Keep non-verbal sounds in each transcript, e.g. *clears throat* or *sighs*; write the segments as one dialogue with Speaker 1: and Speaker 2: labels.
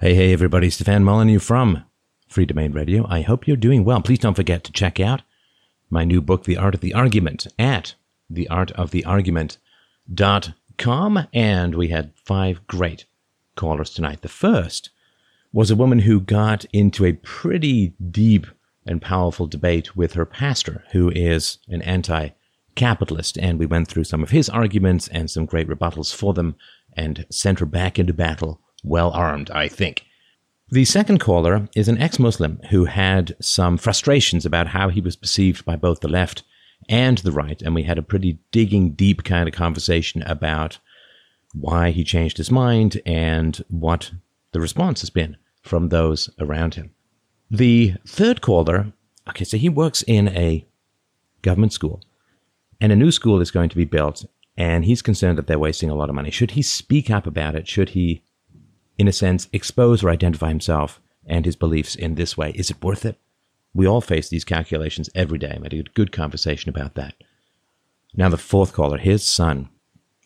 Speaker 1: Hey, hey, everybody. Stefan Molyneux from Free Domain Radio. I hope you're doing well. Please don't forget to check out my new book, The Art of the Argument, at theartoftheargument.com. And we had five great callers tonight. The first was a woman who got into a pretty deep and powerful debate with her pastor, who is an anti capitalist. And we went through some of his arguments and some great rebuttals for them and sent her back into battle well armed, I think. The second caller is an ex Muslim who had some frustrations about how he was perceived by both the left and the right, and we had a pretty digging deep kind of conversation about why he changed his mind and what the response has been from those around him. The third caller, okay, so he works in a government school, and a new school is going to be built, and he's concerned that they're wasting a lot of money. Should he speak up about it? Should he, in a sense, expose or identify himself and his beliefs in this way? Is it worth it? We all face these calculations every day. I had a good conversation about that. Now, the fourth caller, his son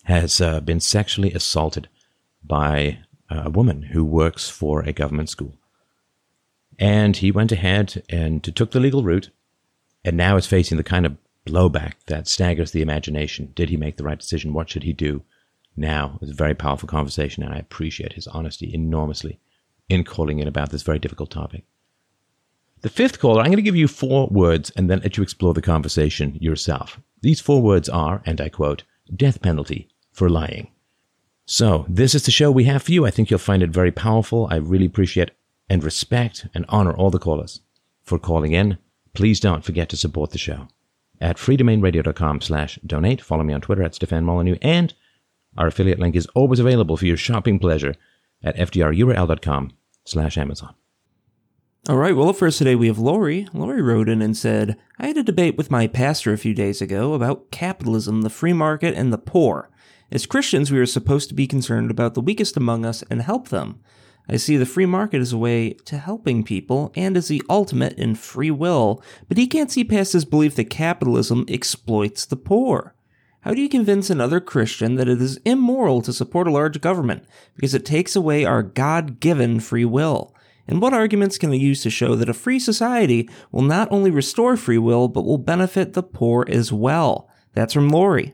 Speaker 1: has uh, been sexually assaulted by a woman who works for a government school. And he went ahead and took the legal route, and now is facing the kind of blowback that staggers the imagination. Did he make the right decision? What should he do now? It was a very powerful conversation, and I appreciate his honesty enormously in calling in about this very difficult topic. The fifth caller, I'm going to give you four words and then let you explore the conversation yourself. These four words are, and I quote, death penalty for lying. So, this is the show we have for you. I think you'll find it very powerful. I really appreciate and respect and honor all the callers for calling in. Please don't forget to support the show at freedomainradio.com slash donate. Follow me on Twitter at Stefan Molyneux, and our affiliate link is always available for your shopping pleasure at fdrurl.com slash Amazon.
Speaker 2: All right, well, first today we have Lori. Lori wrote in and said, I had a debate with my pastor a few days ago about capitalism, the free market, and the poor. As Christians, we are supposed to be concerned about the weakest among us and help them. I see the free market as a way to helping people and as the ultimate in free will, but he can't see past his belief that capitalism exploits the poor. How do you convince another Christian that it is immoral to support a large government because it takes away our God given free will? And what arguments can I use to show that a free society will not only restore free will, but will benefit the poor as well? That's from Lori.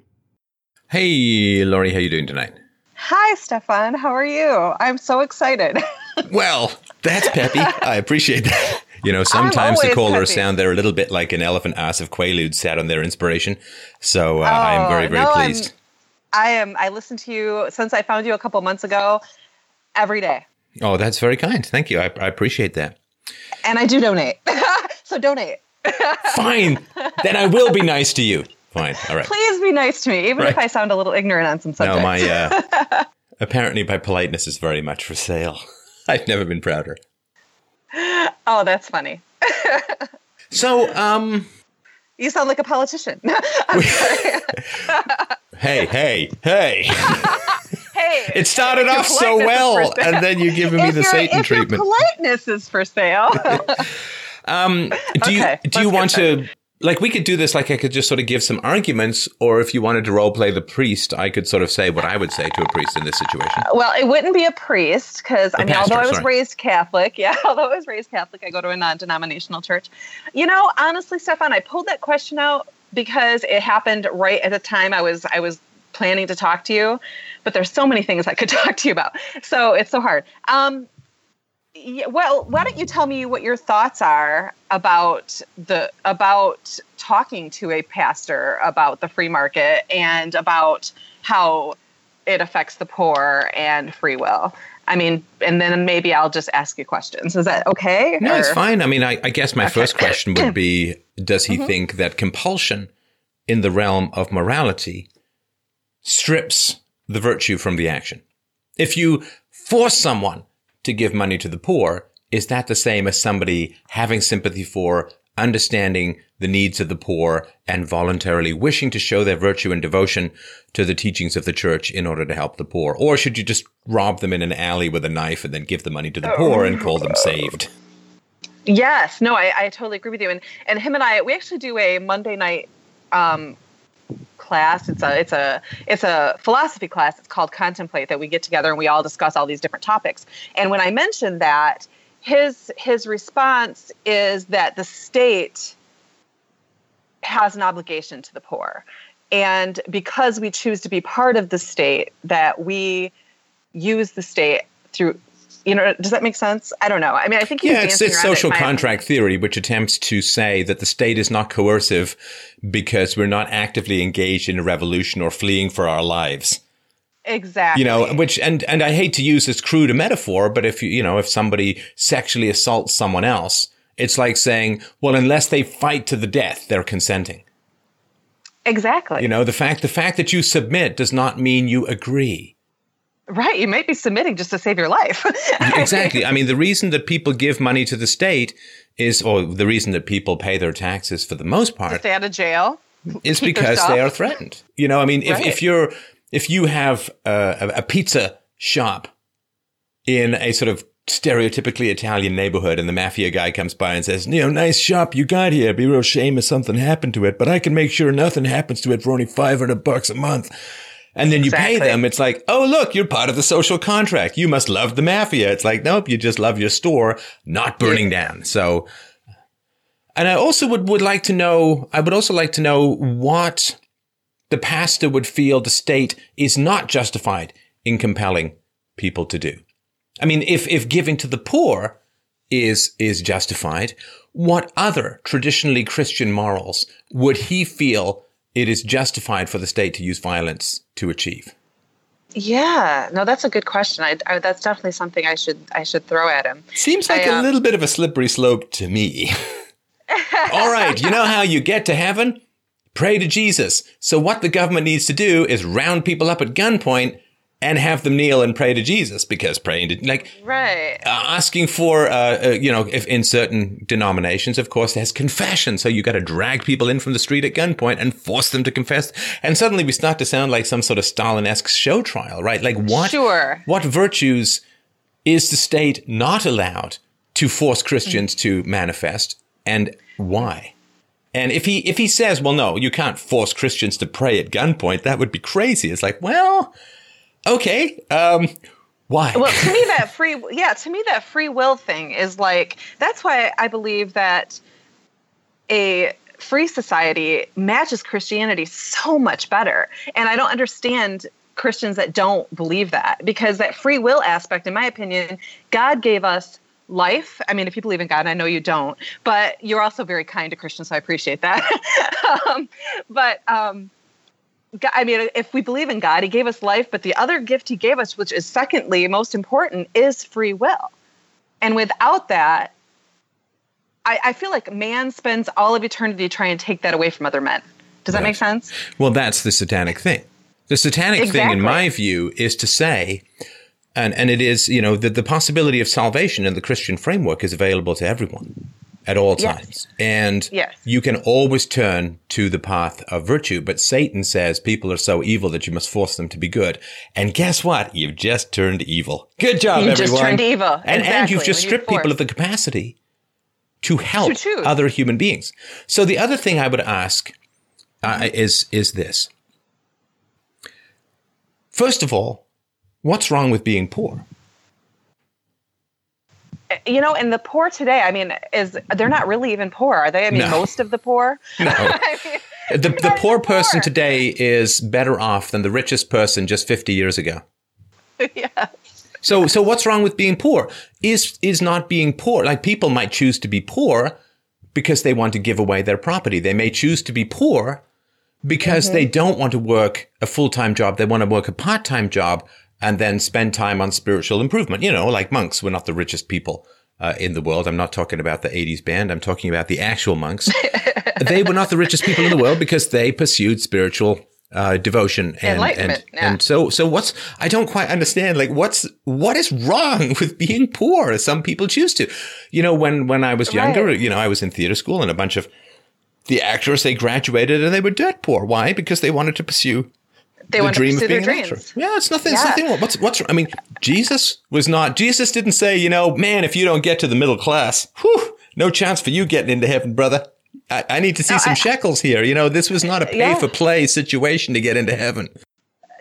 Speaker 3: Hey, Lori, how you doing tonight?
Speaker 4: Hi, Stefan. How are you? I'm so excited. *laughs*
Speaker 3: well, that's peppy. I appreciate that. You know, sometimes the callers sound they're a little bit like an elephant ass of Quaaludes sat on their inspiration. So uh, oh, I am very, very
Speaker 4: no,
Speaker 3: pleased.
Speaker 4: I'm, I am. I listened to you since I found you a couple months ago every day.
Speaker 3: Oh, that's very kind. Thank you. I, I appreciate that.
Speaker 4: And I do donate. *laughs* so donate.
Speaker 3: Fine. Then I will be nice to you. Fine. All right.
Speaker 4: Please be nice to me, even right. if I sound a little ignorant on some subjects.
Speaker 3: No, my uh, *laughs* apparently my politeness is very much for sale. *laughs* I've never been prouder. *laughs*
Speaker 4: Oh, that's funny. *laughs*
Speaker 3: so, um,
Speaker 4: you sound like a politician. *laughs*
Speaker 3: hey, hey, hey.
Speaker 4: hey.
Speaker 3: It started off so well, and then you're giving me the Satan
Speaker 4: if
Speaker 3: treatment.
Speaker 4: Your politeness is for sale.
Speaker 3: um, do okay, you do you want to like we could do this like I could just sort of give some arguments, or if you wanted to role play the priest, I could sort of say what I would say to a priest in this situation.
Speaker 4: Well, it wouldn't be a priest because I mean, pastor, although I was sorry. raised Catholic, *laughs* yeah, although I was raised Catholic, I go to a non-denominational church. You know, honestly, Stefan, I pulled that question out because it happened right at the time I was I was planning to talk to you, but there's so many things I could *laughs* talk to you about, so it's so hard. Um, yeah, well, why don't you tell me what your thoughts are about the about talking to a pastor about the free market and about how it affects the poor and free will. I mean, and then maybe I'll just ask you questions. Is that okay?
Speaker 3: No, or? it's fine. I mean, I, I guess my okay. first question would be *clears throat* Does he mm-hmm. think that compulsion in the realm of morality strips the virtue from the action? If you force someone to give money to the poor, is that the same as somebody having sympathy for, understanding the needs of the poor, and voluntarily wishing to show their virtue and devotion to the teachings of the church in order to help the poor? Or should you just rob them in an alley with a knife and then give the money to the poor and call them saved?
Speaker 4: Yes, no, I, I totally agree with you. And and him and I, we actually do a Monday night um, class. It's a it's a it's a philosophy class. It's called Contemplate that we get together and we all discuss all these different topics. And when I mentioned that, his his response is that the state has an obligation to the poor. And because we choose to be part of the state, that we use the state through you know does that make sense? I don't know. I mean i think
Speaker 1: yeah it's, it's social it contract theory which attempts to say that the state is not coercive because we're not actively engaged in a revolution or fleeing for our lives.
Speaker 4: Exactly
Speaker 1: you know which and and i hate to use this crude metaphor but if you you know if somebody sexually assaults someone else it's like saying well unless they fight to the death they're consenting.
Speaker 4: Exactly.
Speaker 1: You know the fact the fact that you submit does not mean you agree
Speaker 4: Right. You might be submitting just to save your life. *laughs*
Speaker 1: exactly. I mean, the reason that people give money to the state is, or the reason that people pay their taxes for the most part, to
Speaker 4: stay out of jail,
Speaker 1: is *laughs* because they are threatened. You know, I mean, if, right. if you're, if you have a, a pizza shop in a sort of stereotypically Italian neighborhood and the mafia guy comes by and says, you know, nice shop you got here. It'd be real shame if something happened to it, but I can make sure nothing happens to it for only 500 bucks a month. And then you exactly. pay them. It's like, oh, look, you're part of the social contract. You must love the mafia. It's like, nope, you just love your store not burning yeah. down. So, and I also would, would like to know, I would also like to know what the pastor would feel the state is not justified in compelling people to do. I mean, if, if giving to the poor is, is justified, what other traditionally Christian morals would he feel it is justified for the state to use violence to achieve?
Speaker 4: Yeah, no, that's a good question. I, I, that's definitely something I should I should throw at him.
Speaker 1: Seems like I, um, a little bit of a slippery slope to me. *laughs* All right, you know how you get to heaven? Pray to Jesus. So what the government needs to do is round people up at gunpoint and have them kneel and pray to Jesus because praying to like
Speaker 4: right.
Speaker 1: uh, asking for uh, uh, you know if in certain denominations of course there's confession. So you got to drag people in from the street at gunpoint and force them to confess. And suddenly we start to sound like some sort of Stalin-esque show trial right? Like what
Speaker 4: sure.
Speaker 1: what virtues is the state not allowed to force Christians mm. to manifest and why? And if he if he says well no you can't force Christians to pray at gunpoint that would be crazy. It's like well okay. Um, why?
Speaker 4: Well, to me, that *laughs* free, yeah, to me, that free will thing is like, that's why I believe that a free society matches Christianity so much better. And I don't understand Christians that don't believe that because that free will aspect, in my opinion, God gave us life. I mean, if you believe in God, I know you don't, but you're also very kind to Christians, so I appreciate that. *laughs* um, but um, I mean, if we believe in God, He gave us life, but the other gift He gave us, which is secondly most important, is free will. And without that, I, I feel like man spends all of eternity trying to take that away from other men. Does that make sense?
Speaker 1: Well, that's the satanic thing. The satanic exactly. thing, in my view, is to say, and, and it is, you know, that the possibility of salvation in the Christian framework is available to everyone at all times. Yes. And
Speaker 4: yes.
Speaker 1: you can always turn to the path of virtue. But Satan says people are so evil that you must force them to be good. And guess what? You've just turned evil. Good job,
Speaker 4: you
Speaker 1: everyone.
Speaker 4: just turned evil.
Speaker 1: And,
Speaker 4: exactly.
Speaker 1: and you've just stripped people of the capacity to help to other human beings. So the other thing I would ask uh, is, is this. First of all, what's wrong with being poor?
Speaker 4: You know, and the poor today, I mean, is they're not really even poor, are they? I mean, no. most of the poor.
Speaker 1: No. *laughs* I mean, the the poor person poor. today is better off than the richest person just 50 years ago. *laughs*
Speaker 4: yeah.
Speaker 1: So so what's wrong with being poor? Is is not being poor. Like people might choose to be poor because they want to give away their property. They may choose to be poor because mm-hmm. they don't want to work a full-time job. They want to work a part-time job and then spend time on spiritual improvement. You know, like monks, we're not the richest people uh, in the world. I'm not talking about the 80s band. I'm talking about the actual monks. *laughs* they were not the richest people in the world because they pursued spiritual uh, devotion and and, yeah. and so so what's I don't quite understand like what's what is wrong *laughs* with being poor as some people choose to you know when when I was younger right. you know I was in theater school and a bunch of the actors they graduated and they were dirt poor why because they wanted to pursue
Speaker 4: they the want dream to pursue their dreams.
Speaker 1: Yeah, it's nothing. Yeah. It's nothing. What's what's? I mean, Jesus was not. Jesus didn't say, you know, man, if you don't get to the middle class, whew, no chance for you getting into heaven, brother. I, I need to see no, some I, shekels here. You know, this was not a pay yeah. for play situation to get into heaven.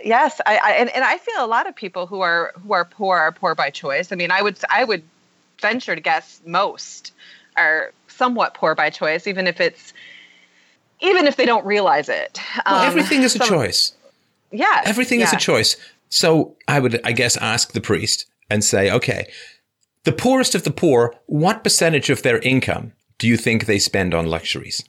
Speaker 4: Yes, I, I and, and I feel a lot of people who are who are poor are poor by choice. I mean, I would I would venture to guess most are somewhat poor by choice, even if it's even if they don't realize it.
Speaker 1: Well, um, everything is a some, choice.
Speaker 4: Yeah,
Speaker 1: everything
Speaker 4: yeah.
Speaker 1: is a choice. So I would, I guess, ask the priest and say, okay, the poorest of the poor, what percentage of their income do you think they spend on luxuries?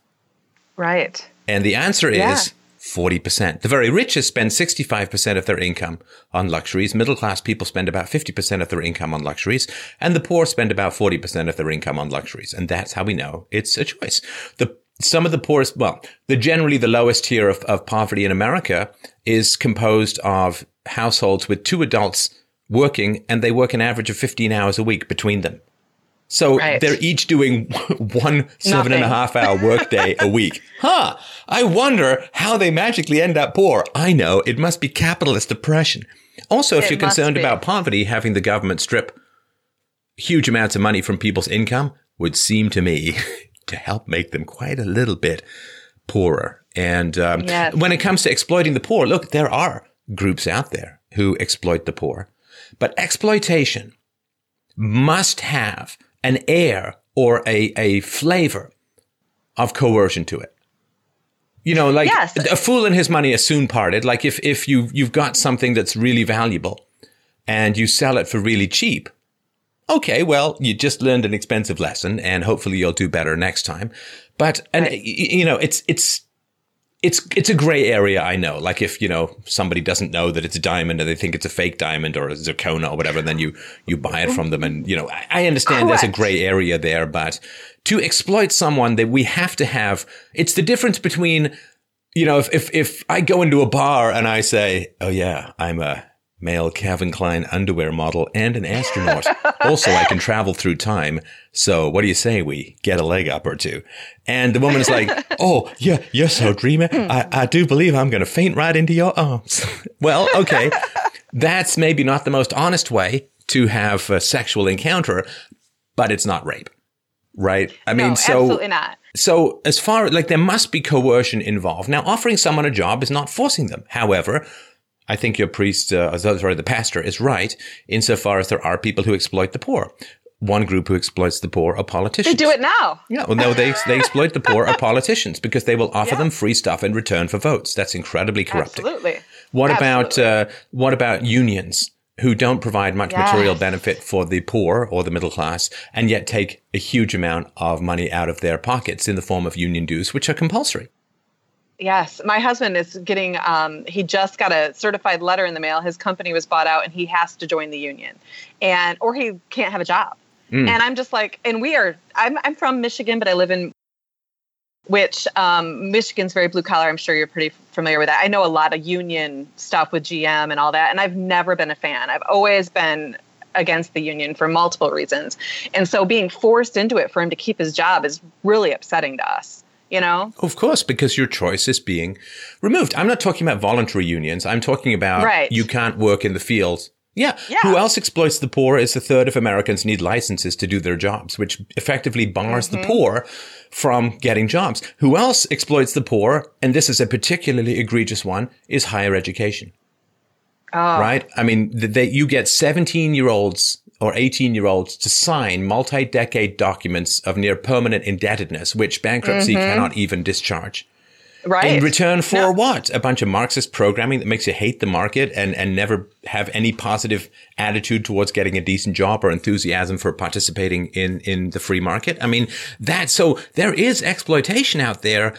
Speaker 4: Right.
Speaker 1: And the answer yeah. is 40%. The very richest spend 65% of their income on luxuries. Middle class people spend about 50% of their income on luxuries. And the poor spend about 40% of their income on luxuries. And that's how we know it's a choice. The some of the poorest, well, the generally the lowest tier of, of poverty in America is composed of households with two adults working and they work an average of 15 hours a week between them. So right. they're each doing *laughs* one seven and a half hour workday a week. *laughs* Huh. I wonder how they magically end up poor. I know it must be capitalist oppression. Also, if it you're concerned be. about poverty, having the government strip huge amounts of money from people's income would seem to me *laughs* to help make them quite a little bit poorer. And um, yes. when it comes to exploiting the poor, look, there are groups out there who exploit the poor, but exploitation must have an air or a, a flavor of coercion to it. You know, like yes. a fool and his money are soon parted. Like if, if you, you've got something that's really valuable and you sell it for really cheap. Okay. Well, you just learned an expensive lesson and hopefully you'll do better next time. But, and right. you know, it's, it's, it's it's a gray area, I know. Like if you know somebody doesn't know that it's a diamond and they think it's a fake diamond or a zirconia or whatever, then you you buy it from them, and you know I, I understand Correct. there's a gray area there, but to exploit someone that we have to have, it's the difference between you know if if if I go into a bar and I say, oh yeah, I'm a male Calvin Klein underwear model and an astronaut. *laughs* also, I can travel through time. So what do you say we get a leg up or two? And the woman is like, *laughs* Oh, yeah, you're so dreamy. Hmm. I, I do believe I'm going to faint right into your arms. *laughs* well, okay. That's maybe not the most honest way to have a sexual encounter, but it's not rape. Right? I mean,
Speaker 4: no,
Speaker 1: so
Speaker 4: absolutely not.
Speaker 1: So as far like there must be coercion involved. Now, offering someone a job is not forcing them. However, I think your priest, uh, sorry, the pastor is right insofar as there are people who exploit the poor. One group who exploits the poor are politicians.
Speaker 4: They do it now.
Speaker 1: Yeah, well, no, they they exploit the poor are politicians because they will offer yeah. them free stuff in return for votes. That's incredibly corrupting.
Speaker 4: Absolutely.
Speaker 1: What Absolutely. about uh, what about unions who don't provide much yes. material benefit for the poor or the middle class, and yet take a huge amount of money out of their pockets in the form of union dues, which are compulsory?
Speaker 4: Yes, my husband is getting. Um, he just got a certified letter in the mail. His company was bought out, and he has to join the union, and or he can't have a job. Mm. And I'm just like, and we are. I'm I'm from Michigan, but I live in which um, Michigan's very blue collar. I'm sure you're pretty familiar with that. I know a lot of union stuff with GM and all that, and I've never been a fan. I've always been against the union for multiple reasons, and so being forced into it for him to keep his job is really upsetting to us you know?
Speaker 1: Of course, because your choice is being removed. I'm not talking about voluntary unions. I'm talking about right. you can't work in the fields. Yeah. yeah. Who else exploits the poor is a third of Americans need licenses to do their jobs, which effectively bars mm-hmm. the poor from getting jobs. Who else exploits the poor? And this is a particularly egregious one is higher education. Oh. Right? I mean, they, you get 17 year olds or 18 year olds to sign multi decade documents of near permanent indebtedness, which bankruptcy mm-hmm. cannot even discharge.
Speaker 4: Right.
Speaker 1: In return for no. what? A bunch of Marxist programming that makes you hate the market and, and never have any positive attitude towards getting a decent job or enthusiasm for participating in, in the free market. I mean, that, so there is exploitation out there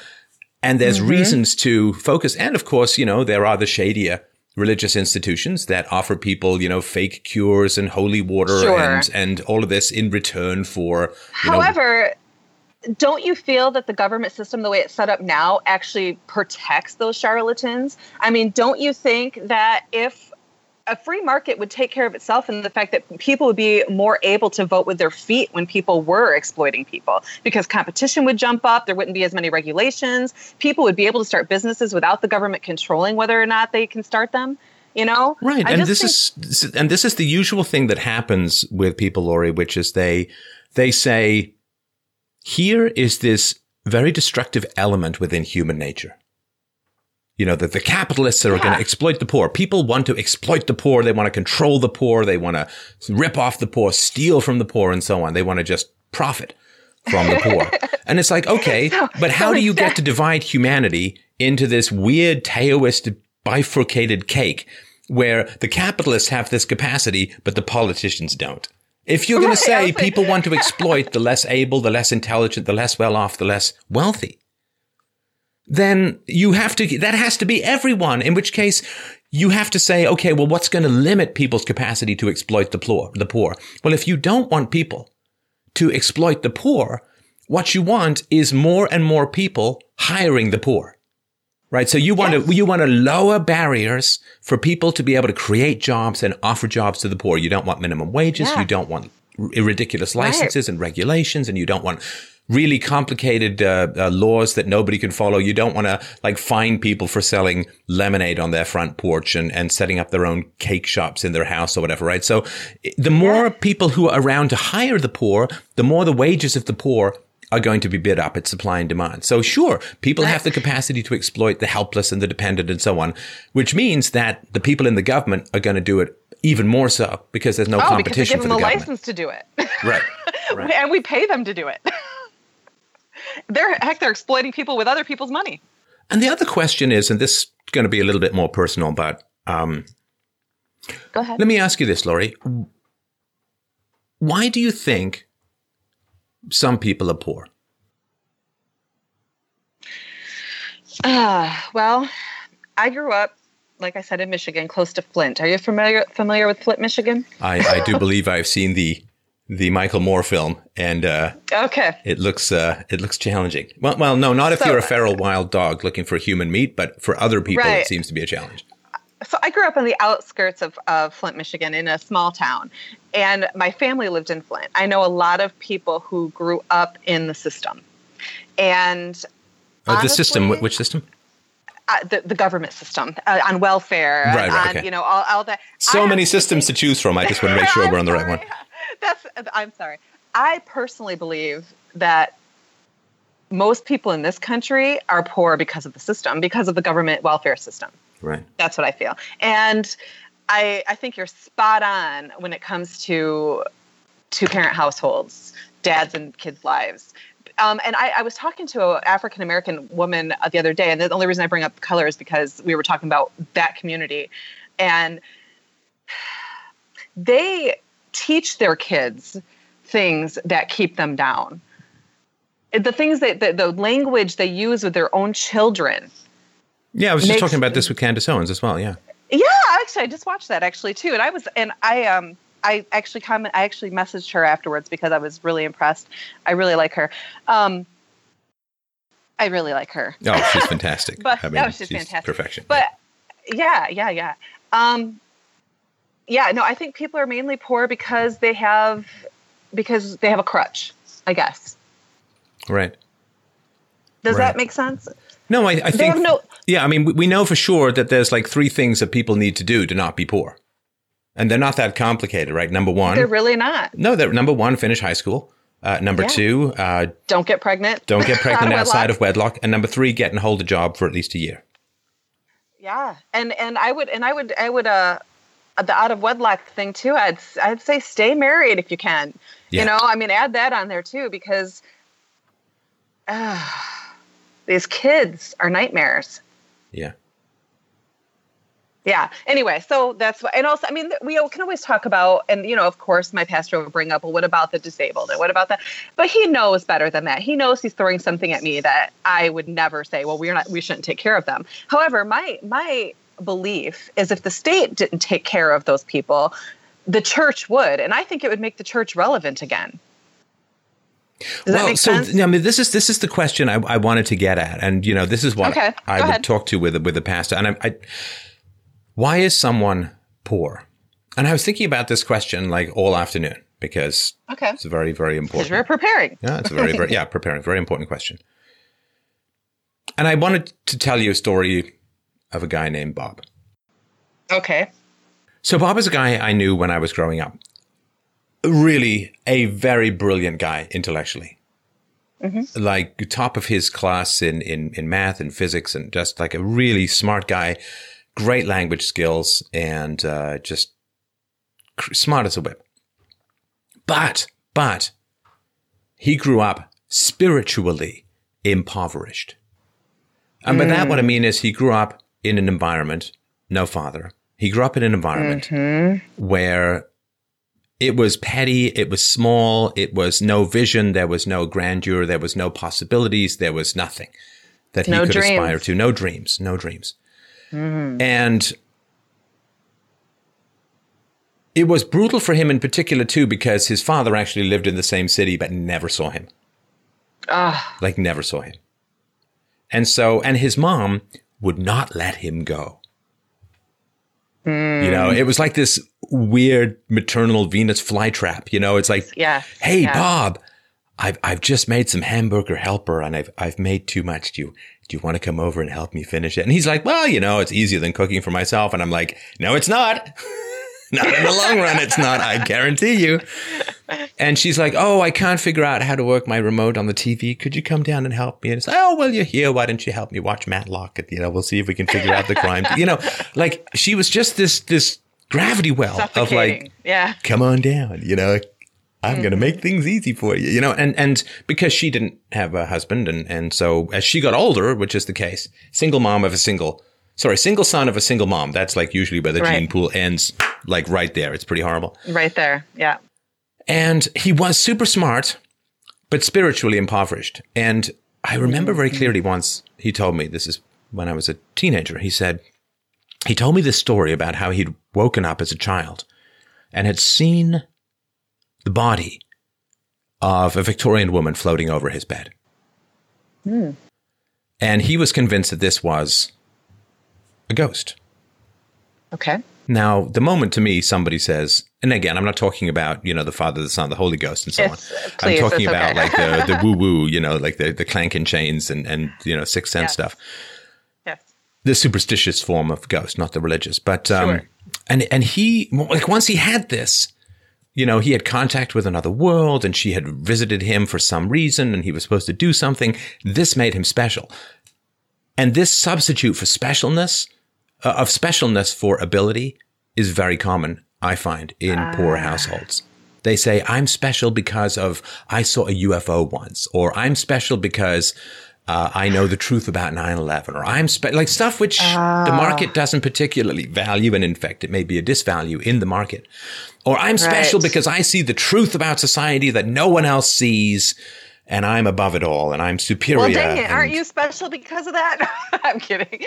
Speaker 1: and there's mm-hmm. reasons to focus. And of course, you know, there are the shadier religious institutions that offer people, you know, fake cures and holy water sure. and and all of this in return for.
Speaker 4: However, know, don't you feel that the government system, the way it's set up now, actually protects those charlatans? I mean, don't you think that if a free market would take care of itself and the fact that people would be more able to vote with their feet when people were exploiting people because competition would jump up. There wouldn't be as many regulations. People would be able to start businesses without the government controlling whether or not they can start them you know?
Speaker 1: Right. I and this think- is and this is the usual thing that happens with people Lori which is they they say here is this very destructive element within human nature. You know, that the capitalists are yeah. going to exploit the poor. People want to exploit the poor. They want to control the poor. They want to rip off the poor, steal from the poor, and so on. They want to just profit from the poor. *laughs* and it's like, okay, but how do you get to divide humanity into this weird Taoist bifurcated cake where the capitalists have this capacity, but the politicians don't? If you're going right, to say people want to exploit the less able, the less intelligent, the less well off, the less wealthy, then you have to, that has to be everyone, in which case you have to say, okay, well, what's going to limit people's capacity to exploit the poor, the poor? Well, if you don't want people to exploit the poor, what you want is more and more people hiring the poor right? So you want yes. to you want to lower barriers for people to be able to create jobs and offer jobs to the poor. You don't want minimum wages. Yeah. You don't want ridiculous licenses right. and regulations, and you don't want really complicated uh, uh, laws that nobody can follow. You don't want to like fine people for selling lemonade on their front porch and, and setting up their own cake shops in their house or whatever, right? So the more people who are around to hire the poor, the more the wages of the poor are going to be bid up. It's supply and demand. So sure, people have the capacity to exploit the helpless and the dependent and so on, which means that the people in the government are going to do it even more so because there's no oh, competition
Speaker 4: because
Speaker 1: they give them
Speaker 4: a
Speaker 1: government.
Speaker 4: license to do it.
Speaker 1: right. *laughs* right.
Speaker 4: and we pay them to do it. *laughs* they're heck, they're exploiting people with other people's money.
Speaker 1: And the other question is, and this is going to be a little bit more personal, but um,
Speaker 4: go ahead.
Speaker 1: Let me ask you this, Lori. Why do you think some people are poor?
Speaker 4: Uh, well, I grew up, like I said, in Michigan, close to Flint. Are you familiar familiar with Flint, Michigan?
Speaker 1: I, I do *laughs* believe I've seen the the Michael Moore film, and uh,
Speaker 4: okay,
Speaker 1: it looks uh, it looks challenging. Well, well, no, not if so, you're a feral wild dog looking for human meat, but for other people, right. it seems to be a challenge.
Speaker 4: So I grew up on the outskirts of, of Flint, Michigan, in a small town, and my family lived in Flint. I know a lot of people who grew up in the system, and
Speaker 1: honestly, the system, which system?
Speaker 4: Uh, the, the government system uh, on welfare,
Speaker 1: right, right,
Speaker 4: on, okay. you know, all, all that.
Speaker 1: So many systems to choose from. I just want to make sure *laughs* we're on the right one.
Speaker 4: That's. I'm sorry. I personally believe that most people in this country are poor because of the system, because of the government welfare system.
Speaker 1: Right.
Speaker 4: That's what I feel. And I, I think you're spot on when it comes to two parent households, dads and kids' lives. Um, and I, I, was talking to an African American woman the other day, and the only reason I bring up color is because we were talking about that community, and they teach their kids things that keep them down. The things that the, the language they use with their own children.
Speaker 1: Yeah, I was just makes, talking about this with Candace Owens as well. Yeah.
Speaker 4: Yeah, actually, I just watched that actually too, and I was and I um I actually comment. I actually messaged her afterwards because I was really impressed. I really like her. Um, I really like her.
Speaker 1: Oh, she's fantastic. *laughs*
Speaker 4: but
Speaker 1: I mean,
Speaker 4: oh, she's, she's fantastic.
Speaker 1: Perfection.
Speaker 4: But yeah, yeah, yeah. Um, yeah, no, I think people are mainly poor because they have because they have a crutch. I guess.
Speaker 1: Right.
Speaker 4: Does right. that make sense?
Speaker 1: No, I, I think. No, yeah, I mean, we know for sure that there's like three things that people need to do to not be poor. And they're not that complicated, right? Number one,
Speaker 4: they're really not.
Speaker 1: No, they're number one, finish high school. Uh, number yeah. two, uh,
Speaker 4: don't get pregnant.
Speaker 1: Don't get *laughs* pregnant outside of wedlock. And number three, get and hold a job for at least a year.
Speaker 4: Yeah, and and I would and I would I would uh the out of wedlock thing too. I'd I'd say stay married if you can. Yeah. You know, I mean, add that on there too because uh, *sighs* these kids are nightmares.
Speaker 1: Yeah
Speaker 4: yeah anyway so that's what and also i mean we can always talk about and you know of course my pastor will bring up well what about the disabled and what about that but he knows better than that he knows he's throwing something at me that i would never say well we're not we shouldn't take care of them however my my belief is if the state didn't take care of those people the church would and i think it would make the church relevant again does well, so
Speaker 1: I mean, this is this is the question I, I, wanted to get at, and you know, this is what okay, I would ahead. talk to with with the pastor, and I, I why is someone poor? And I was thinking about this question like all afternoon because
Speaker 4: okay.
Speaker 1: it's very, very important.
Speaker 4: We're preparing.
Speaker 1: Yeah, it's a very, very, *laughs* yeah, preparing. Very important question. And I wanted to tell you a story of a guy named Bob.
Speaker 4: Okay.
Speaker 1: So Bob is a guy I knew when I was growing up. Really a very brilliant guy intellectually. mm-hmm. like top of his class in, in, in math and physics and just like a really smart guy, great language skills and, uh, just smart as a whip. But, but he grew up spiritually impoverished. And by mm. that, what I mean is he grew up in an environment, no father. He grew up in an environment mm-hmm. where it was petty. It was small. It was no vision. There was no grandeur. There was no possibilities. There was nothing that he no could dreams. aspire to. No dreams. No dreams. Mm-hmm. And it was brutal for him in particular too, because his father actually lived in the same city, but never saw him. Ah. Like never saw him. And so, and his mom would not let him go. Mm. You know, it was like this weird maternal Venus flytrap. You know, it's like,
Speaker 4: yeah,
Speaker 1: hey, yeah. Bob, I've, I've just made some hamburger helper and I've, I've made too much. Do you, do you want to come over and help me finish it? And he's like, well, you know, it's easier than cooking for myself. And I'm like, no, it's not. *laughs* not in the long run. It's not. I guarantee you. And she's like, "Oh, I can't figure out how to work my remote on the TV. Could you come down and help me?" And it's like, "Oh, well, you're here. Why don't you help me watch Matlock? You know, we'll see if we can figure out the crime." You know, like she was just this this gravity well of like,
Speaker 4: yeah,
Speaker 1: come on down. You know, I'm mm-hmm. going to make things easy for you, you know, and, and because she didn't have a husband. And, and so as she got older, which is the case, single mom of a single sorry, single son of a single mom. That's like usually where the right. gene pool ends, like right there. It's pretty horrible.
Speaker 4: Right there. Yeah.
Speaker 1: And he was super smart, but spiritually impoverished. And I remember very clearly once he told me, this is when I was a teenager, he said, he told me this story about how he'd woken up as a child and had seen the body of a Victorian woman floating over his bed. Hmm. And he was convinced that this was a ghost.
Speaker 4: Okay.
Speaker 1: Now, the moment to me somebody says, and again, I'm not talking about, you know, the Father, the Son, the Holy Ghost, and so it's, on. Please, I'm talking about okay. like the, *laughs* the woo woo, you know, like the, the clanking chains and, and, you know, sixth sense yes. stuff.
Speaker 4: Yes.
Speaker 1: The superstitious form of ghost, not the religious. But, um, sure. and, and he, like, once he had this, you know, he had contact with another world and she had visited him for some reason and he was supposed to do something. This made him special. And this substitute for specialness uh, of specialness for ability is very common, I find, in poor ah. households. They say, I'm special because of I saw a UFO once, or I'm special because uh, I know the truth about 9-11, or I'm spe- like stuff which uh. the market doesn't particularly value. And in fact, it may be a disvalue in the market. Or I'm special right. because I see the truth about society that no one else sees and I'm above it all and I'm superior. Well,
Speaker 4: dang it. Aren't you special because of that? *laughs* I'm kidding.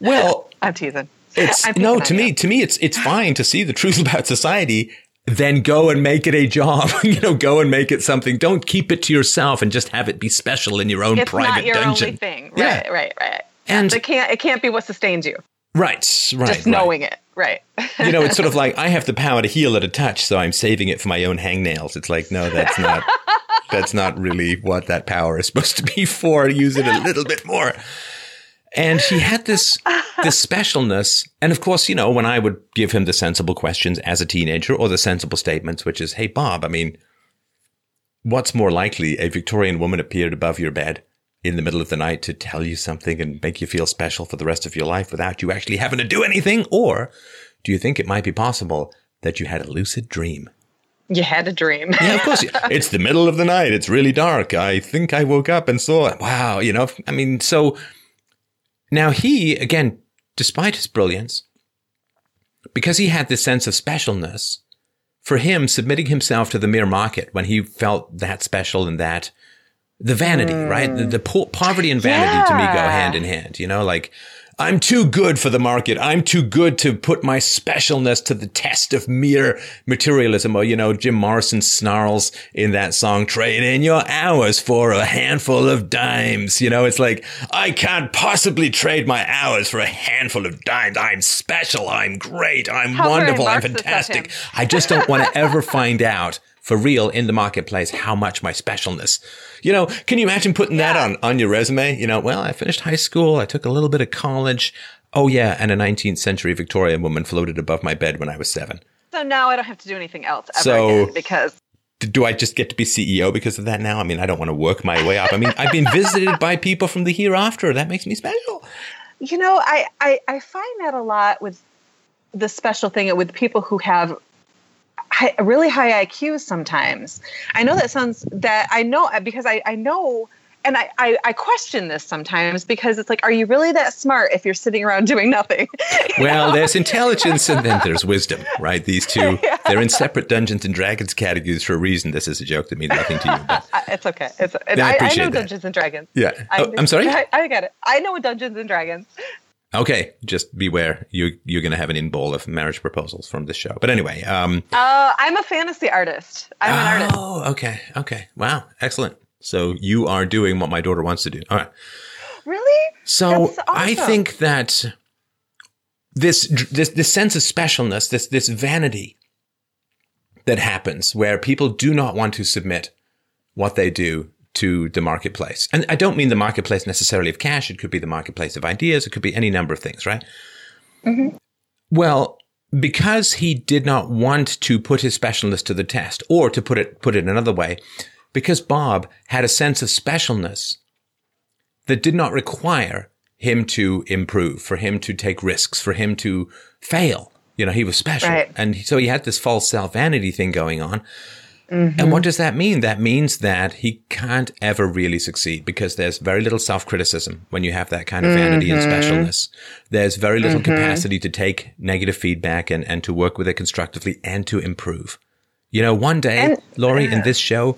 Speaker 1: well, *laughs*
Speaker 4: I'm teasing.
Speaker 1: It's I'm no, to me, to me, it's, it's fine to see the truth *laughs* about society. Then go and make it a job. you know, go and make it something. Don't keep it to yourself and just have it be special in your own
Speaker 4: it's
Speaker 1: private
Speaker 4: not your
Speaker 1: dungeon.
Speaker 4: Only thing. Right, yeah. right, right. And it can't, it can't be what sustains you.
Speaker 1: Right, right.
Speaker 4: Just knowing right. it. Right.
Speaker 1: you know, it's sort of like I have the power to heal at a touch, so I'm saving it for my own hangnails. It's like, no, that's not that's not really what that power is supposed to be for. Use it a little bit more. And he had this this specialness. And of course, you know, when I would give him the sensible questions as a teenager or the sensible statements, which is, hey Bob, I mean, what's more likely? A Victorian woman appeared above your bed in the middle of the night to tell you something and make you feel special for the rest of your life without you actually having to do anything? Or do you think it might be possible that you had a lucid dream?
Speaker 4: You had a dream.
Speaker 1: yeah, of course. *laughs* It's the middle of the night. It's really dark. I think I woke up and saw it. Wow. You know, I mean, so now he, again, despite his brilliance, because he had this sense of specialness, for him, submitting himself to the mere market when he felt that special and that the vanity, mm. right? The, the po- poverty and vanity yeah. to me go hand in hand, you know, like, I'm too good for the market. I'm too good to put my specialness to the test of mere materialism. Or, you know, Jim Morrison snarls in that song, trade in your hours for a handful of dimes. You know, it's like, I can't possibly trade my hours for a handful of dimes. I'm special. I'm great. I'm How wonderful. I'm fantastic. I just don't want to ever find out for real in the marketplace how much my specialness. You know, can you imagine putting yeah. that on, on your resume? You know, well, I finished high school. I took a little bit of college. Oh yeah. And a 19th century Victorian woman floated above my bed when I was seven.
Speaker 4: So now I don't have to do anything else ever so, again because
Speaker 1: do I just get to be CEO because of that now? I mean, I don't want to work my way up. I mean, I've been visited by people from the hereafter. That makes me special.
Speaker 4: You know, I, I, I find that a lot with the special thing with people who have high, really high IQs sometimes. I know that sounds that I know because I, I know and I, I, I, question this sometimes because it's like, are you really that smart if you're sitting around *laughs* doing nothing? *laughs*
Speaker 1: well, there's intelligence and then there's wisdom, right? These two, *laughs* yeah. they're in separate Dungeons and Dragons categories for a reason. This is a joke that means nothing to you.
Speaker 4: But it's okay. It's, I, I, I, know that. Dungeons and Dragons.
Speaker 1: Yeah. Oh, I'm sorry?
Speaker 4: I, I get it. I know Dungeons and Dragons.
Speaker 1: Okay, just beware. You you're going to have an in bowl of marriage proposals from this show. But anyway, um,
Speaker 4: uh, I'm a fantasy artist. I'm oh, an artist.
Speaker 1: Oh, okay, okay, wow, excellent. So you are doing what my daughter wants to do. All right.
Speaker 4: Really?
Speaker 1: So awesome. I think that this this this sense of specialness, this this vanity that happens where people do not want to submit what they do to the marketplace. And I don't mean the marketplace necessarily of cash. It could be the marketplace of ideas. It could be any number of things, right? Mm-hmm. Well, because he did not want to put his specialness to the test, or to put it put it another way, because Bob had a sense of specialness that did not require him to improve, for him to take risks, for him to fail. You know, he was special. Right. And so he had this false self vanity thing going on. Mm-hmm. And what does that mean? That means that he can't ever really succeed because there's very little self criticism when you have that kind of vanity mm-hmm. and specialness. There's very little mm-hmm. capacity to take negative feedback and, and to work with it constructively and to improve. You know, one day, and, Lori, uh, in this show,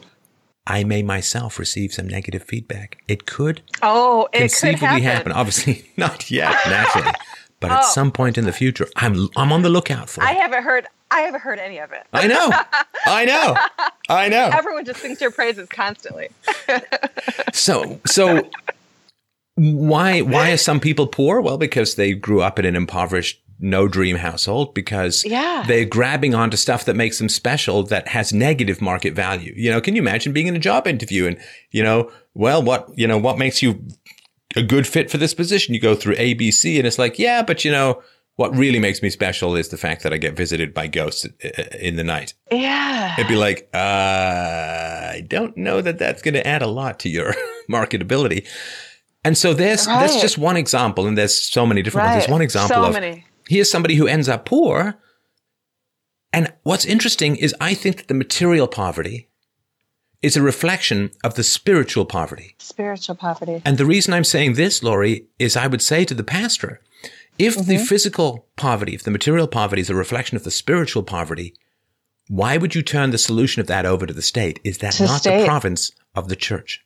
Speaker 1: I may myself receive some negative feedback. It could
Speaker 4: oh, it
Speaker 1: conceivably
Speaker 4: could happen.
Speaker 1: happen. Obviously, *laughs* not yet, naturally, but oh. at some point in the future, I'm I'm on the lookout for.
Speaker 4: I haven't heard. I haven't heard any of it.
Speaker 1: I know. I know. *laughs* I know.
Speaker 4: Everyone just sings your praises constantly. *laughs*
Speaker 1: so so why why are some people poor? Well, because they grew up in an impoverished no dream household because
Speaker 4: yeah.
Speaker 1: they're grabbing onto stuff that makes them special that has negative market value. You know, can you imagine being in a job interview and, you know, well, what, you know, what makes you a good fit for this position? You go through ABC and it's like, yeah, but you know, what really makes me special is the fact that I get visited by ghosts in the night.
Speaker 4: Yeah.
Speaker 1: It'd be like, uh, I don't know that that's going to add a lot to your *laughs* marketability. And so there's right. that's just one example, and there's so many different right. ones. There's one example so of many here's somebody who ends up poor. And what's interesting is I think that the material poverty is a reflection of the spiritual poverty.
Speaker 4: Spiritual poverty.
Speaker 1: And the reason I'm saying this, Lori, is I would say to the pastor, if mm-hmm. the physical poverty, if the material poverty is a reflection of the spiritual poverty, why would you turn the solution of that over to the state? Is that to not state. the province of the church?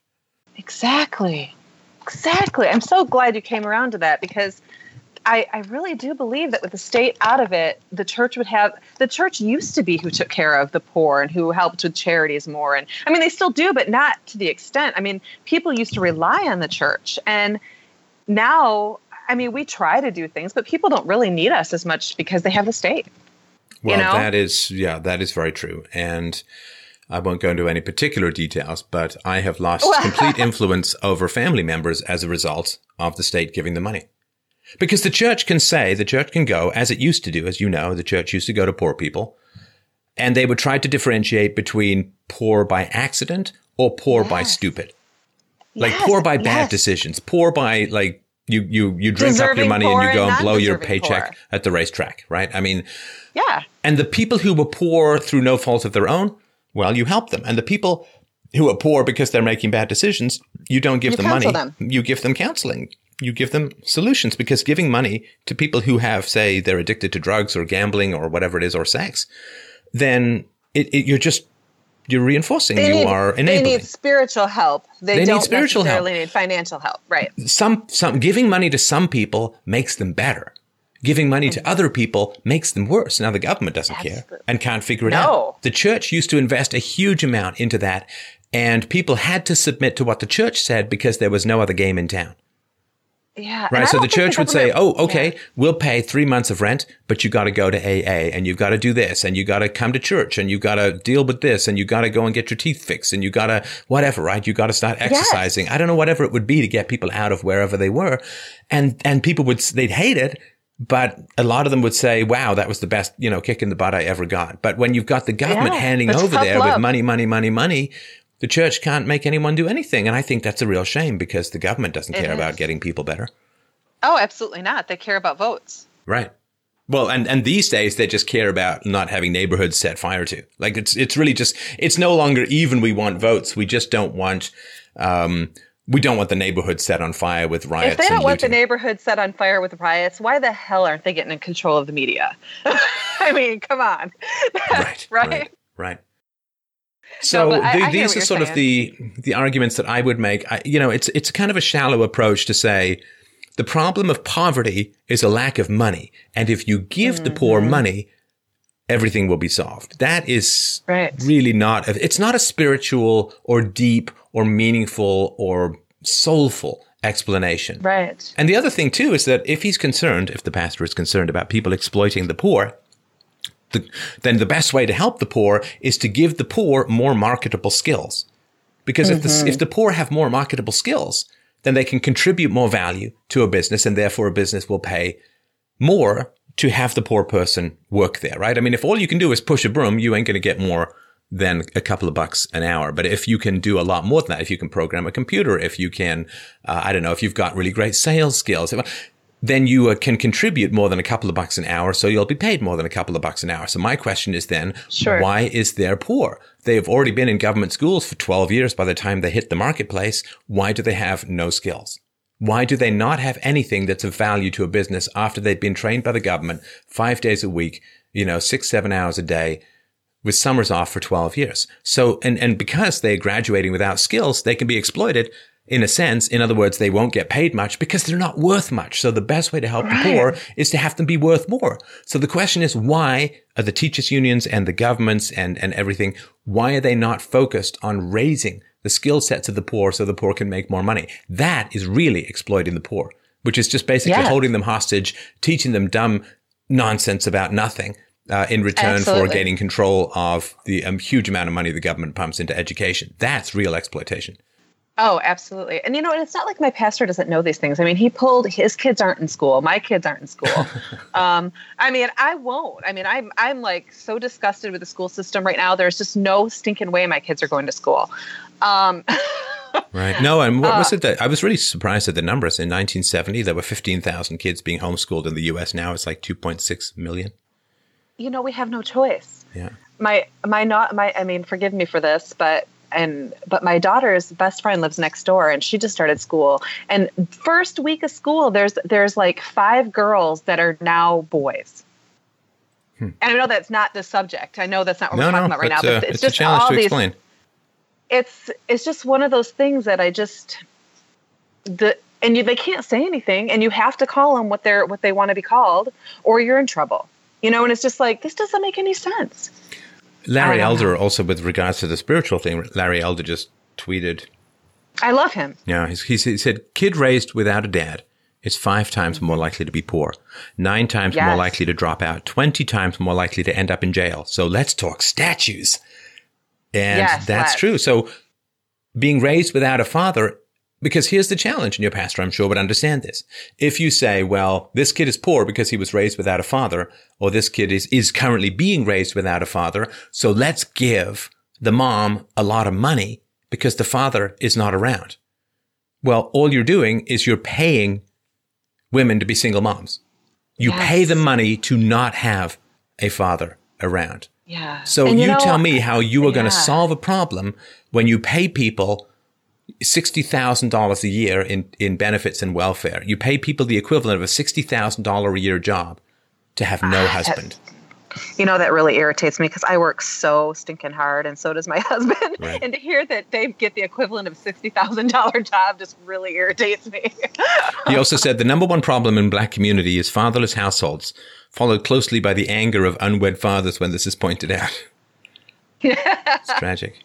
Speaker 4: Exactly. Exactly. I'm so glad you came around to that because I, I really do believe that with the state out of it, the church would have the church used to be who took care of the poor and who helped with charities more. And I mean, they still do, but not to the extent. I mean, people used to rely on the church. And now, I mean, we try to do things, but people don't really need us as much because they have the state.
Speaker 1: Well,
Speaker 4: you know?
Speaker 1: that is, yeah, that is very true. And I won't go into any particular details, but I have lost *laughs* complete influence over family members as a result of the state giving the money. Because the church can say, the church can go, as it used to do, as you know, the church used to go to poor people, and they would try to differentiate between poor by accident or poor yes. by stupid. Like yes. poor by bad yes. decisions, poor by like you you you drink Deserving up your money and you go and, and blow your paycheck poor. at the racetrack, right? I mean,
Speaker 4: yeah.
Speaker 1: And the people who were poor through no fault of their own, well, you help them. And the people who are poor because they're making bad decisions, you don't give you them money. Them. You give them counseling you give them solutions because giving money to people who have, say, they're addicted to drugs or gambling or whatever it is or sex, then it, it, you're just you're reinforcing. They you need, are enabling.
Speaker 4: They need spiritual help. They, they don't need spiritual necessarily help. need financial help. Right.
Speaker 1: Some some giving money to some people makes them better. Giving money to other people makes them worse. Now the government doesn't care and can't figure it no. out. The church used to invest a huge amount into that, and people had to submit to what the church said because there was no other game in town.
Speaker 4: Yeah.
Speaker 1: Right. So the church would say, oh, okay, yeah. we'll pay three months of rent, but you got to go to AA and you've got to do this and you got to come to church and you got to deal with this and you got to go and get your teeth fixed and you got to whatever, right? You got to start exercising. Yes. I don't know, whatever it would be to get people out of wherever they were. And, and people would, they'd hate it but a lot of them would say, wow, that was the best, you know, kick in the butt I ever got. But when you've got the government
Speaker 4: Yeah,
Speaker 1: handing over there
Speaker 4: love.
Speaker 1: with money, money, money, money, the church can't make anyone do anything. And I think that's a real shame because the government doesn't
Speaker 4: It
Speaker 1: care about getting people better.
Speaker 4: Oh, absolutely not. They care about votes.
Speaker 1: Right. Well, and, and these days they just care about not having neighborhoods set fire to. Like it's it's really just it's no longer even we want votes. We just don't want um we don't want the neighborhood set on fire with riots.
Speaker 4: If they don't
Speaker 1: and
Speaker 4: want the neighborhood set on fire with riots, why the hell aren't they getting in control of the media? *laughs* I mean, come on. *laughs*
Speaker 1: right,
Speaker 4: right?
Speaker 1: right, right. So
Speaker 4: but I-
Speaker 1: the-
Speaker 4: I
Speaker 1: these are sort of the the arguments that I would make. I, you know, it's it's kind of a shallow approach to say the problem of poverty is a lack of money, and if you give the poor
Speaker 4: Mm-hmm.
Speaker 1: money, everything will be solved. That is
Speaker 4: Right.
Speaker 1: really not. A, it's not a spiritual or deep or meaningful or soulful explanation.
Speaker 4: Right.
Speaker 1: And the other thing too is that if he's concerned, if the pastor is concerned about people exploiting the poor, the, then the best way to help the poor is to give the poor more marketable skills. Because if the if the poor have more marketable skills, then they can contribute more value to a business, and therefore a business will pay more to have the poor person work there, right? I mean, if all you can do is push a broom, you ain't going to get more than a couple of bucks an hour. But if you can do a lot more than that, if you can program a computer, if you can, uh, I don't know, if you've got really great sales skills, if, then you uh, can contribute more than a couple of bucks an hour. So you'll be paid more than a couple of bucks an hour. So my question is then,
Speaker 4: Sure.
Speaker 1: why is there poor? They have already been in government schools for 12 years by the time they hit the marketplace. Why do they have no skills? Why do they not have anything that's of value to a business after they've been trained by the government five days a week, you know, six, seven hours a day with summers off for 12 years? So, and, and because they're graduating without skills, they can be exploited in a sense. In other words, they won't get paid much because they're not worth much. So the best way to help the poor is to have them be worth more. So the question is, why are the teachers unions and the governments and, and everything, why are they not focused on raising the skill sets of the poor so the poor can make more money? That is really exploiting the poor, which is just basically
Speaker 4: Yes.
Speaker 1: holding them hostage, teaching them dumb nonsense about nothing. Uh, in return for gaining control of the um, huge amount of money the government pumps into education. That's real exploitation.
Speaker 4: Oh, absolutely. And you know, and it's not like my pastor doesn't know these things. I mean, he pulled his kids aren't in school. My kids aren't in school. *laughs* um, I mean, I won't. I mean, I'm I'm like so disgusted with the school system right now. There's just no stinking way my kids are going to school. Um, *laughs*
Speaker 1: Right. No, and what
Speaker 4: Uh,
Speaker 1: was it that I was really surprised at the numbers. In 1970, there were 15,000 kids being homeschooled in the U.S. Now it's like 2.6 million.
Speaker 4: you know, we have no choice.
Speaker 1: Yeah.
Speaker 4: my my not my i mean forgive me for this but and but my daughter's best friend lives next door and she just started school. And first week of school there's there's like five girls that are now boys. And i know that's not the subject. I know that's not what
Speaker 1: Hmm. No,
Speaker 4: we're talking
Speaker 1: no,
Speaker 4: about right now
Speaker 1: but, uh,
Speaker 4: it's,
Speaker 1: it's a
Speaker 4: just
Speaker 1: challenge
Speaker 4: all
Speaker 1: to
Speaker 4: these
Speaker 1: explain.
Speaker 4: it's it's just one of those things that i just the and you, they can't say anything and you have to call them what they're what they want to be called or you're in trouble. You know and it's just like this doesn't make any sense
Speaker 1: Larry Elder, also with regards to the spiritual thing, Larry Elder just tweeted,
Speaker 4: i love him
Speaker 1: yeah, he said, kid raised without a dad is five times more likely to be poor, nine times more likely to drop out, 20 times more likely to end up in jail. So let's talk statues. And
Speaker 4: Yes,
Speaker 1: that's
Speaker 4: let's.
Speaker 1: true. So being raised without a father, because here's the challenge, and your pastor, I'm sure, would understand this. If you say, well, this kid is poor because he was raised without a father, or this kid is, is currently being raised without a father, so let's give the mom a lot of money because the father is not around. Well, all you're doing is you're paying women to be single moms. You
Speaker 4: Yes.
Speaker 1: pay them money to not have a father around.
Speaker 4: Yeah.
Speaker 1: So
Speaker 4: And
Speaker 1: you,
Speaker 4: know,
Speaker 1: tell me how you are going to solve a problem when you pay people sixty thousand dollars a year in, in benefits and welfare. You pay people the equivalent of a sixty thousand dollar a year job to have no ah, husband.
Speaker 4: You know that really irritates me because I work so stinking hard, and so does my *laughs* husband.
Speaker 1: Right.
Speaker 4: And to hear that they get the equivalent of sixty thousand dollar job just really irritates me. *laughs*
Speaker 1: He also said the number one problem in black community is fatherless households, followed closely by the anger of unwed fathers when this is pointed out. *laughs* it's tragic.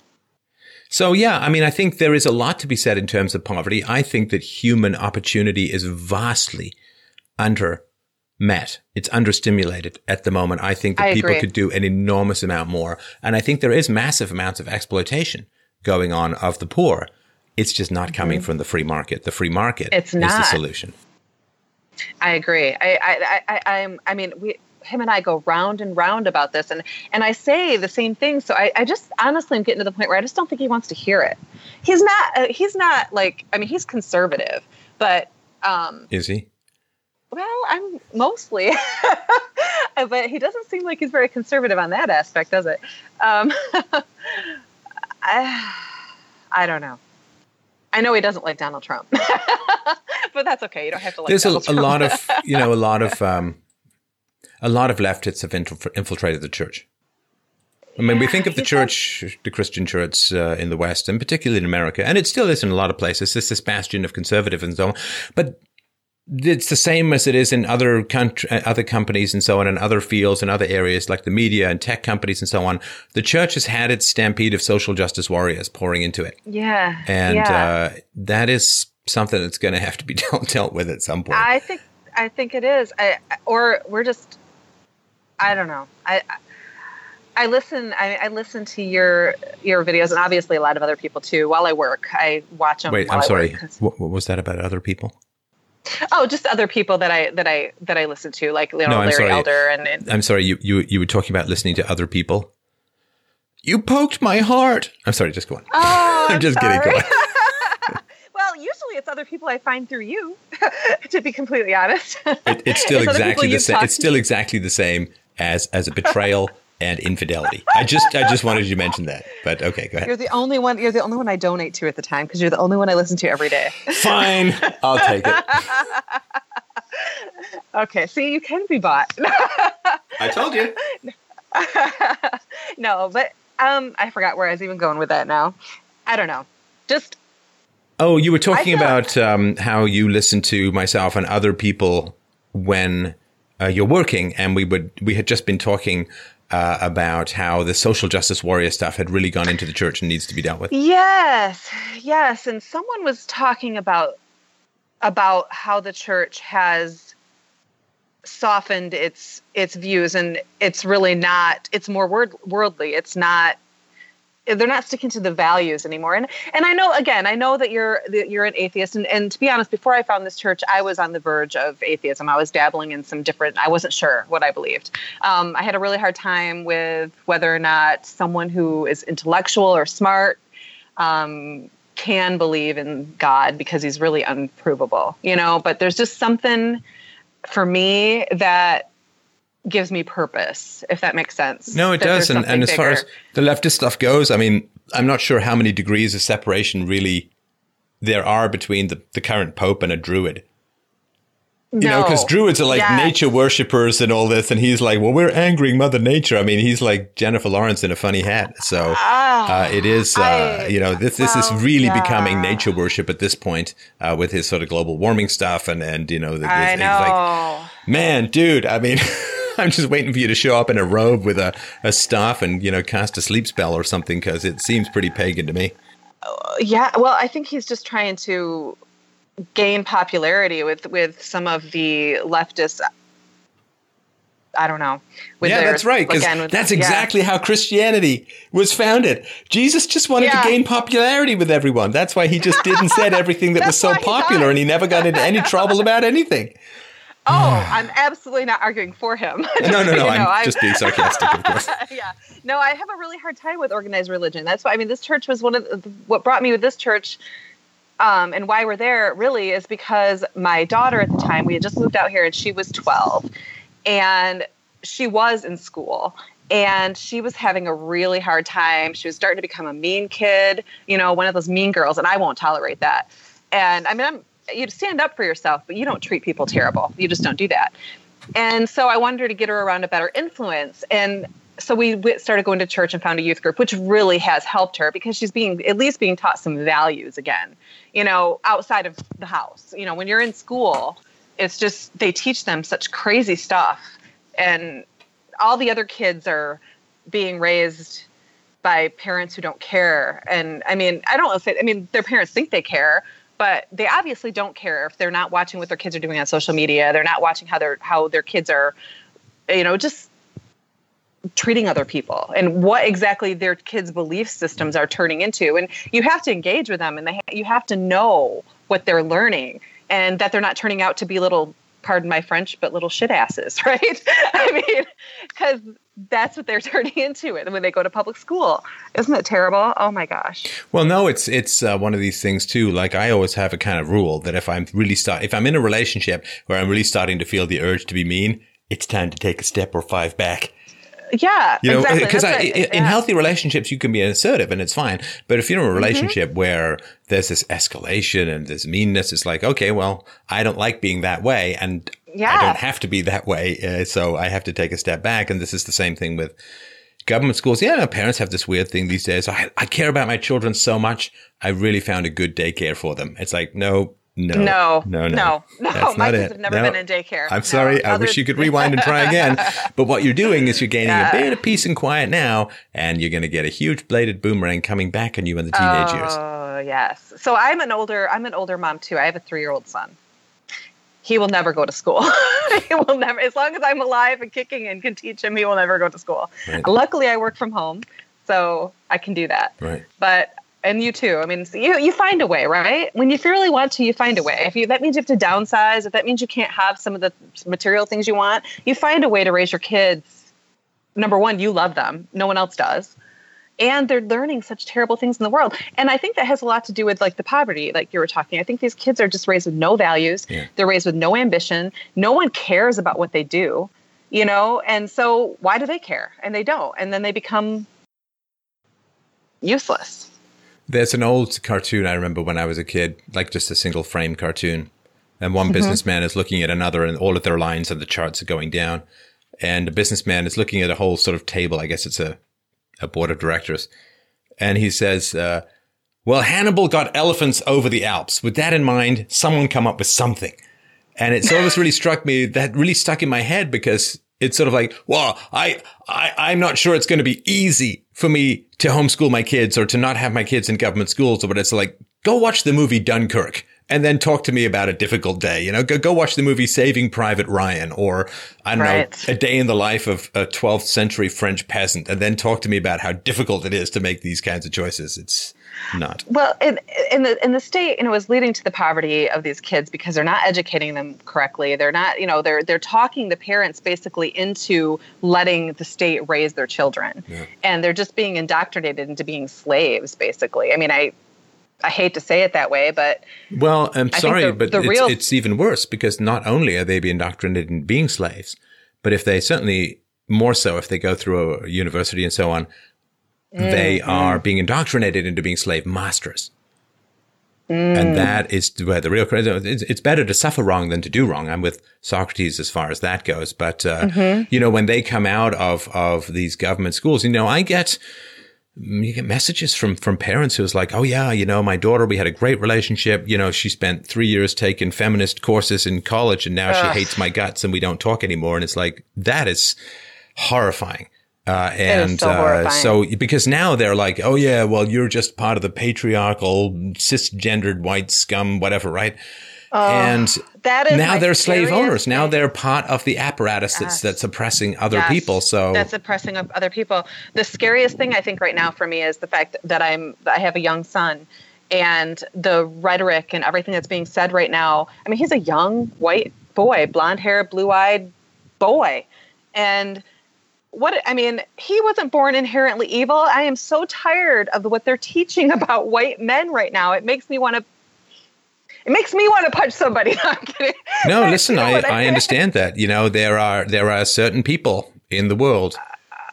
Speaker 1: So yeah, I mean, I think there is a lot to be said in terms of poverty. I think that human opportunity is vastly under met. It's understimulated at the moment. I think that
Speaker 4: I
Speaker 1: people
Speaker 4: agree.
Speaker 1: could do an enormous amount more. And I think there is massive amounts of exploitation going on of the poor. It's just not coming from the free market. The free market
Speaker 4: Mm-hmm. It's
Speaker 1: is the solution.
Speaker 4: I agree. I, I, I, I, am. I mean, we, him and I go round and round about this, and and I say the same thing. So I, I just honestly am getting to the point where I just don't think he wants to hear it. He's not. Uh, he's not like. I mean, he's conservative, but um,
Speaker 1: is he?
Speaker 4: Well, I'm mostly, *laughs* but he doesn't seem like he's very conservative on that aspect, does it? Um, *laughs* I, I don't know. I know he doesn't like Donald Trump, *laughs* but that's okay. You don't have to like.
Speaker 1: There's
Speaker 4: a,
Speaker 1: a, lot of you know a lot of um, a lot of leftists have infiltrated the church. I mean, we think of the church, the Christian church uh, in the West, and particularly in America, and it still is in a lot of places. It's this bastion of conservative and so on. But it's the same as it is in other country, uh, other companies and so on, in other fields and other areas like the media and tech companies and so on. The church has had its stampede of social justice warriors pouring into it.
Speaker 4: Yeah,
Speaker 1: and
Speaker 4: yeah.
Speaker 1: Uh, that is something that's going to have to be *laughs* dealt, dealt with at some point.
Speaker 4: I think, I think it is. I, or we're just, I don't know. I, I listen. I, I, listen to your your videos, and obviously a lot of other people too. While I work, I watch them.
Speaker 1: Wait, I'm sorry. What, what was that about other people?
Speaker 4: Oh, just other people that I that I that I listen to, like you know, no, Larry sorry. Elder, and, and,
Speaker 1: I'm sorry, you, you you were talking about listening to other people. You poked my heart. I'm sorry, just go on.
Speaker 4: Oh, *laughs*
Speaker 1: I'm, just
Speaker 4: sorry.
Speaker 1: kidding. Go
Speaker 4: on. *laughs* well, usually it's other people I find through you. *laughs* to be completely honest,
Speaker 1: it, it's still it's exactly the same. It's still exactly the same as as a betrayal *laughs* and infidelity. I just I just wanted you to mention that. But okay, go ahead.
Speaker 4: You're the only one. You're the only one I donate to at the time because you're the only one I listen to every day.
Speaker 1: Fine, I'll take it. *laughs*
Speaker 4: okay, see, you can be bought.
Speaker 1: I told you. *laughs*
Speaker 4: no, but um, I forgot where I was even going with that. Now, I don't know. Just.
Speaker 1: Oh, you were talking about um, how you listen to myself and other people when uh, you're working, and we would we had just been talking uh, about how the social justice warrior stuff had really gone into the church and needs to be dealt with.
Speaker 4: Yes, yes, and someone was talking about about how the church has softened its its views and it's really not it's more word, worldly it's not they're not sticking to the values anymore. And and I know again, I know that you're that you're an atheist. And, and to be honest, before I found this church, I was on the verge of atheism. I was dabbling in some different. I wasn't sure what I believed. Um, I had a really hard time with whether or not someone who is intellectual or smart. Um, can believe in God because he's really unprovable, you know, but there's just something for me that gives me purpose, if that makes sense.
Speaker 1: No, it does. And, and as bigger. far as the leftist stuff goes, I mean, I'm not sure how many degrees of separation really there are between the, the current pope and a druid. You no. know, because druids are like yes. nature worshippers and all this, and he's like, "Well, we're angering Mother Nature." I mean, he's like Jennifer Lawrence in a funny hat. So ah, uh, it is, uh, you know, this this is really yeah. becoming nature worship at this point uh, with his sort of global warming stuff, and and you know,
Speaker 4: the, I know.
Speaker 1: like, man, dude, I mean. *laughs* *laughs* I'm just waiting for you to show up in a robe with a, a staff and, you know, cast a sleep spell or something because it seems pretty pagan to me.
Speaker 4: Uh, yeah, well, I think he's just trying to gain popularity with with some of the leftists. I don't know.
Speaker 1: yeah, their, that's right. Because that's exactly yeah. how Christianity was founded. Jesus just wanted yeah. to gain popularity with everyone. That's why he just did and said everything that *laughs* was so popular, and he never got into any trouble about anything. *laughs*
Speaker 4: Oh, I'm absolutely not arguing for him. *laughs*
Speaker 1: no, no, no. I'm, I'm just being sarcastic, of course. *laughs*
Speaker 4: yeah. No, I have a really hard time with organized religion. That's why I mean, this church was one of the, what brought me with this church. Um, and why we're there really is because my daughter at the time, we had just moved out here and she was 12 and she was in school and she was having a really hard time. She was starting to become a mean kid, you know, one of those mean girls, and I won't tolerate that. And I mean, I'm you stand up for yourself, but you don't treat people terrible. You just don't do that. And so I wanted her to get her around a better influence. And so we started going to church and found a youth group, which really has helped her because she's being at least being taught some values again, you know, outside of the house. You know, when you're in school, it's just they teach them such crazy stuff. And all the other kids are being raised by parents who don't care. And I mean, I don't it, I mean, their parents think they care, but they obviously don't care if they're not watching what their kids are doing on social media. They're not watching how their how their kids are, you know, just treating other people and what exactly their kids' belief systems are turning into. And you have to engage with them, and they you have to know what they're learning and that they're not turning out to be little pardon my French, but little shit asses, *laughs* right? I mean, because that's what they're *laughs* turning into it when they go to public school. Isn't it terrible? Oh my gosh.
Speaker 1: Well, no, it's it's uh, one of these things too. Like I always have a kind of rule that if I'm really start if I'm in a relationship where I'm really starting to feel the urge to be mean, it's time to take a step or five back.
Speaker 4: Yeah,
Speaker 1: you know, because right. in yeah. healthy relationships you can be assertive and it's fine. But if you're in a mm-hmm. relationship mm-hmm. where there's this escalation and this meanness, it's like, okay, well, I don't like being that way, and yeah. I don't have to be that way, uh, so I have to take a step back. And this is the same thing with government schools. Yeah, parents have this weird thing these days. I, I care about my children so much. I really found a good daycare for them. It's like, no, no,
Speaker 4: no, no, no, no. My kids it. have never no. been in daycare.
Speaker 1: I'm sorry. I wish you could rewind and try again. *laughs* but what you're doing is you're gaining yeah. a bit of peace and quiet now, and you're going to get a huge bladed boomerang coming back on you in the teenage
Speaker 4: oh,
Speaker 1: years.
Speaker 4: Oh yes. So I'm an older. I'm an older mom too. I have a three year old son. He will never go to school. *laughs* he will never, as long as I'm alive and kicking and can teach him, he will never go to school. Right. Luckily, I work from home, so I can do that.
Speaker 1: Right.
Speaker 4: But and you too. I mean, you you find a way, right? When you really want to, you find a way. If you that means you have to downsize, if that means you can't have some of the material things you want, you find a way to raise your kids. Number one, you love them. No one else does. And they're learning such terrible things in the world. And I think that has a lot to do with like the poverty, like you were talking. I think these kids are just raised with no values. Yeah. They're raised with no ambition. No one cares about what they do, you know? And so why do they care? And they don't. And then they become useless.
Speaker 1: There's an old cartoon I remember when I was a kid, like just a single frame cartoon. And one mm-hmm. businessman is looking at another, and all of their lines and the charts are going down. And the businessman is looking at a whole sort of table. I guess it's a, a board of directors. And he says, uh, Well, Hannibal got elephants over the Alps. With that in mind, someone come up with something. And it's *laughs* always really struck me that really stuck in my head because it's sort of like, well, I, I, I'm not sure it's going to be easy for me to homeschool my kids or to not have my kids in government schools. But it's like, go watch the movie Dunkirk and then talk to me about a difficult day. You know, go, go watch the movie Saving Private Ryan or I don't right. know, a day in the life of a 12th century French peasant and then talk to me about how difficult it is to make these kinds of choices. It's, not.
Speaker 4: Well, in, in the in the state, you know, is leading to the poverty of these kids because they're not educating them correctly. They're not, you know, they're they're talking the parents basically into letting the state raise their children, yeah. and they're just being indoctrinated into being slaves, basically. I mean, I I hate to say it that way, but
Speaker 1: well, I'm sorry, the, but the it's, real... it's even worse because not only are they being indoctrinated in being slaves, but if they certainly more so if they go through a university and so on, Mm, they are being indoctrinated into being slave masters. Mm. And that is where the real it's, it's better to suffer wrong than to do wrong. I'm with Socrates as far as that goes. But, uh, mm-hmm. you know, when they come out of, of these government schools, you know, I get, you get messages from, from parents who's like, Oh yeah, you know, my daughter, we had a great relationship. You know, she spent three years taking feminist courses in college and now Ugh. she hates my guts and we don't talk anymore. And it's like, that is horrifying. Uh, and so, uh, so, because now they're like, oh yeah, well, you're just part of the patriarchal, cisgendered white scum, whatever, right? Oh, and now they're slave owners. Thing. Now they're part of the apparatus yes. that's that's oppressing other people. So
Speaker 4: that's oppressing other people. The scariest thing I think right now for me is the fact that I'm I have a young son, and the rhetoric and everything that's being said right now. I mean, he's a young white boy, blonde hair, blue eyed boy, and what I mean, he wasn't born inherently evil. I am so tired of what they're teaching *laughs* about white men right now. It makes me want to. It makes me want to punch somebody. *laughs*
Speaker 1: No, no listen, I, I, I understand that. You know, there are there are certain people in the world,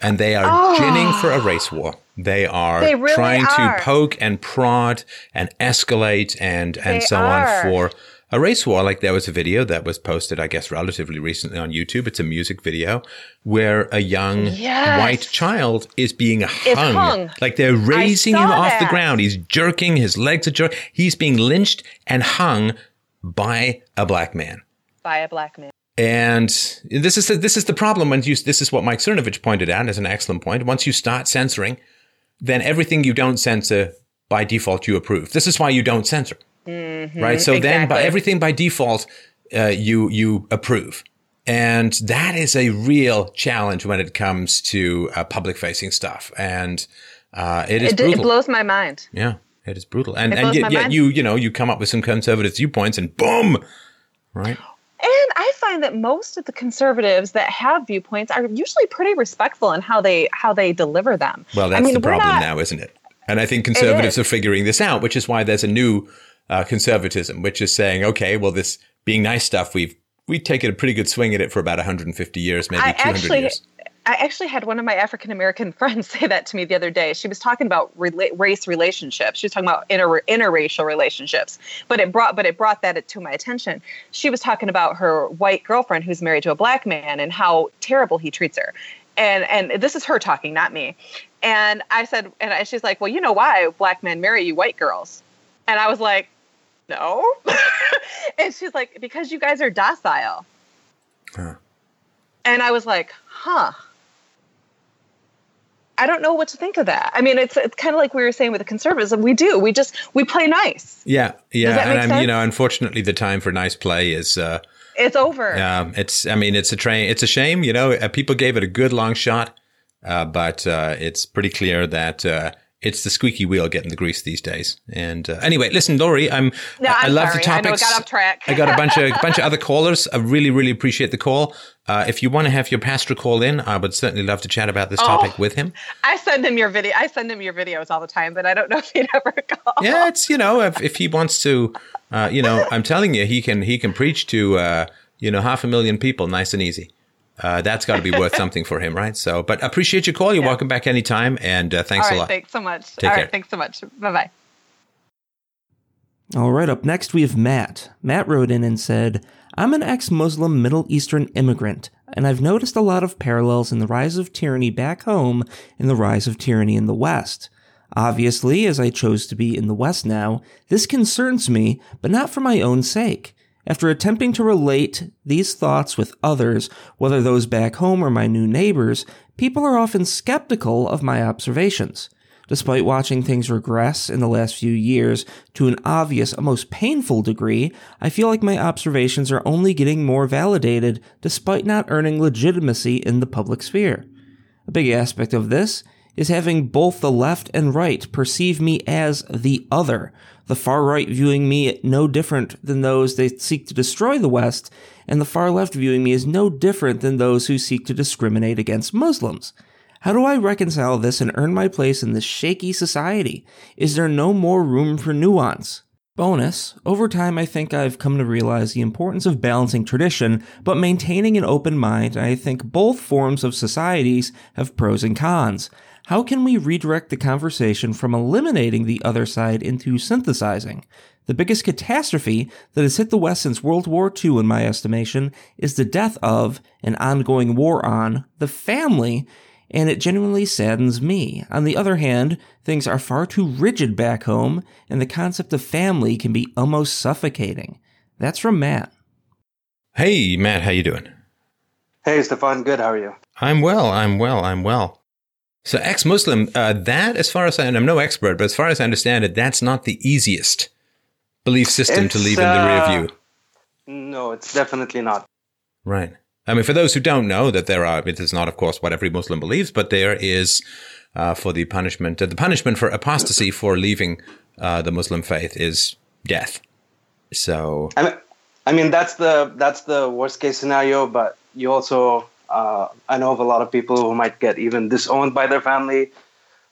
Speaker 1: and they are oh. ginning for a race war. They are they really trying are. to poke and prod and escalate and and they so are. on for a race war. Like there was a video that was posted, I guess, relatively recently on YouTube. It's a music video where a young yes. white child is being hung. hung. Like they're raising him off that. the ground. He's jerking. His legs are jerking. He's being lynched and hung by a black man.
Speaker 4: By a black man.
Speaker 1: And this is the, this is the problem when you this is what Mike Cernovich pointed out as an excellent point. Once you start censoring, then everything you don't censor by default you approve. This is why you don't censor. Mm-hmm, right. So exactly. then by everything by default, uh, you, you approve. And that is a real challenge when it comes to uh, public facing stuff. And, uh, it is
Speaker 4: it,
Speaker 1: brutal.
Speaker 4: it blows my mind.
Speaker 1: Yeah. It is brutal. And, and yet, yet you, you know, you come up with some conservative viewpoints and boom. Right.
Speaker 4: And I find that most of the conservatives that have viewpoints are usually pretty respectful in how they how they deliver them.
Speaker 1: Well, that's
Speaker 4: I mean,
Speaker 1: the problem
Speaker 4: not,
Speaker 1: now, isn't it? And I think conservatives are figuring this out, which is why there's a new uh, conservatism, which is saying, okay, well, this being nice stuff, we've we've taken a pretty good swing at it for about 150 years, maybe I 200
Speaker 4: actually,
Speaker 1: years.
Speaker 4: I actually had one of my African American *laughs* friends say that to me the other day. She was talking about rela- race relationships. She was talking about inter- interracial relationships, but it brought but it brought that to my attention. She was talking about her white girlfriend who's married to a black man and how terrible he treats her. And and this is her talking, not me. And I said, and I, she's like, well, you know why black men marry you white girls? And I was like, no. *laughs* and she's like, because you guys are docile. Huh. And I was like, huh. I don't know what to think of that. I mean, it's it's kind of like we were saying with the conservatism. We do. We just we play nice.
Speaker 1: Yeah, yeah. and I'm, you know, unfortunately, the time for nice play is. Uh,
Speaker 4: it's over.
Speaker 1: Yeah, it's. I mean, it's a train. It's a shame. You know, uh, people gave it a good long shot, uh, but uh, it's pretty clear that uh, it's the squeaky wheel getting the grease these days. And uh, anyway, listen, Lori, I'm,
Speaker 4: no,
Speaker 1: I,
Speaker 4: I'm
Speaker 1: love
Speaker 4: sorry.
Speaker 1: the topics.
Speaker 4: I, know, got off track.
Speaker 1: I got a bunch of *laughs* bunch of other callers. I really, really appreciate the call. Uh, if you want to have your pastor call in, I would certainly love to chat about this oh, topic with him.
Speaker 4: I send him your video. I send him your videos all the time, but I don't know if he'd ever *laughs* call.
Speaker 1: Yeah, it's you know if, if he wants to, uh, you know, I'm telling you, he can he can preach to uh, you know half a million people, nice and easy uh, that's got to be worth something for him, right? So, but appreciate your call. You're yeah. welcome back anytime, and uh, thanks a lot.
Speaker 4: Thanks so much. Take All care. right, thanks so much. Bye bye.
Speaker 2: All right, up next we have Matt. Matt wrote in and said, I'm an ex Muslim Middle Eastern immigrant, and I've noticed a lot of parallels in the rise of tyranny back home and the rise of tyranny in the West. Obviously, as I chose to be in the West now, this concerns me, but not for my own sake. After attempting to relate these thoughts with others, whether those back home or my new neighbors, people are often skeptical of my observations. Despite watching things regress in the last few years to an obvious, almost painful degree, I feel like my observations are only getting more validated despite not earning legitimacy in the public sphere. A big aspect of this is having both the left and right perceive me as the other, the far right viewing me no different than those that seek to destroy the West, and the far left viewing me as no different than those who seek to discriminate against Muslims. How do I reconcile this and earn my place in this shaky society? Is there no more room for nuance? Bonus, over time I think I've come to realize the importance of balancing tradition, but maintaining an open mind, I think both forms of societies have pros and cons. How can we redirect the conversation from eliminating the other side into synthesizing? The biggest catastrophe that has hit the West since World War II, in my estimation, is the death of, an ongoing war on, the family, and it genuinely saddens me. On the other hand, things are far too rigid back home, and the concept of family can be almost suffocating. That's from Matt.
Speaker 1: Hey, Matt, how you doing?
Speaker 5: Hey, Stefan. Good. How are you?
Speaker 1: I'm well. I'm well. I'm well. So ex-Muslim, uh, that, as far as I, and I'm no expert, but as far as I understand it, that's not the easiest belief system it's, to leave in the rear uh, view.
Speaker 5: No, it's definitely not.
Speaker 1: Right. I mean, for those who don't know that there are, it is not, of course, what every Muslim believes, but there is uh, for the punishment, uh, the punishment for apostasy for leaving uh, the Muslim faith is death. So,
Speaker 5: I mean, I mean, that's the that's the worst case scenario, but you also uh, I know of a lot of people who might get even disowned by their family,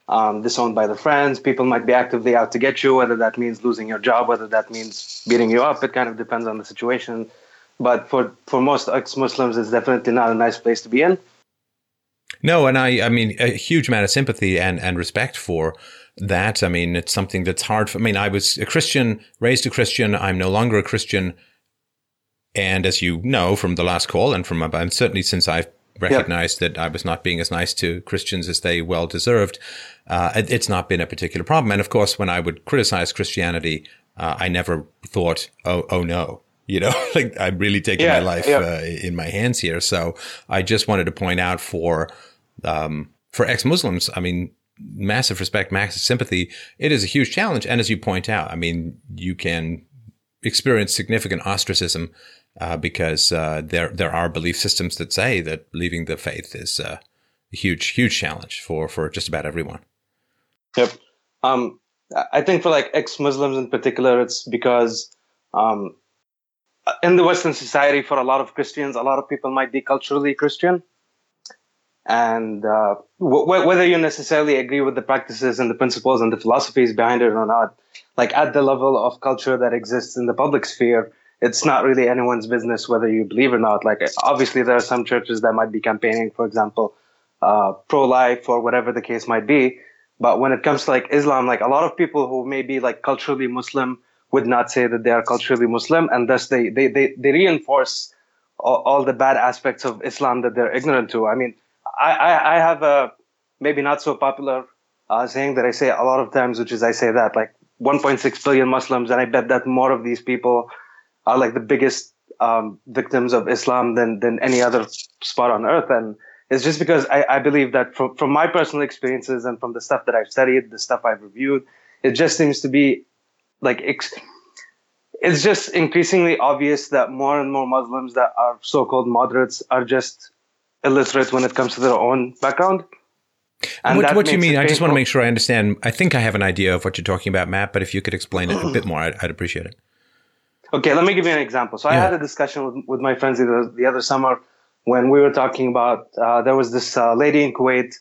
Speaker 5: um, disowned by their friends. People might be actively out to get you, whether that means losing your job, whether that means beating you up. It kind of depends on the situation. But for, for most ex Muslims, it's definitely not a nice place to be in.
Speaker 1: No, and I, I mean, a huge amount of sympathy and, and respect for that. I mean, it's something that's hard for, I mean, I was a Christian, raised a Christian. I'm no longer a Christian. And as you know from the last call and from, and certainly since I've recognized yep. that I was not being as nice to Christians as they well deserved, uh, it, it's not been a particular problem. And of course, when I would criticize Christianity, uh, I never thought, oh, oh no, you know, *laughs* like I'm really taking yeah, my life yeah. uh, in my hands here. So I just wanted to point out for, um, for ex-Muslims, I mean, massive respect, massive sympathy. It is a huge challenge. And as you point out, I mean, you can experience significant ostracism uh, because uh, there there are belief systems that say that leaving the faith is uh, a huge huge challenge for for just about everyone.
Speaker 5: Yep. Um, I think for like ex Muslims in particular, it's because um, in the Western society, for a lot of Christians, a lot of people might be culturally Christian. And uh, w- whether you necessarily agree with the practices and the principles and the philosophies behind it or not, like at the level of culture that exists in the public sphere, it's not really anyone's business whether you believe or not. Like, obviously, there are some churches that might be campaigning, for example, uh, pro life or whatever the case might be. But when it comes to like Islam, like a lot of people who may be like culturally Muslim would not say that they are culturally Muslim, and thus they they they, they reinforce all, all the bad aspects of Islam that they're ignorant to. I mean, I I, I have a maybe not so popular uh, saying that I say a lot of times, which is I say that like 1.6 billion Muslims, and I bet that more of these people are like the biggest um, victims of Islam than than any other spot on earth, and it's just because I, I believe that from, from my personal experiences and from the stuff that I've studied, the stuff I've reviewed, it just seems to be like ex- it's just increasingly obvious that more and more Muslims that are so-called moderates are just illiterate when it comes to their own background.
Speaker 1: And what, what do you mean? I just want to make sure I understand. I think I have an idea of what you're talking about, Matt. But if you could explain it a *clears throat* bit more, I'd, I'd appreciate it.
Speaker 5: Okay, let me give you an example. So yeah. I had a discussion with, with my friends the, the other summer when we were talking about uh, there was this uh, lady in Kuwait.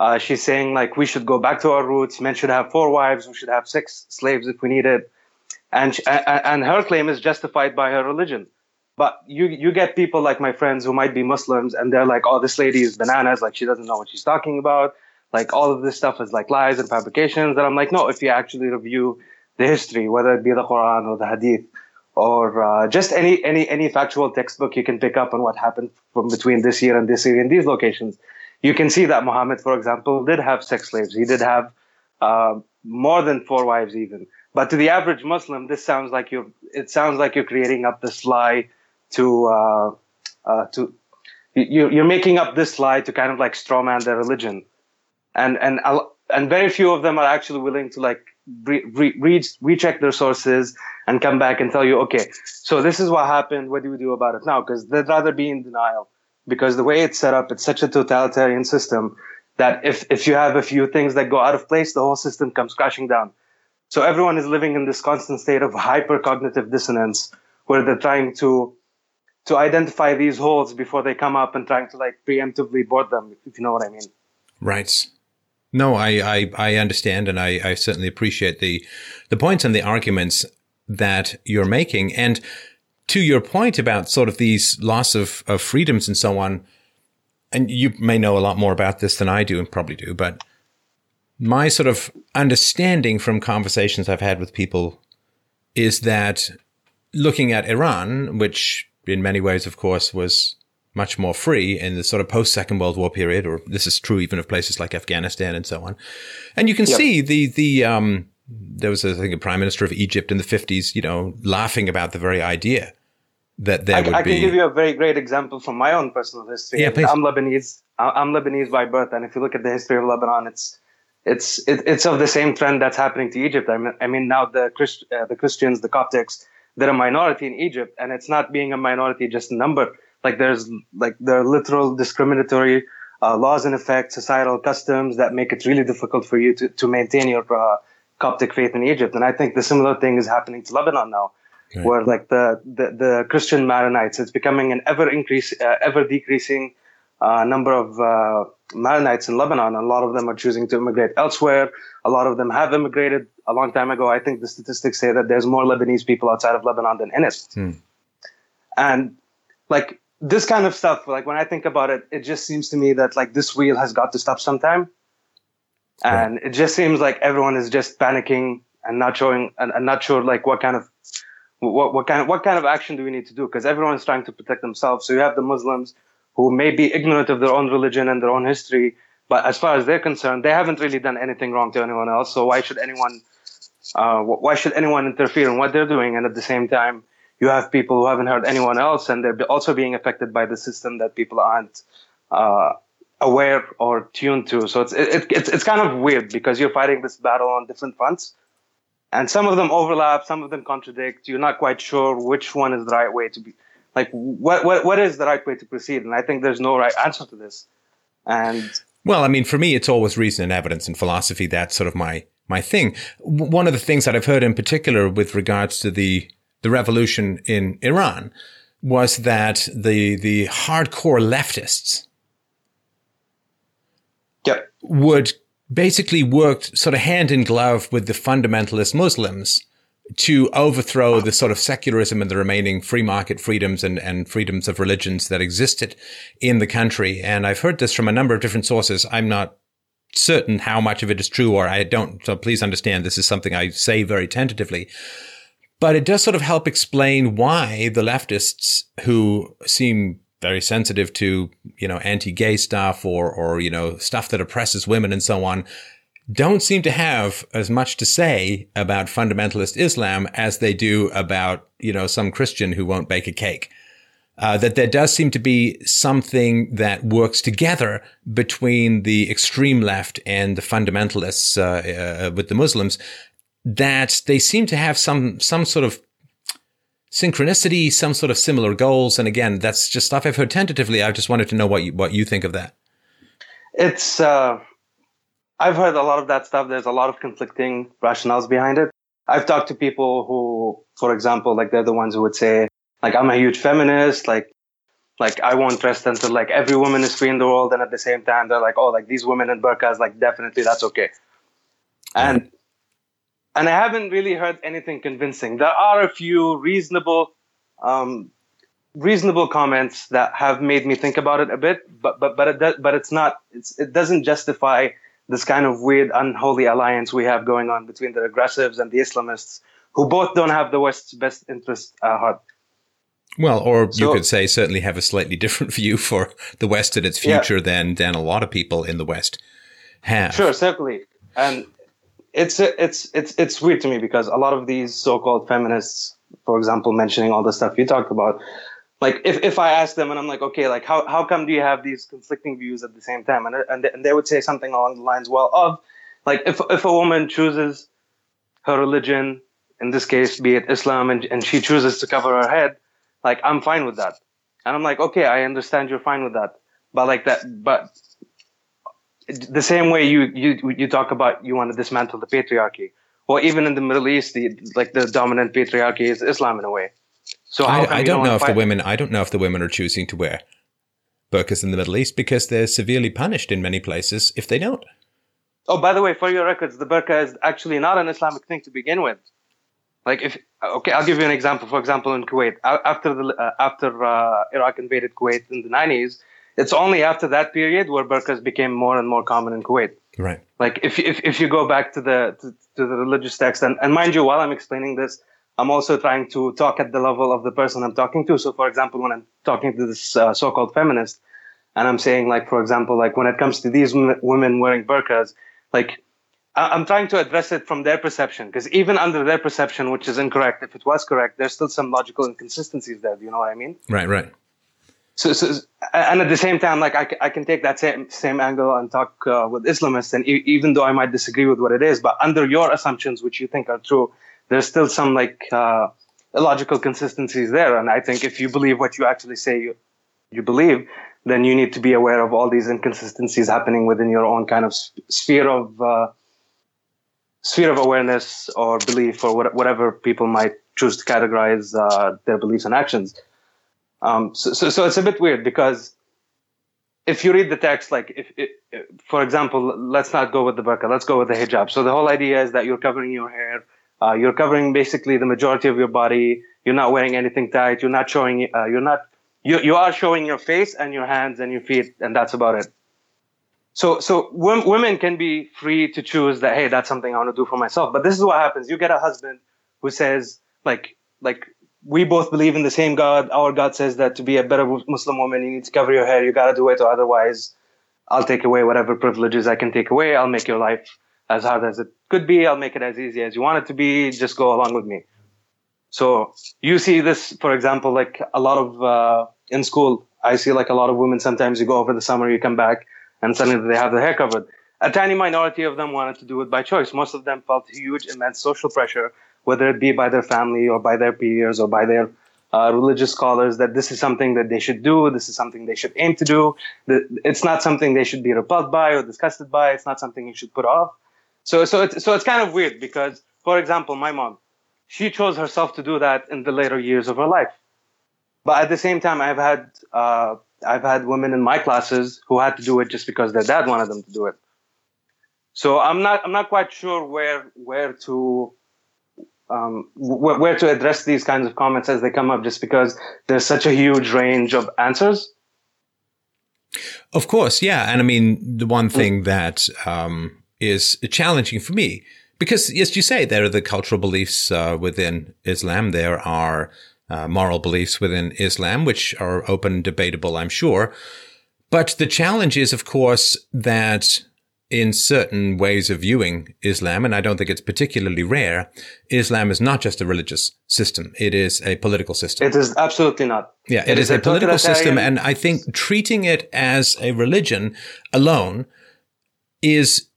Speaker 5: Uh, she's saying like we should go back to our roots. Men should have four wives. We should have six slaves if we need it. And she, and her claim is justified by her religion. But you you get people like my friends who might be Muslims and they're like, oh, this lady is bananas. Like she doesn't know what she's talking about. Like all of this stuff is like lies and fabrications. And I'm like, no. If you actually review the history, whether it be the Quran or the Hadith, or uh, just any any any factual textbook you can pick up on what happened from between this year and this year in these locations, you can see that Muhammad, for example, did have sex slaves. He did have uh, more than four wives, even. But to the average Muslim, this sounds like you're. It sounds like you're creating up this lie to uh, uh to you, you're making up this lie to kind of like strawman their religion, and and and very few of them are actually willing to like re- re- recheck their sources and come back and tell you, okay, so this is what happened. What do we do about it now? Because they'd rather be in denial because the way it's set up, it's such a totalitarian system that if, if you have a few things that go out of place, the whole system comes crashing down. So everyone is living in this constant state of hypercognitive dissonance where they're trying to to identify these holes before they come up and trying to like preemptively board them, if you know what I mean.
Speaker 1: Right. No, I, I, I understand and I, I certainly appreciate the the points and the arguments that you're making. And to your point about sort of these loss of, of freedoms and so on, and you may know a lot more about this than I do and probably do, but my sort of understanding from conversations I've had with people is that looking at Iran, which in many ways, of course, was much more free in the sort of post Second World War period, or this is true even of places like Afghanistan and so on. And you can yep. see the the um, there was, I think, a prime minister of Egypt in the 50s, you know, laughing about the very idea that there
Speaker 5: I,
Speaker 1: would
Speaker 5: I
Speaker 1: be.
Speaker 5: I can give you a very great example from my own personal history.
Speaker 1: Yeah, please.
Speaker 5: I'm Lebanese. I'm Lebanese by birth, and if you look at the history of Lebanon, it's it's it, it's of the same trend that's happening to Egypt. I mean, I mean now the Christ, uh, the Christians, the Coptics, they're a minority in Egypt, and it's not being a minority just a number. Like there's like there are literal discriminatory uh, laws in effect, societal customs that make it really difficult for you to to maintain your uh, Coptic faith in Egypt. And I think the similar thing is happening to Lebanon now, okay. where like the, the, the, Christian Maronites, it's becoming an ever increase, uh, ever decreasing uh, number of uh, Maronites in Lebanon. A lot of them are choosing to immigrate elsewhere. A lot of them have immigrated a long time ago. I think the statistics say that there's more Lebanese people outside of Lebanon than in it. Hmm. And like this kind of stuff, like when I think about it, it just seems to me that like this wheel has got to stop sometime and it just seems like everyone is just panicking and not showing and, and not sure like what kind of what, what kind of what kind of action do we need to do? Because everyone's trying to protect themselves. So you have the muslims who may be ignorant of their own religion and their own history but as far as they're concerned they haven't really done anything wrong to anyone else. So why should anyone uh, why should anyone interfere in what they're doing? And at the same time you have people who haven't heard anyone else and they're also being affected by the system that people aren't uh, aware or tuned to. So it's it, it's it's kind of weird because you're fighting this battle on different fronts, and some of them overlap, some of them contradict. You're not quite sure which one is the right way to be. Like what what what is the right way to proceed? And I think there's no right answer to this. And
Speaker 1: well, I mean, for me, it's always reason and evidence and philosophy. That's sort of my my thing. One of the things that I've heard in particular with regards to the the revolution in Iran was that the the hardcore leftists. Would basically work sort of hand in glove with the fundamentalist Muslims to overthrow the sort of secularism and the remaining free market freedoms and, and freedoms of religions that existed in the country. And I've heard this from a number of different sources. I'm not certain how much of it is true or I don't. So please understand this is something I say very tentatively. But it does sort of help explain why the leftists who seem very sensitive to, you know, anti-gay stuff or, or, you know, stuff that oppresses women and so on don't seem to have as much to say about fundamentalist Islam as they do about, you know, some Christian who won't bake a cake. Uh, that there does seem to be something that works together between the extreme left and the fundamentalists uh, uh, with the Muslims. That they seem to have some some sort of synchronicity, some sort of similar goals. And again, that's just stuff I've heard tentatively. I just wanted to know what you, what you think of that.
Speaker 5: It's uh, I've heard a lot of that stuff. There's a lot of conflicting rationales behind it. I've talked to people who, for example, like they're the ones who would say, like, I'm a huge feminist, like, like I won't rest until like every woman is free in the world, and at the same time, they're like, oh, like these women in burqas, like definitely that's okay. And and I haven't really heard anything convincing. There are a few reasonable, um, reasonable comments that have made me think about it a bit, but but but it but it's not. It's, it doesn't justify this kind of weird, unholy alliance we have going on between the aggressives and the Islamists, who both don't have the West's best interest at heart.
Speaker 1: Well, or so, you could say certainly have a slightly different *laughs* view for the West and its future yeah. than than a lot of people in the West have.
Speaker 5: Sure, certainly, and it's it's it's it's weird to me because a lot of these so-called feminists, for example, mentioning all the stuff you talked about, like if, if I ask them and I'm like, okay, like how, how come do you have these conflicting views at the same time? And, and, and they would say something along the lines, well, of like if, if a woman chooses her religion, in this case, be it Islam, and, and she chooses to cover her head, like I'm fine with that. And I'm like, okay, I understand you're fine with that. But like that, but the same way you, you, you talk about you want to dismantle the patriarchy. Well, even in the Middle East, the, like the dominant patriarchy is Islam in a way.
Speaker 1: So I, I don't know if the women I don't know if the women are choosing to wear burqas in the Middle East because they're severely punished in many places if they don't.
Speaker 5: Oh, by the way, for your records, the burqa is actually not an Islamic thing to begin with. Like if okay, I'll give you an example. For example, in Kuwait, after the uh, after uh, Iraq invaded Kuwait in the 90s, it's only after that period where burqas became more and more common in Kuwait.
Speaker 1: Right.
Speaker 5: Like if if, if you go back to the to, to the religious text, and, and mind you, while I'm explaining this, I'm also trying to talk at the level of the person I'm talking to. So, for example, when I'm talking to this uh, so-called feminist, and I'm saying, like, for example, like when it comes to these m- women wearing burqas, like I- am trying to address it from their perception, because even under their perception, which is incorrect, if it was correct, there's still some logical inconsistencies there. Do you know what I mean?
Speaker 1: Right, right.
Speaker 5: So, so and at the same time, like I, I can take that same same angle and talk uh, with Islamists, and e- even though I might disagree with what it is, but under your assumptions, which you think are true, there's still some like uh, illogical consistencies there. And I think if you believe what you actually say you, you believe, then you need to be aware of all these inconsistencies happening within your own kind of sphere of uh, sphere of awareness or belief or what, whatever people might choose to categorize uh, their beliefs and actions. Um, so, so, so, it's a bit weird because if you read the text, like if, if, for example, let's not go with the burqa, let's go with the hijab. So the whole idea is that you're covering your hair uh, you're covering basically the majority of your body. You're not wearing anything tight. You're not showing. Uh, you're not. You you are showing your face and your hands and your feet, and that's about it. So so women can be free to choose that. Hey, that's something I want to do for myself. But this is what happens. You get a husband who says like like we both believe in the same God. Our God says that to be a better Muslim woman, you need to cover your hair. You got to do it, or otherwise, I'll take away whatever privileges I can take away. I'll make your life as hard as it could be. I'll make it as easy as you want it to be. Just go along with me. So you see this, for example, like a lot of uh, in school. I see like a lot of women. Sometimes you go over the summer, you come back, and suddenly they have their hair covered. A tiny minority of them wanted to do it by choice. Most of them felt huge, immense social pressure, whether it be by their family or by their peers or by their uh, religious scholars, that this is something that they should do. This is something they should aim to do. It's not something they should be repelled by or disgusted by. It's not something you should put off. So so it's so it's kind of weird because, for example, my mom, she chose herself to do that in the later years of her life. But at the same time, I've had uh, I've had women in my classes who had to do it just because their dad wanted them to do it. So I'm not I'm not quite sure where where to um, wh- where to address these kinds of comments as they come up, just because there's such a huge range of answers.
Speaker 1: Of course, yeah, and I mean the one thing that um, is challenging for me because, as you say, there are the cultural beliefs uh, within Islam. There are uh, moral beliefs within Islam, which are open, debatable, I'm sure. But the challenge is, of course, that in certain ways of viewing Islam, and I don't think it's particularly rare, Islam is not just a religious system. It is a political system.
Speaker 5: It is absolutely not.
Speaker 1: Yeah, it, it is, is, a, political system. And I think treating it as a religion alone is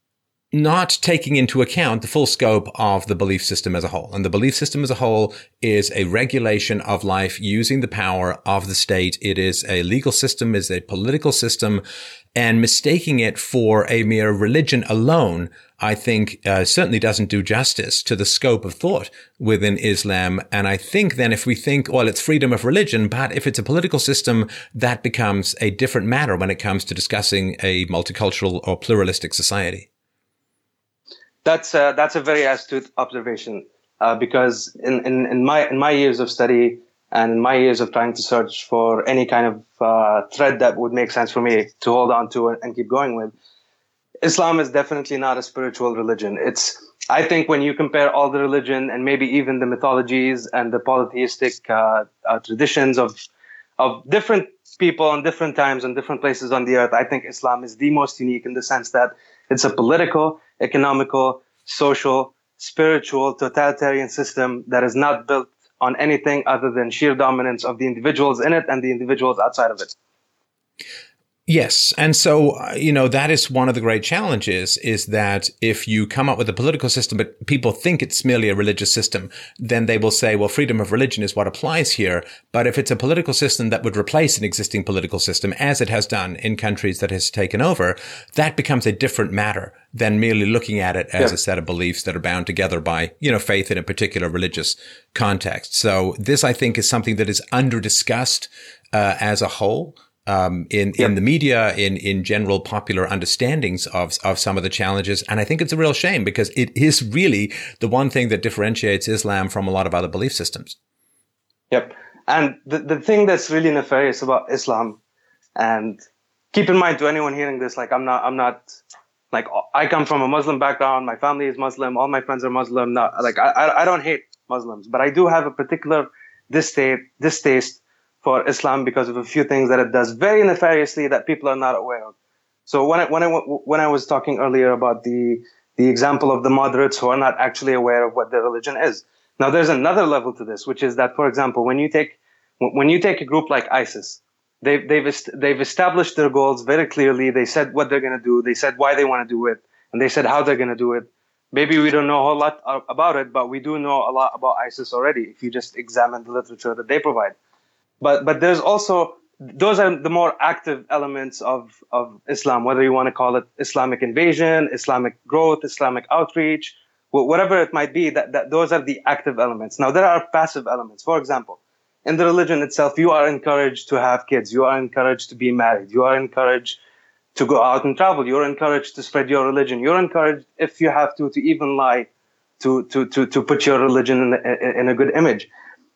Speaker 1: not taking into account the full scope of the belief system as a whole. And the belief system as a whole is a regulation of life using the power of the state. It is a legal system, is a political system, and mistaking it for a mere religion alone, I think uh, certainly doesn't do justice to the scope of thought within Islam. And I think then if we think, well, it's freedom of religion, but if it's a political system, that becomes a different matter when it comes to discussing a multicultural or pluralistic society.
Speaker 5: That's uh, that's a very astute observation uh, because in, in, in my in my years of study and in my years of trying to search for any kind of uh, thread that would make sense for me to hold on to and keep going with, Islam is definitely not a spiritual religion. It's I think when you compare all the religion and maybe even the mythologies and the polytheistic uh, uh, traditions of of different people in different times and different places on the earth, I think Islam is the most unique in the sense that it's a political, economical, social, spiritual, totalitarian system that is not built on anything other than sheer dominance of the individuals in it and the individuals outside of it.
Speaker 1: Yes. And so, uh, you know, that is one of the great challenges is that if you come up with a political system, but people think it's merely a religious system, then they will say, well, freedom of religion is what applies here. But if it's a political system that would replace an existing political system, as it has done in countries that has taken over, that becomes a different matter than merely looking at it as yeah. a set of beliefs that are bound together by, you know, faith in a particular religious context. So this, I think, is something that is under discussed uh, as a whole um, in in the media, in in general popular understandings of of some of the challenges, and I think it's a real shame because it is really the one thing that differentiates Islam from a lot of other belief systems.
Speaker 5: Yep, and the the thing that's really nefarious about Islam, and keep in mind to anyone hearing this, like I'm not I'm not like I come from a Muslim background, my family is Muslim, all my friends are Muslim. Not like I I don't hate Muslims, but I do have a particular distaste distaste for Islam because of a few things that it does very nefariously that people are not aware of. So when I, when I, when I was talking earlier about the, the example of the moderates who are not actually aware of what their religion is. Now there's another level to this, which is that, for example, when you take, when you take a group like ISIS, they've, they've, they've established their goals very clearly. They said what they're going to do. They said why they want to do it and they said how they're going to do it. Maybe we don't know a whole lot about it, but we do know a lot about ISIS already if you just examine the literature that they provide but but there's also those are the more active elements of of Islam, whether you want to call it Islamic invasion, Islamic growth, Islamic outreach, whatever it might be. That, that those are the active elements. Now there are passive elements. For example, in the religion itself, you are encouraged to have kids. You are encouraged to be married. You are encouraged to go out and travel. You're encouraged to spread your religion. You're encouraged, if you have to, to even lie, to to to to put your religion in, in a good image.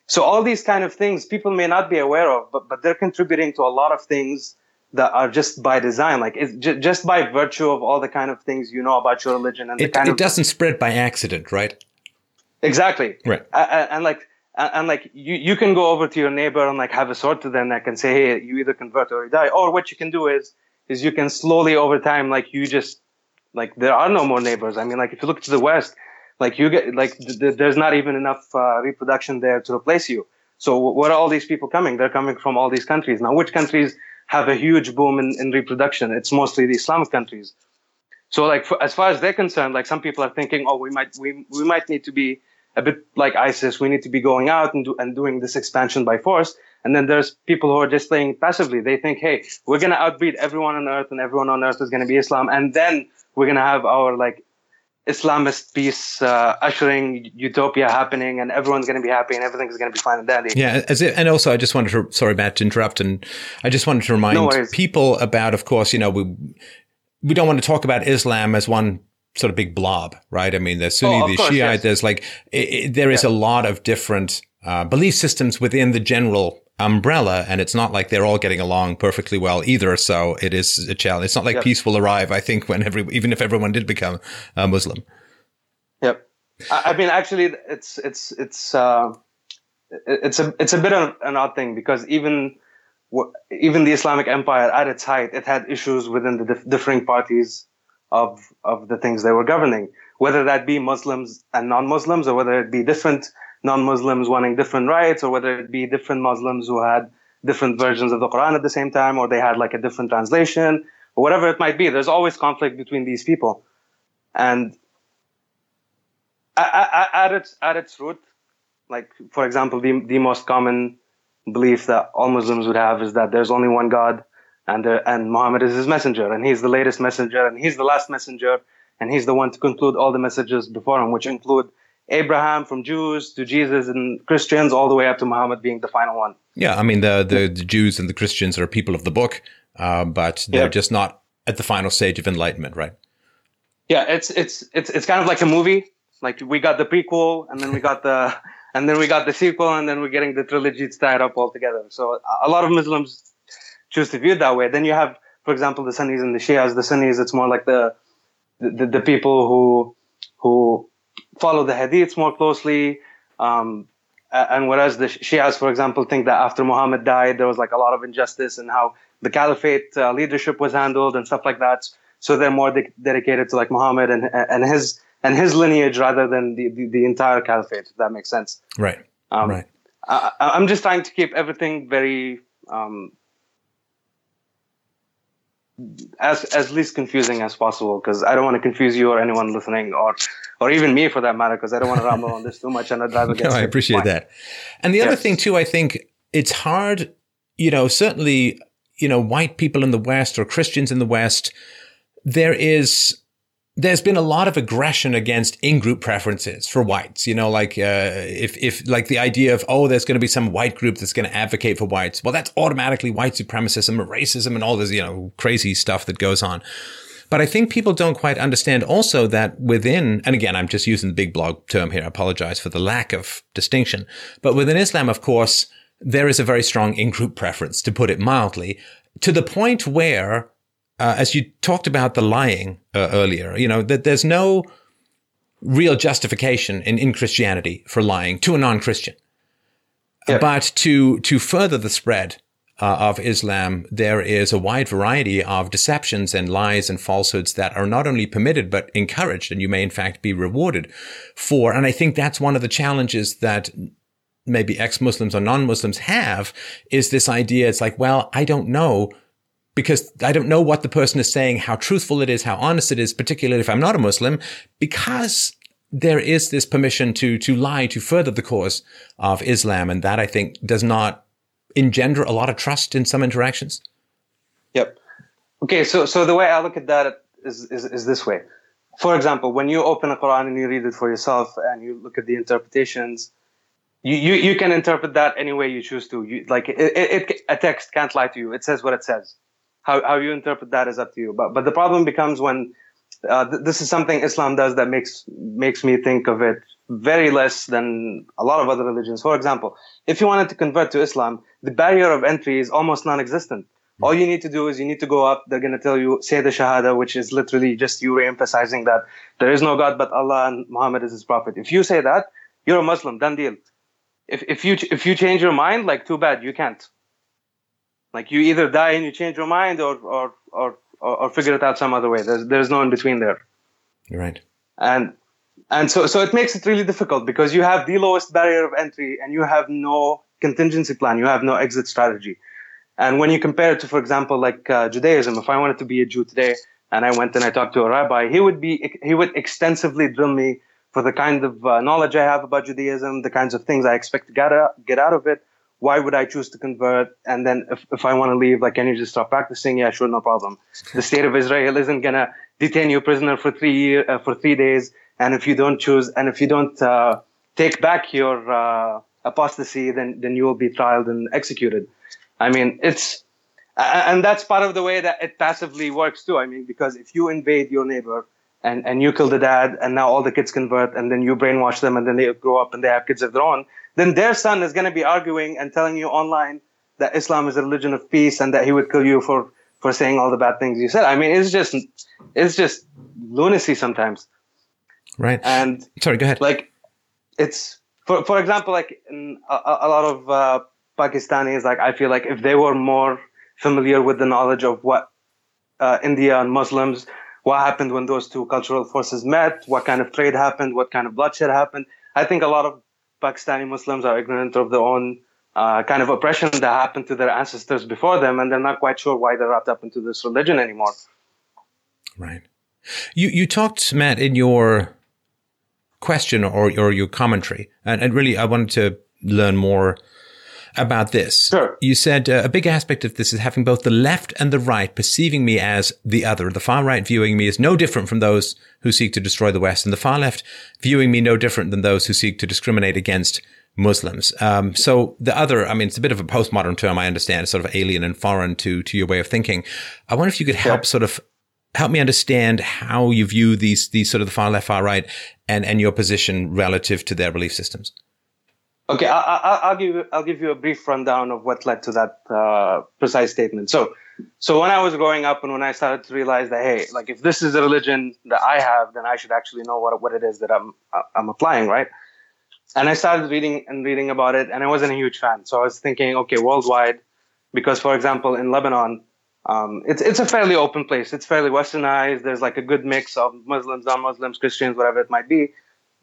Speaker 5: So all these kind of things people may not be aware of, but, but they're contributing to a lot of things that are just by design, like it's j- just by virtue of all the kind of things you know about your religion and
Speaker 1: it,
Speaker 5: kind
Speaker 1: it
Speaker 5: of,
Speaker 1: doesn't spread by accident, right?
Speaker 5: Exactly.
Speaker 1: Right.
Speaker 5: And, and like, and like you, you can go over to your neighbor and like have a sword to their neck and say, Hey, you either convert or you die. Or what you can do is, is you can slowly over time, like you just, like there are no more neighbors. I mean, like if you look to the West, like you get like th- th- there's not even enough uh, reproduction there to replace you. So where are all these people coming? They're coming from all these countries. Now, which countries have a huge boom in, in reproduction? It's mostly the Islamic countries. So like for, as far as they're concerned, like some people are thinking, oh, we might we we might need to be a bit like ISIS. We need to be going out and do, and doing this expansion by force. And then there's people who are just playing passively. They think, hey, we're gonna outbreed everyone on earth, and everyone on earth is gonna be Islam, and then we're gonna have our like Islamist peace uh, ushering utopia happening, and everyone's going to be happy, and everything's going to be fine and dandy.
Speaker 1: Yeah, as it, and also I just wanted to sorry, Matt, to interrupt, and I just wanted to remind no people about, of course, you know, we we don't want to talk about Islam as one sort of big blob, right? I mean, there's Sunni, oh, there's Shiite, yes. there's like it, it, there is yeah. a lot of different uh, belief systems within the general umbrella and it's not like they're all getting along perfectly well either so it is a challenge. It's not like yep. peace will arrive i think when every even if everyone did become a muslim.
Speaker 5: Yep. I, mean actually it's it's it's uh, it's a it's a bit of an odd thing because even even the islamic empire at its height it had issues within the dif- differing parties of of the things they were governing. Whether that be muslims and non-muslims or whether it be different non-Muslims wanting different rights, or whether it be different Muslims who had different versions of the Quran at the same time, or they had like a different translation, or whatever it might be. There's always conflict between these people, and at its at its root, like for example, the the most common belief that all Muslims would have is that there's only one God, and there, and Muhammad is his messenger, and he's the latest messenger, and he's the last messenger, and he's the one to conclude all the messages before him, which include Abraham from Jews to Jesus and Christians, all the way up to Muhammad being the final one.
Speaker 1: Yeah, I mean the the, the Jews and the Christians are people of the book, uh, but they're just not at the final stage of enlightenment, right?
Speaker 5: Yeah, it's it's it's it's kind of like a movie. Like we got the prequel, and then we got the *laughs* and then we got the sequel, and then we're getting the trilogy tied up all together. So a lot of Muslims choose to view it that way. Then you have, for example, the Sunnis and the Shias. The Sunnis, it's more like the the, the people who who follow the hadiths more closely. Um, and whereas the Shias, for example, think that after Muhammad died, there was like a lot of injustice and how the caliphate uh, leadership was handled and stuff like that. So they're more de- dedicated to like Muhammad and and his and his lineage rather than the, the, the entire caliphate. If that makes sense.
Speaker 1: Right. Um, right.
Speaker 5: I, am just trying to keep everything very um, as as least confusing as possible because I don't want to confuse you or anyone listening or or even me for that matter because I don't want to ramble on this too much and I'd rather *laughs* get.
Speaker 1: no, I appreciate that. And the yes. other thing too, I think it's hard. You know, certainly, you know, white people in the West or Christians in the West, there is there's been a lot of aggression against in-group preferences for whites. You know, like uh, if if like the idea of oh, there's going to be some white group that's going to advocate for whites. Well, that's automatically white supremacism and racism and all this you know crazy stuff that goes on. But I think people don't quite understand also that within, and again, I'm just using the big blog term here. I apologize for the lack of distinction. But within Islam, of course, there is a very strong in-group preference, to put it mildly, to the point where uh, as you talked about the lying uh, earlier, you know, that there's no real justification in, in Christianity for lying to a non-Christian. Yeah. But to, to further the spread uh, of Islam, there is a wide variety of deceptions and lies and falsehoods that are not only permitted, but encouraged. And you may in fact be rewarded for. And I think that's one of the challenges that maybe ex-Muslims or non-Muslims have is this idea. It's like, well, I don't know because I don't know what the person is saying, how truthful it is, how honest it is, particularly if I'm not a Muslim, because there is this permission to, to lie to further the cause of Islam. And that I think does not engender a lot of trust in some interactions.
Speaker 5: Yep. Okay. So, so the way I look at that is, is, is this way. For example, when you open a Quran and you read it for yourself and you look at the interpretations, you, you, you can interpret that any way you choose to. You, like it, it, it, a text can't lie to you. It says what it says how, how you interpret that is up to you. But, but the problem becomes when uh, th- this is something Islam does that makes, makes me think of it very less than a lot of other religions. For example, if you wanted to convert to Islam, the barrier of entry is almost non-existent. Mm-hmm. All you need to do is you need to go up. They're going to tell you, say the Shahada, which is literally just you re-emphasizing that there is no God but Allah and Muhammad is his prophet. If you say that, you're a Muslim, done deal. If, if you, if you change your mind, like too bad, you can't. Like you either die and you change your mind, or or or or, figure it out some other way. There's there's no in between there.
Speaker 1: You're right.
Speaker 5: And and so so it makes it really difficult because you have the lowest barrier of entry and you have no contingency plan. You have no exit strategy. And when you compare it to, for example, like uh, Judaism, if I wanted to be a Jew today and I went and I talked to a rabbi, he would be he would extensively drill me for the kind of uh, knowledge I have about Judaism, the kinds of things I expect to get out, get out of it, why would I choose to convert? And then if, if I want to leave, like, can you just stop practicing? Yeah, sure, no problem. The state of Israel isn't gonna detain you prisoner for three year, uh, for three days. And if you don't choose, and if you don't uh, take back your uh, apostasy, then then you will be trialed and executed. I mean, it's and that's part of the way that it passively works too. I mean, because if you invade your neighbor and, and you kill the dad and now all the kids convert and then you brainwash them and then they grow up and they have kids of their own, then their son is going to be arguing and telling you online that Islam is a religion of peace and that he would kill you for, for saying all the bad things you said. I mean, it's just, it's just lunacy sometimes.
Speaker 1: Right.
Speaker 5: And
Speaker 1: sorry, go ahead.
Speaker 5: Like it's, for, for example, like a, a, lot of, uh, Pakistanis, like I feel like if they were more familiar with the knowledge of what uh, India and Muslims, what happened when those two cultural forces met, what kind of trade happened, what kind of bloodshed happened. I think a lot of Pakistani Muslims are ignorant of their own uh, kind of oppression that happened to their ancestors before them, and they're not quite sure why they're wrapped up into this religion anymore.
Speaker 1: Right. You you talked, Matt, in your question or, or your commentary, and, and really I wanted to learn more about this.
Speaker 5: Sure.
Speaker 1: You said uh, a big aspect of this is having both the left and the right perceiving me as the other. The far right viewing me as no different from those who seek to destroy the West, and the far left viewing me no different than those who seek to discriminate against Muslims. Um, so the other, I mean, it's a bit of a postmodern term. I understand, it's sort of alien and foreign to to your way of thinking. I wonder if you could help sort of help me understand how you view these these sort of the far left, far right, and and your position relative to their belief systems.
Speaker 5: Okay, I, will give I'll give you a brief rundown of what led to that uh, precise statement. So, so when I was growing up and when I started to realize that hey, like if this is a religion that I have, then I should actually know what what it is that I'm I'm applying, right? And I started reading and reading about it, and I wasn't a huge fan. So I was thinking, okay, worldwide, because for example, in Lebanon, um, it's it's a fairly open place. It's fairly westernized. There's like a good mix of Muslims, non-Muslims, Christians, whatever it might be.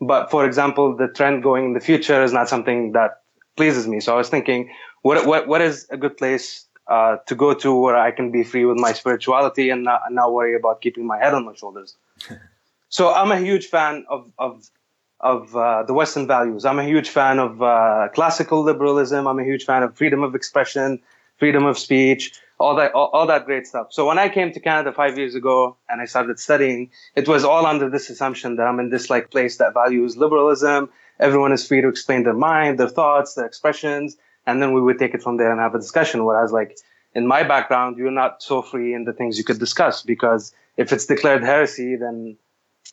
Speaker 5: But for example, the trend going in the future is not something that pleases me. So I was thinking, what what what is a good place uh, to go to where I can be free with my spirituality and not, and not worry about keeping my head on my shoulders. *laughs* so I'm a huge fan of of of uh, the Western values. I'm a huge fan of uh, classical liberalism. I'm a huge fan of freedom of expression, freedom of speech all that all, all, that great stuff. So when I came to Canada five years ago and I started studying, it was all under this assumption that I'm in this like place that values liberalism. Everyone is free to explain their mind, their thoughts, their expressions, and then we would take it from there and have a discussion. Whereas like in my background, you're not so free in the things you could discuss because if it's declared heresy, then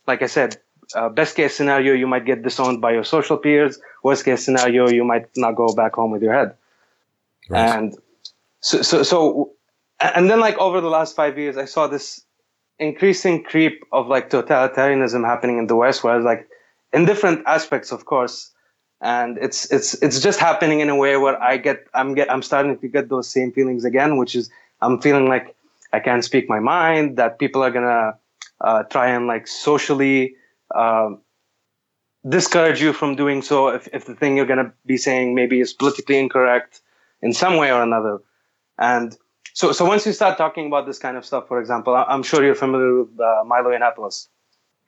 Speaker 5: like I said, uh, best case scenario, you might get disowned by your social peers. Worst case scenario, you might not go back home with your head. Right. And so, so, so, and then like over the last five years, I saw this increasing creep of like totalitarianism happening in the West, whereas like in different aspects, of course, and it's it's it's just happening in a way where I get I'm get I'm starting to get those same feelings again, which is I'm feeling like I can't speak my mind, that people are gonna uh, try and like socially uh, discourage you from doing so if, if the thing you're gonna be saying maybe is politically incorrect in some way or another. And so, so once you start talking about this kind of stuff, for example, I'm sure you're familiar with uh, Milo Yiannopoulos.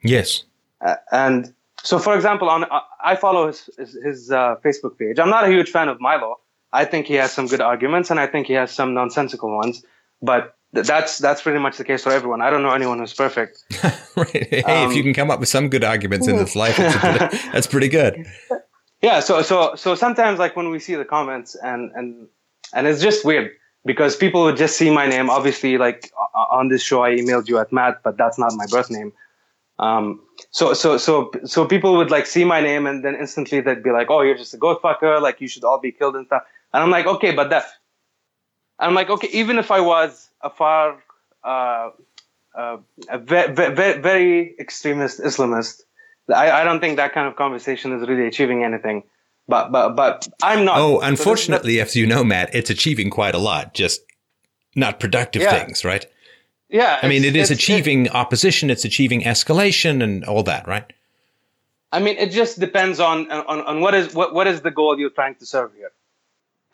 Speaker 1: Yes.
Speaker 5: Uh, and so, for example, on uh, I follow his his, his uh, Facebook page. I'm not a huge fan of Milo. I think he has some good arguments, and I think he has some nonsensical ones. But th- that's that's pretty much the case for everyone. I don't know anyone who's perfect. *laughs*
Speaker 1: right. Hey, um, if you um, can come up with some good arguments in this life, pretty, *laughs* that's pretty good.
Speaker 5: Yeah. So so so sometimes, like when we see the comments, and and and it's just weird because people would just see my name. Obviously, like on this show, I emailed you at Matt, but that's not my birth name. Um, so, so, so, so people would like see my name and then instantly they'd be like, "Oh, you're just a goat fucker. Like you should all be killed and stuff." And I'm like, "Okay, but that." I'm like, "Okay, even if I was a far, uh, uh, a very, very, very extremist Islamist, I, I don't think that kind of conversation is really achieving anything." But but but I'm not.
Speaker 1: Oh, unfortunately, so as you know, Matt, it's achieving quite a lot, just not productive
Speaker 5: yeah.
Speaker 1: things, right?
Speaker 5: Yeah.
Speaker 1: I mean, it is achieving it, opposition, it's achieving escalation and all that, right?
Speaker 5: I mean, it just depends on on, on what is what, what is the goal you're trying to serve here.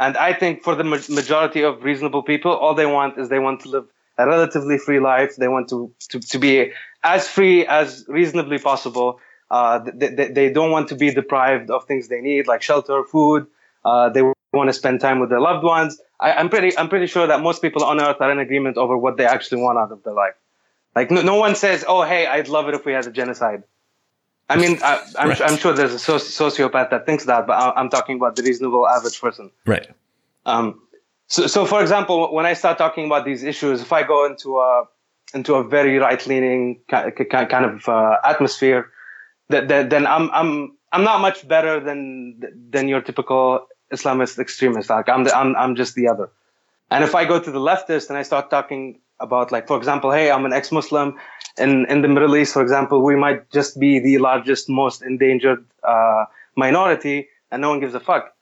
Speaker 5: And I think for the majority of reasonable people, all they want is they want to live a relatively free life. They want to, to, to be as free as reasonably possible. Uh, they, they, they, don't want to be deprived of things they need, like shelter, food. Uh, they want to spend time with their loved ones. I, am pretty I'm pretty sure that most people on earth are in agreement over what they actually want out of their life. Like no, no one says, "Oh, hey, I'd love it if we had a genocide." I mean, I, am right. I'm sure there's a sociopath that thinks that, but I'm talking about the reasonable average person.
Speaker 1: Right.
Speaker 5: Um, so, so for example, when I start talking about these issues, if I go into a into a very right leaning kind of uh, atmosphere, that, that, then I'm I'm I'm not much better than than your typical Islamist extremist. Like I'm the, I'm I'm just the other. And if I go to the leftist and I start talking about like, for example, hey, I'm an ex-Muslim in in the Middle East, for example, we might just be the largest, most endangered uh, minority, and no one gives a fuck.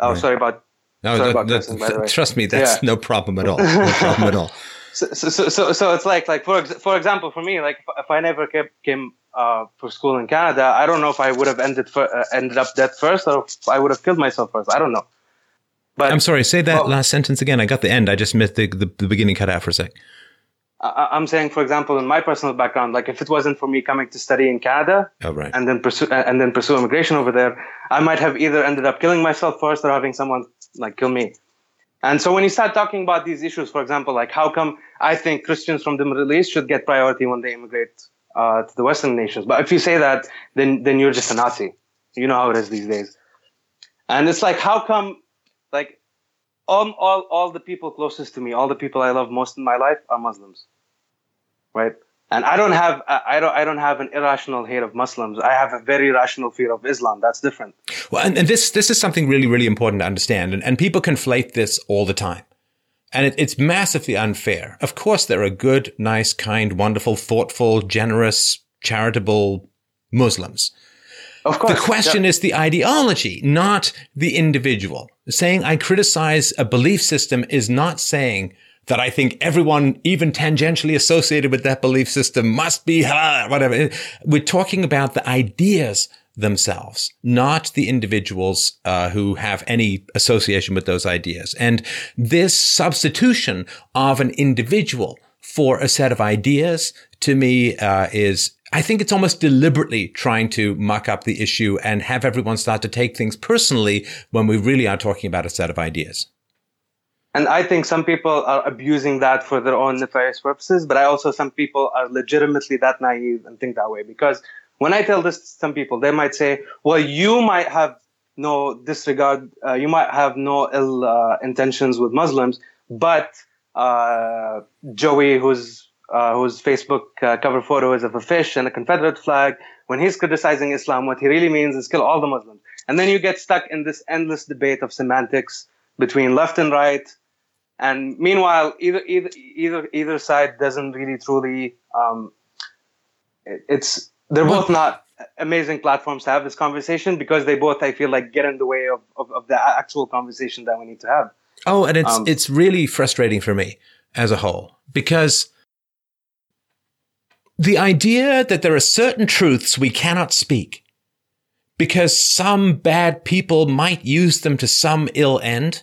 Speaker 5: Oh, right. sorry about.
Speaker 1: No, sorry about cussing, trust me, that's yeah. no problem at all. No problem at all. *laughs*
Speaker 5: So, so, so, so it's like, like for for example, for me, like if, if I never came uh, for school in Canada, I don't know if I would have ended for, uh, ended up dead first, or if I would have killed myself first. I don't know.
Speaker 1: But I'm sorry. Say that well, last sentence again. I got the end. I just missed the, the, the beginning. Cut out for a sec.
Speaker 5: I'm saying, for example, in my personal background, like if it wasn't for me coming to study in Canada,
Speaker 1: oh, right.
Speaker 5: and then pursue and then pursue immigration over there, I might have either ended up killing myself first or having someone like kill me. And so when you start talking about these issues, for example, like how come I think Christians from the Middle East should get priority when they immigrate uh, to the Western nations, but if you say that, then then you're just a Nazi. You know how it is these days. And it's like, how come, like, all all all the people closest to me, all the people I love most in my life are Muslims, right? And I don't have I don't I don't have an irrational hate of Muslims. I have a very rational fear of Islam. That's different.
Speaker 1: Well, and, and this this is something really really important to understand, and, and people conflate this all the time. And it, it's massively unfair. Of course, there are good, nice, kind, wonderful, thoughtful, generous, charitable Muslims.
Speaker 5: Of course.
Speaker 1: The question yeah. is the ideology, not the individual. Saying I criticize a belief system is not saying that I think everyone, even tangentially associated with that belief system, must be whatever. We're talking about the ideas themselves, not the individuals uh, who have any association with those ideas. And this substitution of an individual for a set of ideas to me uh, is I think it's almost deliberately trying to muck up the issue and have everyone start to take things personally when we really are talking about a set of ideas.
Speaker 5: And I think some people are abusing that for their own nefarious purposes, but I also some people are legitimately that naive and think that way because when I tell this to some people, they might say, well, you might have no disregard, uh, you might have no ill uh, intentions with Muslims, but uh, Joey, whose uh, whose Facebook uh, cover photo is of a fish and a Confederate flag, when he's criticizing Islam, what he really means is kill all the Muslims. And then you get stuck in this endless debate of semantics between left and right. And meanwhile, either either either either side doesn't really truly. Um, it, it's they're both not amazing platforms to have this conversation because they both I feel like get in the way of, of, of the actual conversation that we need to have.
Speaker 1: Oh, and it's um, it's really frustrating for me as a whole because the idea that there are certain truths we cannot speak because some bad people might use them to some ill end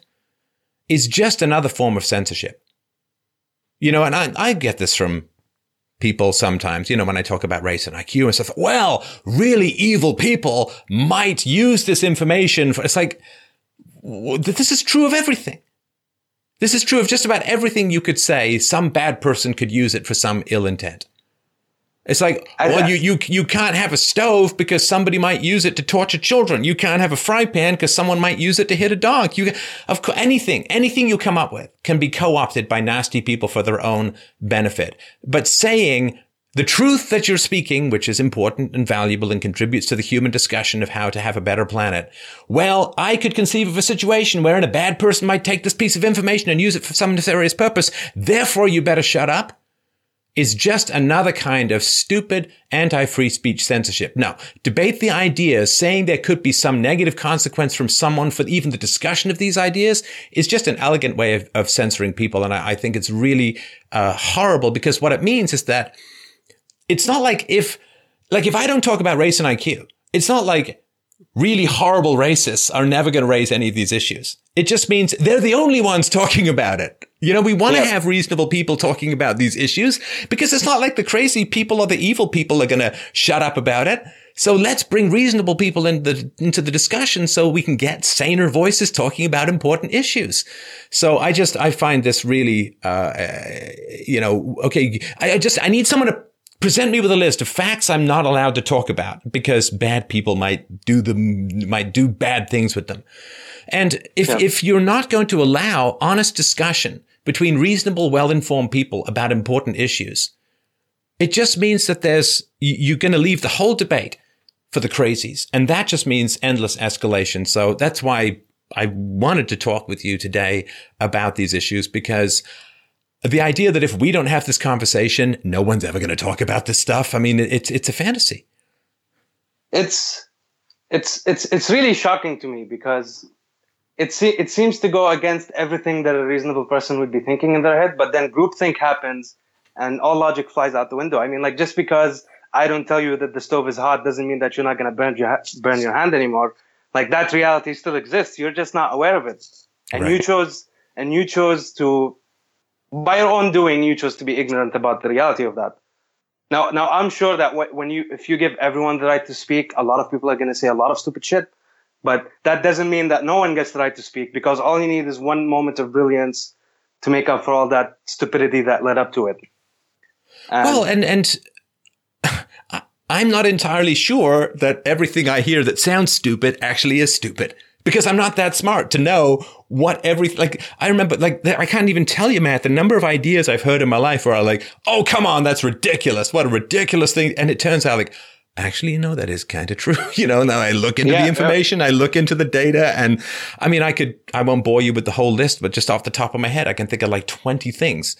Speaker 1: is just another form of censorship. You know, and I, I get this from people sometimes, you know, when I talk about race and IQ and stuff, well, really evil people might use this information for, it's like, this is true of everything. This is true of just about everything you could say. Some bad person could use it for some ill intent. It's like, well, you, you, you can't have a stove because somebody might use it to torture children. You can't have a fry pan because someone might use it to hit a dog. You, of course, anything, anything you come up with can be co-opted by nasty people for their own benefit. But saying the truth that you're speaking, which is important and valuable and contributes to the human discussion of how to have a better planet. Well, I could conceive of a situation wherein a bad person might take this piece of information and use it for some nefarious purpose. Therefore, you better shut up is just another kind of stupid anti-free speech censorship. Now, debate the ideas, saying there could be some negative consequence from someone for even the discussion of these ideas is just an elegant way of, of censoring people. And I, I think it's really uh, horrible because what it means is that it's not like if, like if I don't talk about race and IQ, it's not like really horrible racists are never going to raise any of these issues. It just means they're the only ones talking about it. You know, we want to have reasonable people talking about these issues because it's not like the crazy people or the evil people are going to shut up about it. So let's bring reasonable people into the, into the discussion so we can get saner voices talking about important issues. So I just, I find this really, uh, you know, okay, I, I just, I need someone to present me with a list of facts I'm not allowed to talk about because bad people might do them, might do bad things with them. And if, yeah. if you're not going to allow honest discussion between reasonable, well-informed people about important issues, it just means that there's, you're going to leave the whole debate for the crazies. And that just means endless escalation. So that's why I wanted to talk with you today about these issues because the idea that if we don't have this conversation, no one's ever going to talk about this stuff. I mean, it's, it's a fantasy.
Speaker 5: It's, it's, it's, it's really shocking to me because it, se- it seems to go against everything that a reasonable person would be thinking in their head, but then groupthink happens and all logic flies out the window. I mean, like just because I don't tell you that the stove is hot doesn't mean that you're not going to burn your burn your hand anymore. Like that reality still exists. You're just not aware of it, and right. you chose and you chose to, by your own doing, you chose to be ignorant about the reality of that. Now, now I'm sure that when you if you give everyone the right to speak, a lot of people are going to say a lot of stupid shit. But that doesn't mean that no one gets the right to speak because all you need is one moment of brilliance to make up for all that stupidity that led up to it.
Speaker 1: And well, and and *laughs* I'm not entirely sure that everything I hear that sounds stupid actually is stupid because I'm not that smart to know what every like I remember like I can't even tell you Matt the number of ideas I've heard in my life where I like oh come on that's ridiculous what a ridiculous thing and it turns out like actually you know that is kind of true *laughs* you know now I look into yeah, the information yeah. I look into the data and I mean I could I won't bore you with the whole list but just off the top of my head I can think of like 20 things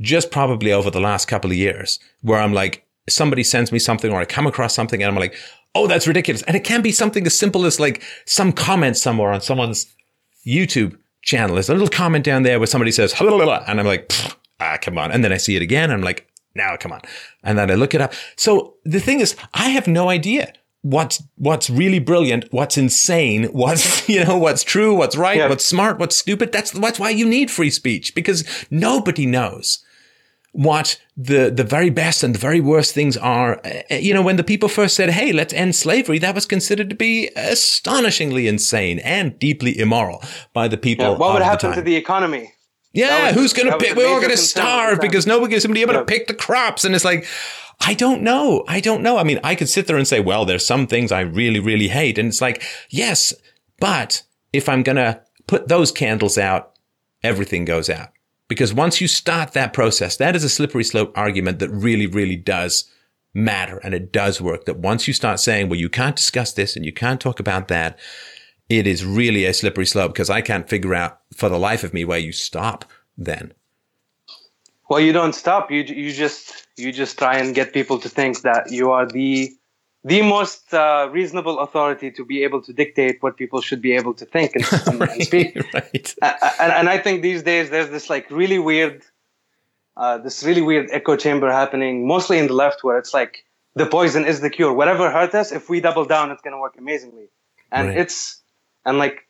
Speaker 1: just probably over the last couple of years where I'm like somebody sends me something or I come across something and I'm like, oh, that's ridiculous. And it can be something as simple as like some comment somewhere on someone's YouTube channel. There's a little comment down there where somebody says, and I'm like, ah, come on. And then I see it again. I'm like, now come on. And then I look it up. So the thing is, I have no idea what's, what's really brilliant, what's insane, *laughs* what's, you know, what's true, what's right, yeah. what's smart, what's stupid. That's, that's why you need free speech because nobody knows what the the very best and the very worst things are. Uh, you know, when the people first said, "Hey, let's end slavery," that was considered to be astonishingly insane and deeply immoral by the people. Yeah,
Speaker 5: what would happen
Speaker 1: to
Speaker 5: the economy?
Speaker 1: Yeah, was, who's going to pick? We're all going to starve because nobody's going to be able yeah. to pick the crops, and it's like. I don't know. I don't know. I mean, I could sit there and say, well, there's some things I really, really hate. And it's like, yes, but if I'm going to put those candles out, everything goes out. Because once you start that process, that is a slippery slope argument that really, really does matter and it does work. That once you start saying, well, you can't discuss this and you can't talk about that, it is really a slippery slope because I can't figure out for the life of me where you stop then.
Speaker 5: Well, you don't stop. You you just you just try and get people to think that you are the the most uh, reasonable authority to be able to dictate what people should be able to think and, *laughs* and, right, and speak. Right. And, and, I think these days there's this like really weird, uh, this really weird echo chamber happening, mostly in the left, where it's like the poison is the cure. Whatever hurt us, if we double down, it's going to work amazingly. And right. it's and like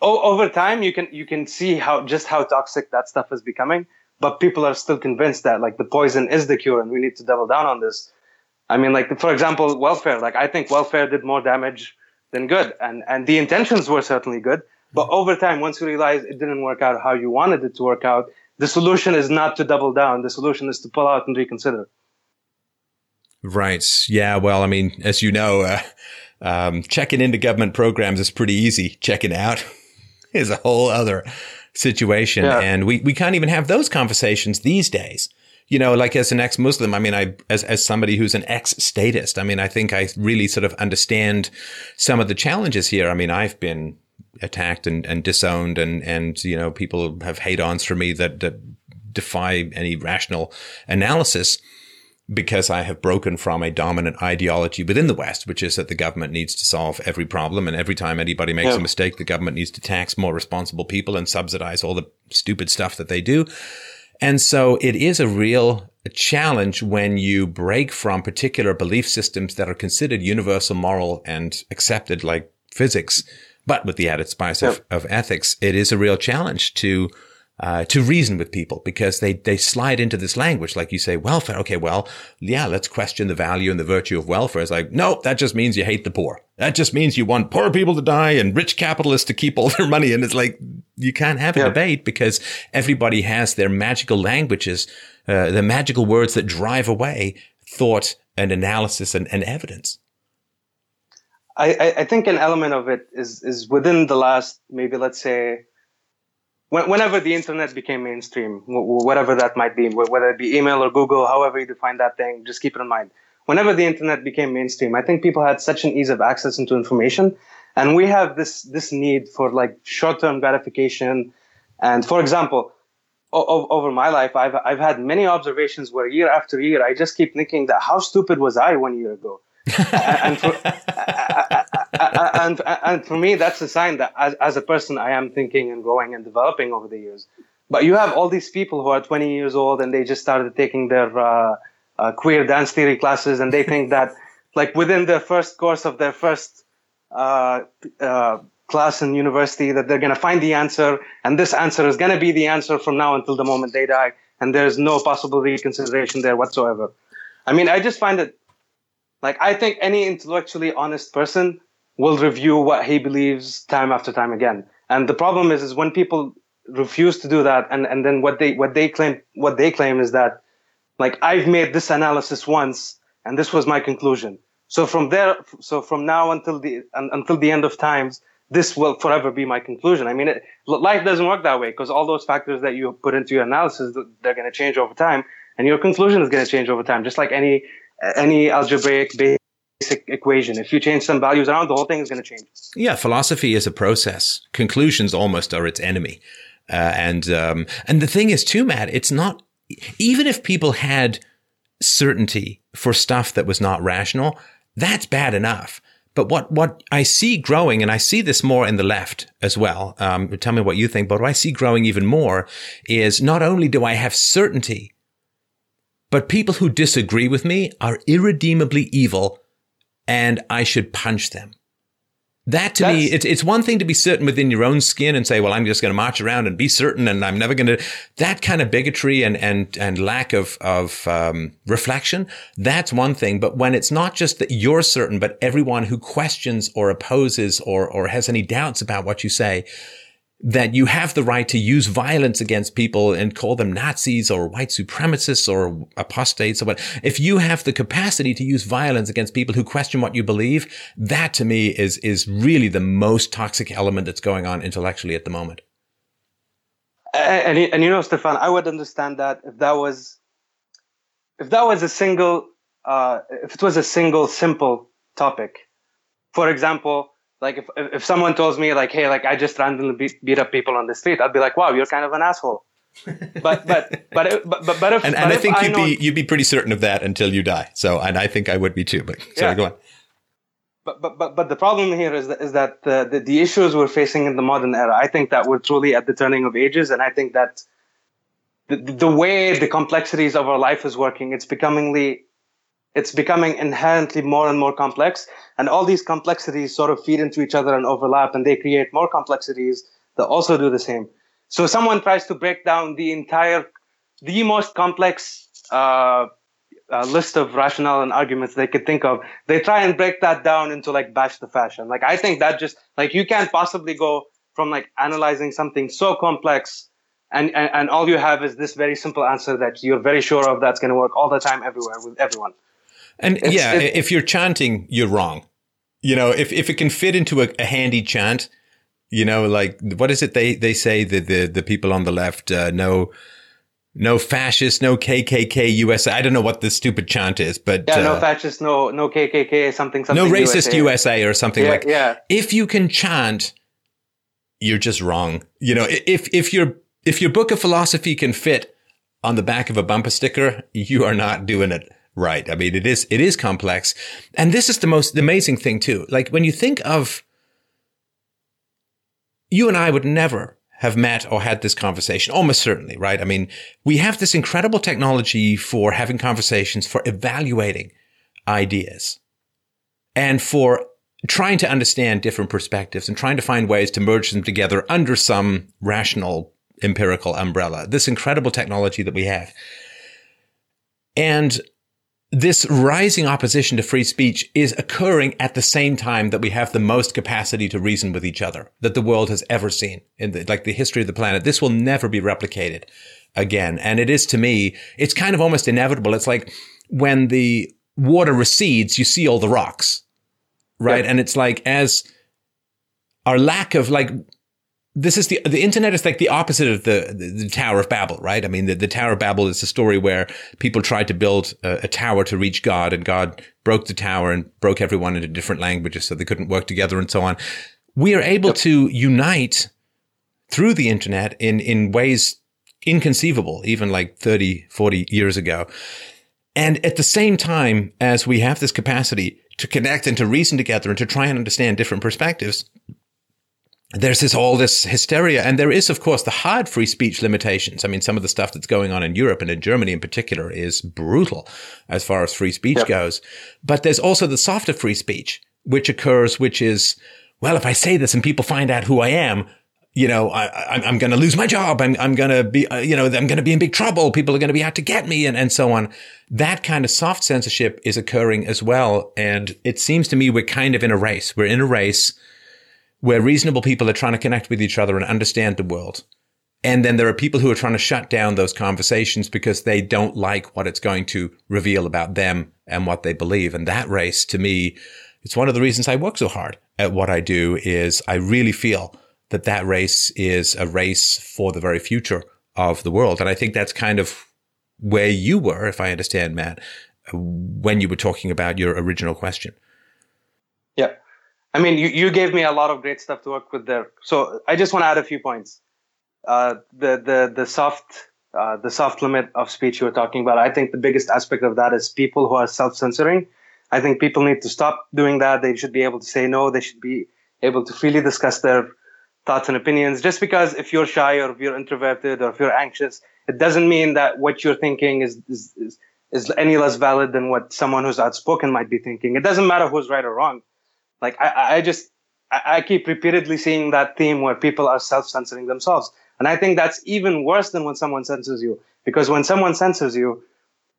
Speaker 5: o- over time, you can you can see how just how toxic that stuff is becoming. But people are still convinced that like the poison is the cure, and we need to double down on this. I mean, like for example, welfare. Like I think welfare did more damage than good, and and the intentions were certainly good. But over time, once you realize it didn't work out how you wanted it to work out, the solution is not to double down. The solution is to pull out and reconsider.
Speaker 1: Right. Yeah. Well, I mean, as you know, uh, um, checking into government programs is pretty easy. Checking out *laughs* is a whole other situation, yeah. and we we can't even have those conversations these days you know, like as an ex-Muslim, I mean, I, as, as somebody who's an ex-statist, I mean, I think I really sort of understand some of the challenges here. I mean, I've been attacked and, and disowned and, and, you know, people have hate ons for me that, that defy any rational analysis because I have broken from a dominant ideology within the West, which is that the government needs to solve every problem. And every time anybody makes yeah. a mistake, the government needs to tax more responsible people and subsidize all the stupid stuff that they do. And so it is a real challenge when you break from particular belief systems that are considered universal moral and accepted like physics, but with the added spice of, of ethics. It is a real challenge to uh, to reason with people because they, they slide into this language. Like you say, welfare. Okay, well, yeah, let's question the value and the virtue of welfare. It's like, no, that just means you hate the poor. That just means you want poor people to die and rich capitalists to keep all *laughs* their money. And it's like, you can't have a yeah. debate because everybody has their magical languages, uh, the magical words that drive away thought and analysis and, and evidence.
Speaker 5: I, I think an element of it is, is within the last, maybe let's say, whenever the internet became mainstream, whatever that might be, whether it be email or Google, however you define that thing, just keep it in mind. Whenever the internet became mainstream, I think people had such an ease of access into information, and we have this this need for like short term gratification. And for example, o- over my life, I've I've had many observations where year after year, I just keep thinking that how stupid was I one year ago, *laughs* and for, and, and for me, that's a sign that as, as a person, I am thinking and growing and developing over the years. But you have all these people who are 20 years old and they just started taking their uh, uh, queer dance theory classes, and they *laughs* think that, like, within the first course of their first uh, uh class in university, that they're going to find the answer, and this answer is going to be the answer from now until the moment they die, and there's no possible reconsideration there whatsoever. I mean, I just find it like I think any intellectually honest person will review what he believes time after time again. And the problem is, is when people refuse to do that, and, and then what they what they claim what they claim is that, like I've made this analysis once, and this was my conclusion. So from there, so from now until the until the end of times, this will forever be my conclusion. I mean, it, life doesn't work that way because all those factors that you put into your analysis, they're going to change over time, and your conclusion is going to change over time, just like any any algebraic basic equation. If you change some values around, the whole thing is going to change.
Speaker 1: Yeah, philosophy is a process. Conclusions almost are its enemy. Uh, and um, and the thing is too, Matt, it's not even if people had certainty for stuff that was not rational, that's bad enough. But what what I see growing, and I see this more in the left as well. Um, tell me what you think. But what I see growing even more is not only do I have certainty, but people who disagree with me are irredeemably evil and I should punch them. That to That's, me, it's, it's one thing to be certain within your own skin and say, well, I'm just going to march around and be certain and I'm never going to, that kind of bigotry and, and, and lack of, of, um, reflection. That's one thing. But when it's not just that you're certain, but everyone who questions or opposes or, or has any doubts about what you say, that you have the right to use violence against people and call them Nazis or white supremacists or apostates or what. If you have the capacity to use violence against people who question what you believe, that to me is, is really the most toxic element that's going on intellectually at the moment.
Speaker 5: And, and you know, Stefan, I would understand that if that was, if that was a single, uh, if it was a single simple topic. For example, like if if someone tells me like, hey, like I just randomly beat, beat up people on the street, I'd be like, wow, you're kind of an asshole. *laughs* but but but but but, but if
Speaker 1: and, and
Speaker 5: but
Speaker 1: I think you'd I know, be you'd be pretty certain of that until you die. So and I think I would be too. But sorry, yeah. go on.
Speaker 5: But, but but but the problem here is that, is that the, the, the issues we're facing in the modern era. I think that we're truly at the turning of ages, and I think that the, the way the complexities of our life is working, it's becomingly it's becoming inherently more and more complex. And all these complexities sort of feed into each other and overlap, and they create more complexities that also do the same. So someone tries to break down the entire, the most complex uh, uh, list of rationale and arguments they could think of. They try and break that down into like bash the fashion. Like I think that just like you can't possibly go from like analyzing something so complex and, and, and all you have is this very simple answer that you're very sure of that's going to work all the time everywhere with everyone.
Speaker 1: And it's, yeah, if you're chanting, you're wrong. You know, if, if it can fit into a, a, handy chant, you know, like what is it they, they say that the, the people on the left, uh, no, no fascist, no KKK USA. I don't know what the stupid chant is, but
Speaker 5: yeah, no uh, fascist, no no KKK, something something.
Speaker 1: No racist USA, USA or something
Speaker 5: yeah,
Speaker 1: like.
Speaker 5: Yeah.
Speaker 1: If you can chant, you're just wrong. You know, if if your if your book of philosophy can fit on the back of a bumper sticker, you are not doing it right. I mean, it is, it is complex. And this is the most amazing thing too. Like when you think of, you and I would never have met or had this conversation, almost certainly, right? I mean, we have this incredible technology for having conversations, for evaluating ideas and for trying to understand different perspectives and trying to find ways to merge them together under some rational empirical umbrella, this incredible technology that we have. And this rising opposition to free speech is occurring at the same time that we have the most capacity to reason with each other that the world has ever seen in the, like the history of the planet. This will never be replicated again. And it is to me, it's kind of almost inevitable. It's like when the water recedes, you see all the rocks, right? And it's like as our lack of like this is the the internet is like the opposite of the, the, the Tower of Babel, right? I mean, the, the Tower of Babel is a story where people tried to build a, a, tower to reach God, and God broke the tower and broke everyone into different languages, so they couldn't work together and so on. We are able yep. to unite through the internet in in ways inconceivable, even like 30, 40 years ago. And at the same time as we have this capacity to connect and to reason together and to try and understand different perspectives, there's this all this hysteria and there is of course the hard free speech limitations. I mean some of the stuff that's going on in europe and in germany in particular is brutal as far as free speech yep. goes. But there's also the softer free speech which occurs which is well if i say this and people find out who i am you know I, am going to lose my job. I'm, I'm going to be uh, you know i'm going to be in big trouble. People are going to be out to get me and, and so on. That kind of soft censorship is occurring as well. And it seems to me we're kind of in a race. We're in a race where reasonable people are trying to connect with each other and understand the world. And then there are people who are trying to shut down those conversations because they don't like what it's going to reveal about them and what they believe. And that race to me, it's one of the reasons I work so hard at what I do is I really feel that that race is a race for the very future of the world. And I think that's kind of where you were, if I understand, Matt, when you were talking about your original question.
Speaker 5: Yeah. I mean, you, you gave me a lot of great stuff to work with there. So I just want to add a few points. Uh, the the the soft uh, the soft limit of speech you were talking about. I think the biggest aspect of that is people who are self censoring. I think people need to stop doing that. They should be able to say no. They should be able to freely discuss their thoughts and opinions. Just because if you're shy or if you're introverted or if you're anxious, it doesn't mean that what you're thinking is is, is, is any less valid than what someone who's outspoken might be thinking. It doesn't matter who's right or wrong like I, I just I keep repeatedly seeing that theme where people are self-censoring themselves. And I think that's even worse than when someone censors you. Because when someone censors you,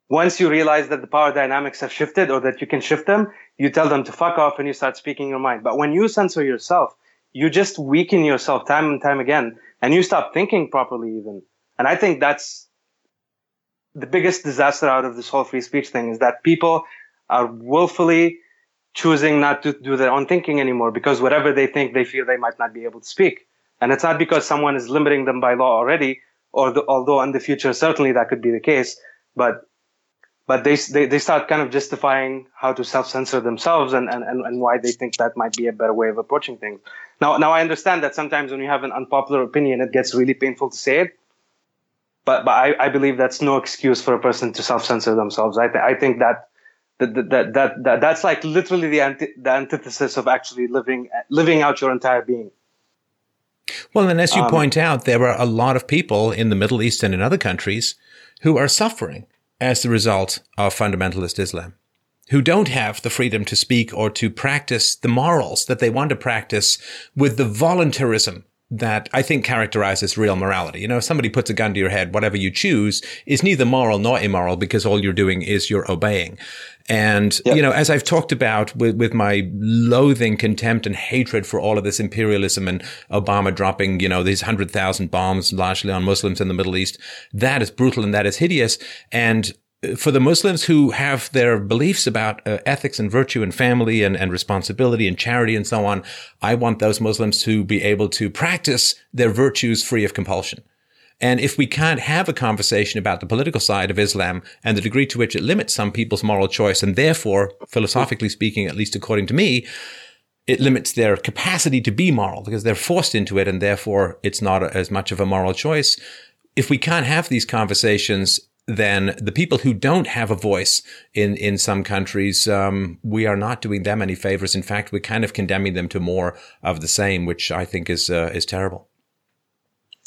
Speaker 5: once you realize that the power dynamics have shifted or that you can shift them, you tell them to fuck off and you start speaking your mind. But when you censor yourself, you just weaken yourself time and time again and you stop thinking properly even. And I think that's the biggest disaster out of this whole free speech thing is that people are willfully choosing not to do their own thinking anymore because whatever they think, they feel they might not be able to speak. And it's not because someone is limiting them by law already, or the, although in the future certainly that could be the case, but but they, they, they start kind of justifying how to self-censor themselves and, and, and why they think that might be a better way of approaching things. Now, now I understand that sometimes when you have an unpopular opinion, it gets really painful to say it. But, but I, I believe that's no excuse for a person to self-censor themselves. I, th- I think that that, that, that, that, that's like literally the, anti- the antithesis of actually living, living out your entire being.
Speaker 1: Well, and as you um, point out, there are a lot of people in the Middle East and in other countries who are suffering as the result of fundamentalist Islam, who don't have the freedom to speak or to practice the morals that they want to practice with the voluntarism that I think characterizes real morality. You know, if somebody puts a gun to your head, whatever you choose is neither moral nor immoral because all you're doing is you're obeying. And, yep. you know, as I've talked about with, with my loathing, contempt and hatred for all of this imperialism and Obama dropping, you know, these hundred thousand bombs largely on Muslims in the Middle East, that is brutal and that is hideous. And for the Muslims who have their beliefs about uh, ethics and virtue and family and, and responsibility and charity and so on, I want those Muslims to be able to practice their virtues free of compulsion. And if we can't have a conversation about the political side of Islam and the degree to which it limits some people's moral choice, and therefore, philosophically speaking, at least according to me, it limits their capacity to be moral because they're forced into it and therefore it's not as much of a moral choice. If we can't have these conversations, then the people who don't have a voice in, in some countries, um, we are not doing them any favors. In fact, we're kind of condemning them to more of the same, which I think is, uh, is terrible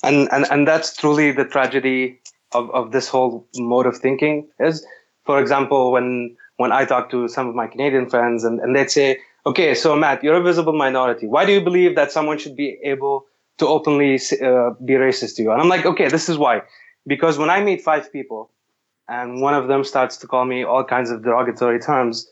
Speaker 5: and and and that's truly the tragedy of of this whole mode of thinking is for example when when i talk to some of my canadian friends and, and they'd say okay so matt you're a visible minority why do you believe that someone should be able to openly uh, be racist to you. And I'm like, okay, this is why. Because when I meet five people and one of them starts to call me all kinds of derogatory terms,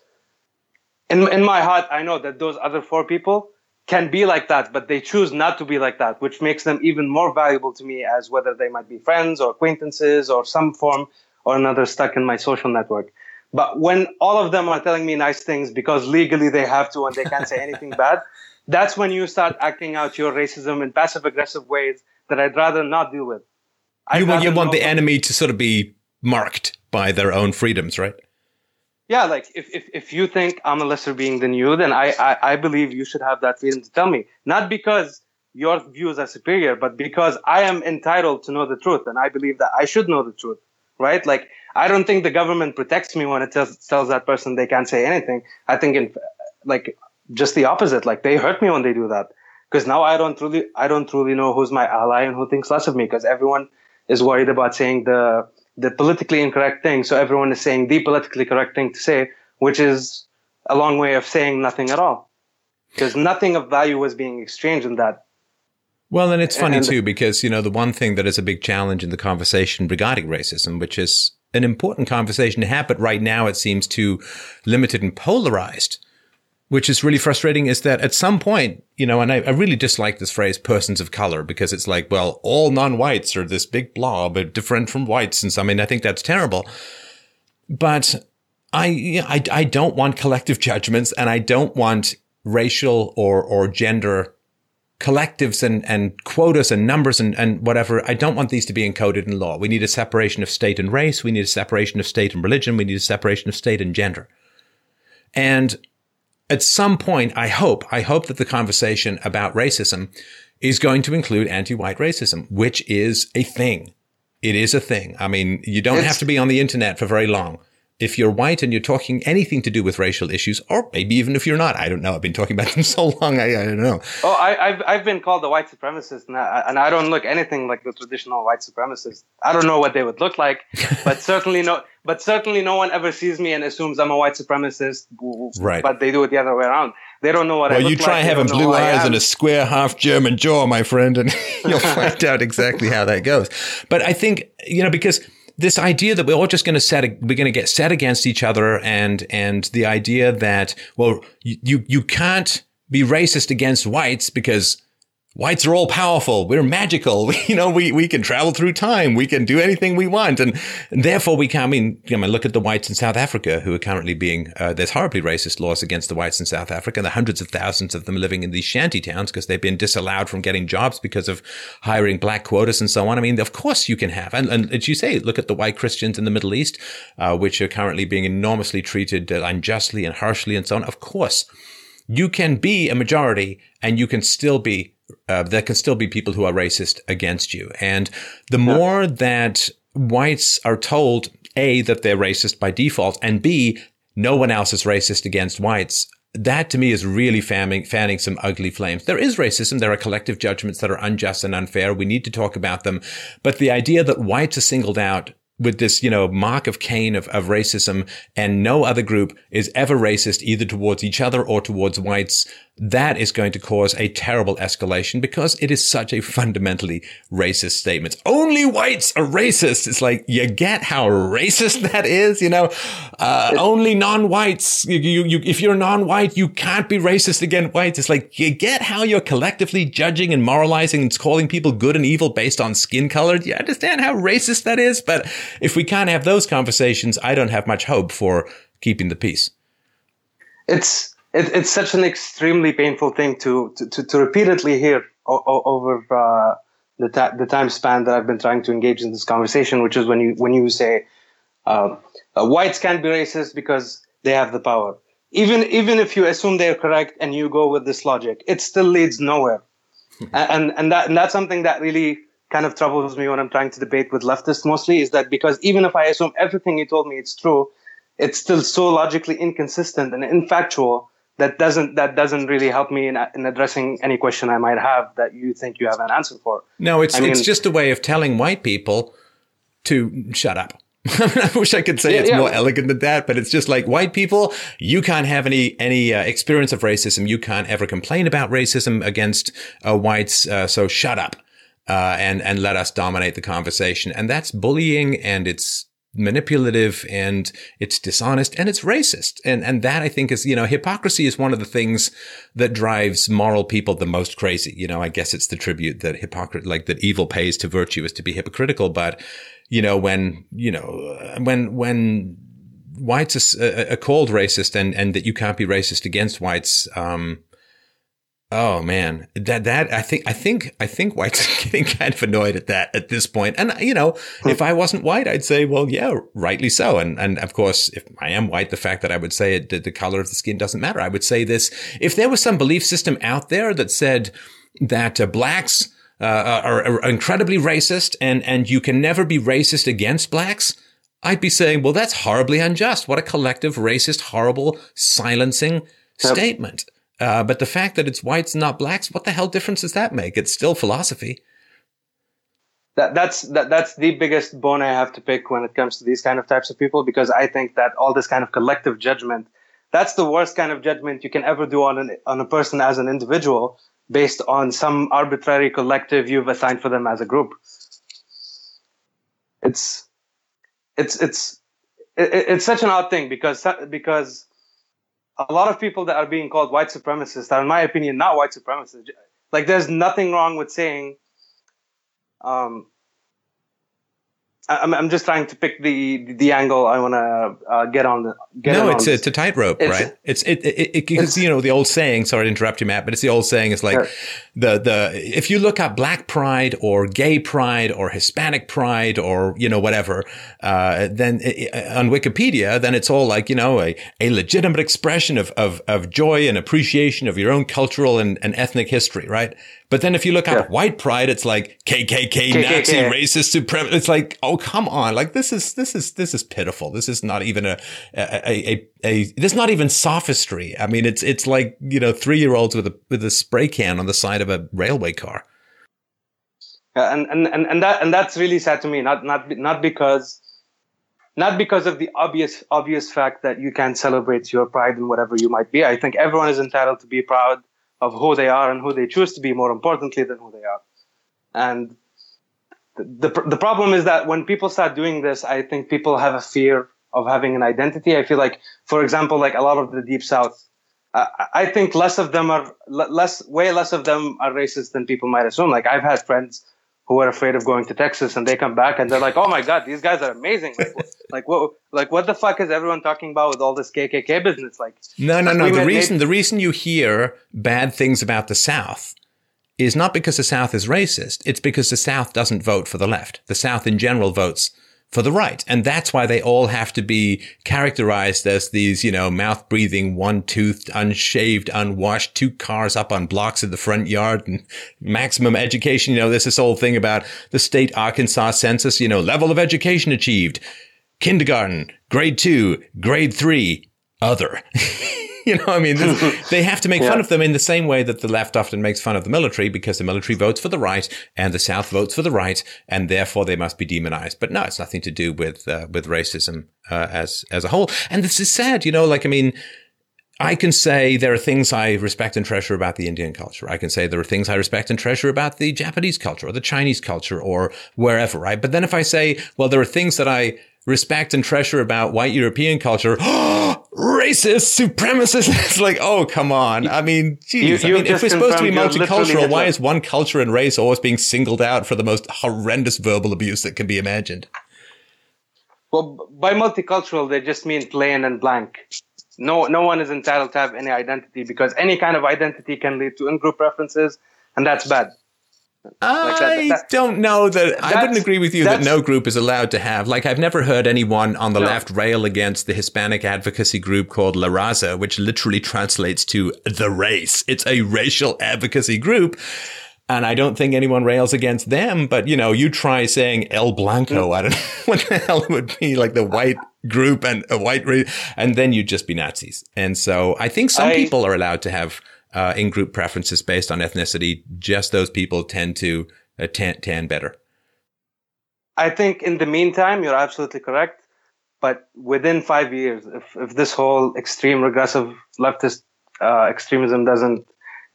Speaker 5: in, in my heart, I know that those other four people can be like that, but they choose not to be like that, which makes them even more valuable to me as whether they might be friends or acquaintances or some form or another stuck in my social network. But when all of them are telling me nice things because legally they have to and they can't say anything *laughs* bad, that's when you start acting out your racism in passive aggressive ways that I'd rather not deal with.
Speaker 1: I'd you want, you want the enemy to sort of be marked by their own freedoms, right?
Speaker 5: Yeah, like if, if, if you think I'm a lesser being than you, then I, I, I believe you should have that freedom to tell me. Not because your views are superior, but because I am entitled to know the truth and I believe that I should know the truth, right? Like, I don't think the government protects me when it tells, tells that person they can't say anything. I think in, like, just the opposite. Like, they hurt me when they do that. Because now I don't truly, I don't truly know who's my ally and who thinks less of me because everyone is worried about saying the, the politically incorrect thing. So everyone is saying the politically correct thing to say, which is a long way of saying nothing at all. Because nothing of value was being exchanged in that.
Speaker 1: Well, and it's funny and, too, because, you know, the one thing that is a big challenge in the conversation regarding racism, which is an important conversation to have, but right now it seems too limited and polarized which is really frustrating is that at some point, you know, and I, I, really dislike this phrase persons of color because it's like, well, all non-whites are this big blob, different from whites. And so, I mean, I think that's terrible. But I, I, I don't want collective judgments and I don't want racial or, or gender collectives and, and quotas and numbers and, and whatever. I don't want these to be encoded in law. We need a separation of state and race. We need a separation of state and religion. We need a separation of state and gender. And at some point, I hope, I hope that the conversation about racism is going to include anti-white racism, which is a thing. It is a thing. I mean, you don't it's, have to be on the internet for very long if you're white and you're talking anything to do with racial issues, or maybe even if you're not, I don't know. I've been talking about them *laughs* so long, I, I don't know.
Speaker 5: Oh, I, have I've been called a white supremacist, and I, and I don't look anything like the traditional white supremacist. I don't know what they would look like, *laughs* but certainly no, but certainly no one ever sees me and assumes I'm a white supremacist.
Speaker 1: Right.
Speaker 5: But they do it the other way around. They don't know what
Speaker 1: well,
Speaker 5: I
Speaker 1: you try
Speaker 5: like.
Speaker 1: having blue eyes and a square half German jaw, my friend, and *laughs* you'll find out exactly how that goes. But I think, you know, because this idea that we're all just going to set, we're going to get set against each other and, and the idea that, well, you, you can't be racist against whites because whites are all powerful. We're magical. *laughs* you know, we, we can travel through time. We can do anything we want. And, therefore we can, I mean, you know, look at the whites in South Africa who are currently being, uh, there's horribly racist laws against the whites in South Africa. The hundreds of thousands of them living in these shanty towns because they've been disallowed from getting jobs because of hiring black quotas and so on. I mean, of course you can have. And, and as you say, look at the white Christians in the Middle East, uh, which are currently being enormously treated uh, unjustly and harshly and so on. Of course, you can be a majority and you can still be uh, there can still be people who are racist against you. And the more that whites are told, A, that they're racist by default, and B, no one else is racist against whites, that to me is really fanning, fanning some ugly flames. There is racism. There are collective judgments that are unjust and unfair. We need to talk about them. But the idea that whites are singled out with this, you know, mark of Cain of, of racism and no other group is ever racist either towards each other or towards whites that is going to cause a terrible escalation because it is such a fundamentally racist statement. Only whites are racist. It's like, you get how racist that is, you know? Uh, only non-whites, you, you, you, if you're non-white, you can't be racist against whites. It's like, you get how you're collectively judging and moralizing and calling people good and evil based on skin color. Do you understand how racist that is? But if we can't have those conversations, I don't have much hope for keeping the peace.
Speaker 5: It's, it, it's such an extremely painful thing to to, to repeatedly hear o- o- over uh, the ta- the time span that I've been trying to engage in this conversation, which is when you when you say uh, uh, whites can't be racist because they have the power. Even even if you assume they're correct and you go with this logic, it still leads nowhere. *laughs* and and that and that's something that really kind of troubles me when I'm trying to debate with leftists mostly is that because even if I assume everything you told me it's true, it's still so logically inconsistent and infactual that doesn't that doesn't really help me in, in addressing any question I might have that you think you have an answer for.
Speaker 1: No, it's I mean, it's just a way of telling white people to shut up. *laughs* I wish I could say yeah, it's yeah. more elegant than that, but it's just like white people, you can't have any any uh, experience of racism. You can't ever complain about racism against uh, whites. Uh, so shut up uh, and and let us dominate the conversation. And that's bullying, and it's manipulative and it's dishonest and it's racist. And, and that I think is, you know, hypocrisy is one of the things that drives moral people the most crazy. You know, I guess it's the tribute that hypocrisy, like that evil pays to virtue is to be hypocritical. But, you know, when, you know, when, when whites are, are called racist and, and that you can't be racist against whites, um, Oh man, that that I think I think I think whites are *laughs* getting kind of annoyed at that at this point. And you know, if I wasn't white, I'd say, well, yeah, rightly so. And and of course, if I am white, the fact that I would say it, the, the color of the skin doesn't matter. I would say this: if there was some belief system out there that said that uh, blacks uh, are, are incredibly racist and and you can never be racist against blacks. I'd be saying, well, that's horribly unjust. What a collective, racist, horrible, silencing yep. statement. Uh, but the fact that it's whites and not blacks, what the hell difference does that make? It's still philosophy.
Speaker 5: That, that's that, that's the biggest bone I have to pick when it comes to these kind of types of people because I think that all this kind of collective judgment that's the worst kind of judgment you can ever do on an, on a person as an individual based on some arbitrary collective you've assigned for them as a group. It's it's it's it, it's such an odd thing because because a lot of people that are being called white supremacists are, in my opinion, not white supremacists. Like, there's nothing wrong with saying, um, I'm, I'm just trying to pick the the angle I want to uh, get on the. Get
Speaker 1: no, it's, it's a tightrope, right? It's it, it, it because you know the old saying. Sorry to interrupt you, Matt, but it's the old saying. It's like sure. The the if you look up Black Pride or Gay Pride or Hispanic Pride or you know whatever, uh, then on Wikipedia, then it's all like you know a, a legitimate expression of, of of joy and appreciation of your own cultural and, and ethnic history, right? But then if you look up yeah. white pride, it's like KKK, KKK, Nazi, racist, supremacist. It's like, oh, come on. Like this is, this is, this is pitiful. This is not even a, a, a, a, this is not even sophistry. I mean, it's, it's like, you know, three year olds with a, with a spray can on the side of a railway car.
Speaker 5: Yeah, and, and, and, and that, and that's really sad to me. Not, not, not because, not because of the obvious, obvious fact that you can celebrate your pride in whatever you might be. I think everyone is entitled to be proud of who they are and who they choose to be more importantly than who they are. And the, the problem is that when people start doing this, I think people have a fear of having an identity. I feel like, for example, like a lot of the deep south, I, I think less of them are less, way less of them are racist than people might assume. Like I've had friends who are afraid of going to Texas and they come back and they're like, "Oh my god, these guys are amazing!" Like, *laughs* like what, like what the fuck is everyone talking about with all this KKK business? Like,
Speaker 1: no, no, no. The reason the reason you hear bad things about the South is not because the South is racist. It's because the South doesn't vote for the left. The South in general votes for the right. And that's why they all have to be characterized as these, you know, mouth breathing, one toothed, unshaved, unwashed, two cars up on blocks in the front yard and maximum education. You know, there's this whole thing about the state Arkansas census, you know, level of education achieved, kindergarten, grade two, grade three, other. *laughs* *laughs* you know, I mean, *laughs* they have to make yeah. fun of them in the same way that the left often makes fun of the military because the military votes for the right and the South votes for the right, and therefore they must be demonized. But no, it's nothing to do with uh, with racism uh, as as a whole. And this is sad, you know. Like, I mean. I can say there are things I respect and treasure about the Indian culture. I can say there are things I respect and treasure about the Japanese culture or the Chinese culture or wherever, right? But then if I say, well, there are things that I respect and treasure about white European culture. *gasps* Racist, supremacist. *laughs* It's like, oh, come on. I mean, geez. You, I mean, if we're supposed to be multicultural, why is one culture and race always being singled out for the most horrendous verbal abuse that can be imagined?
Speaker 5: Well, by multicultural, they just mean plain and blank. No, no one is entitled to have any identity because any kind of identity can lead to in-group preferences, and that's bad.
Speaker 1: I that, don't know that I wouldn't agree with you that no group is allowed to have. Like, I've never heard anyone on the no. left rail against the Hispanic advocacy group called La Raza, which literally translates to the race. It's a racial advocacy group. And I don't think anyone rails against them, but you know, you try saying El Blanco. Mm. I don't know *laughs* what the hell it would be like the white group and a white race, and then you'd just be Nazis. And so I think some I, people are allowed to have uh, in group preferences based on ethnicity, just those people tend to uh, tan, tan better.
Speaker 5: I think in the meantime, you're absolutely correct. But within five years, if, if this whole extreme regressive leftist uh, extremism doesn't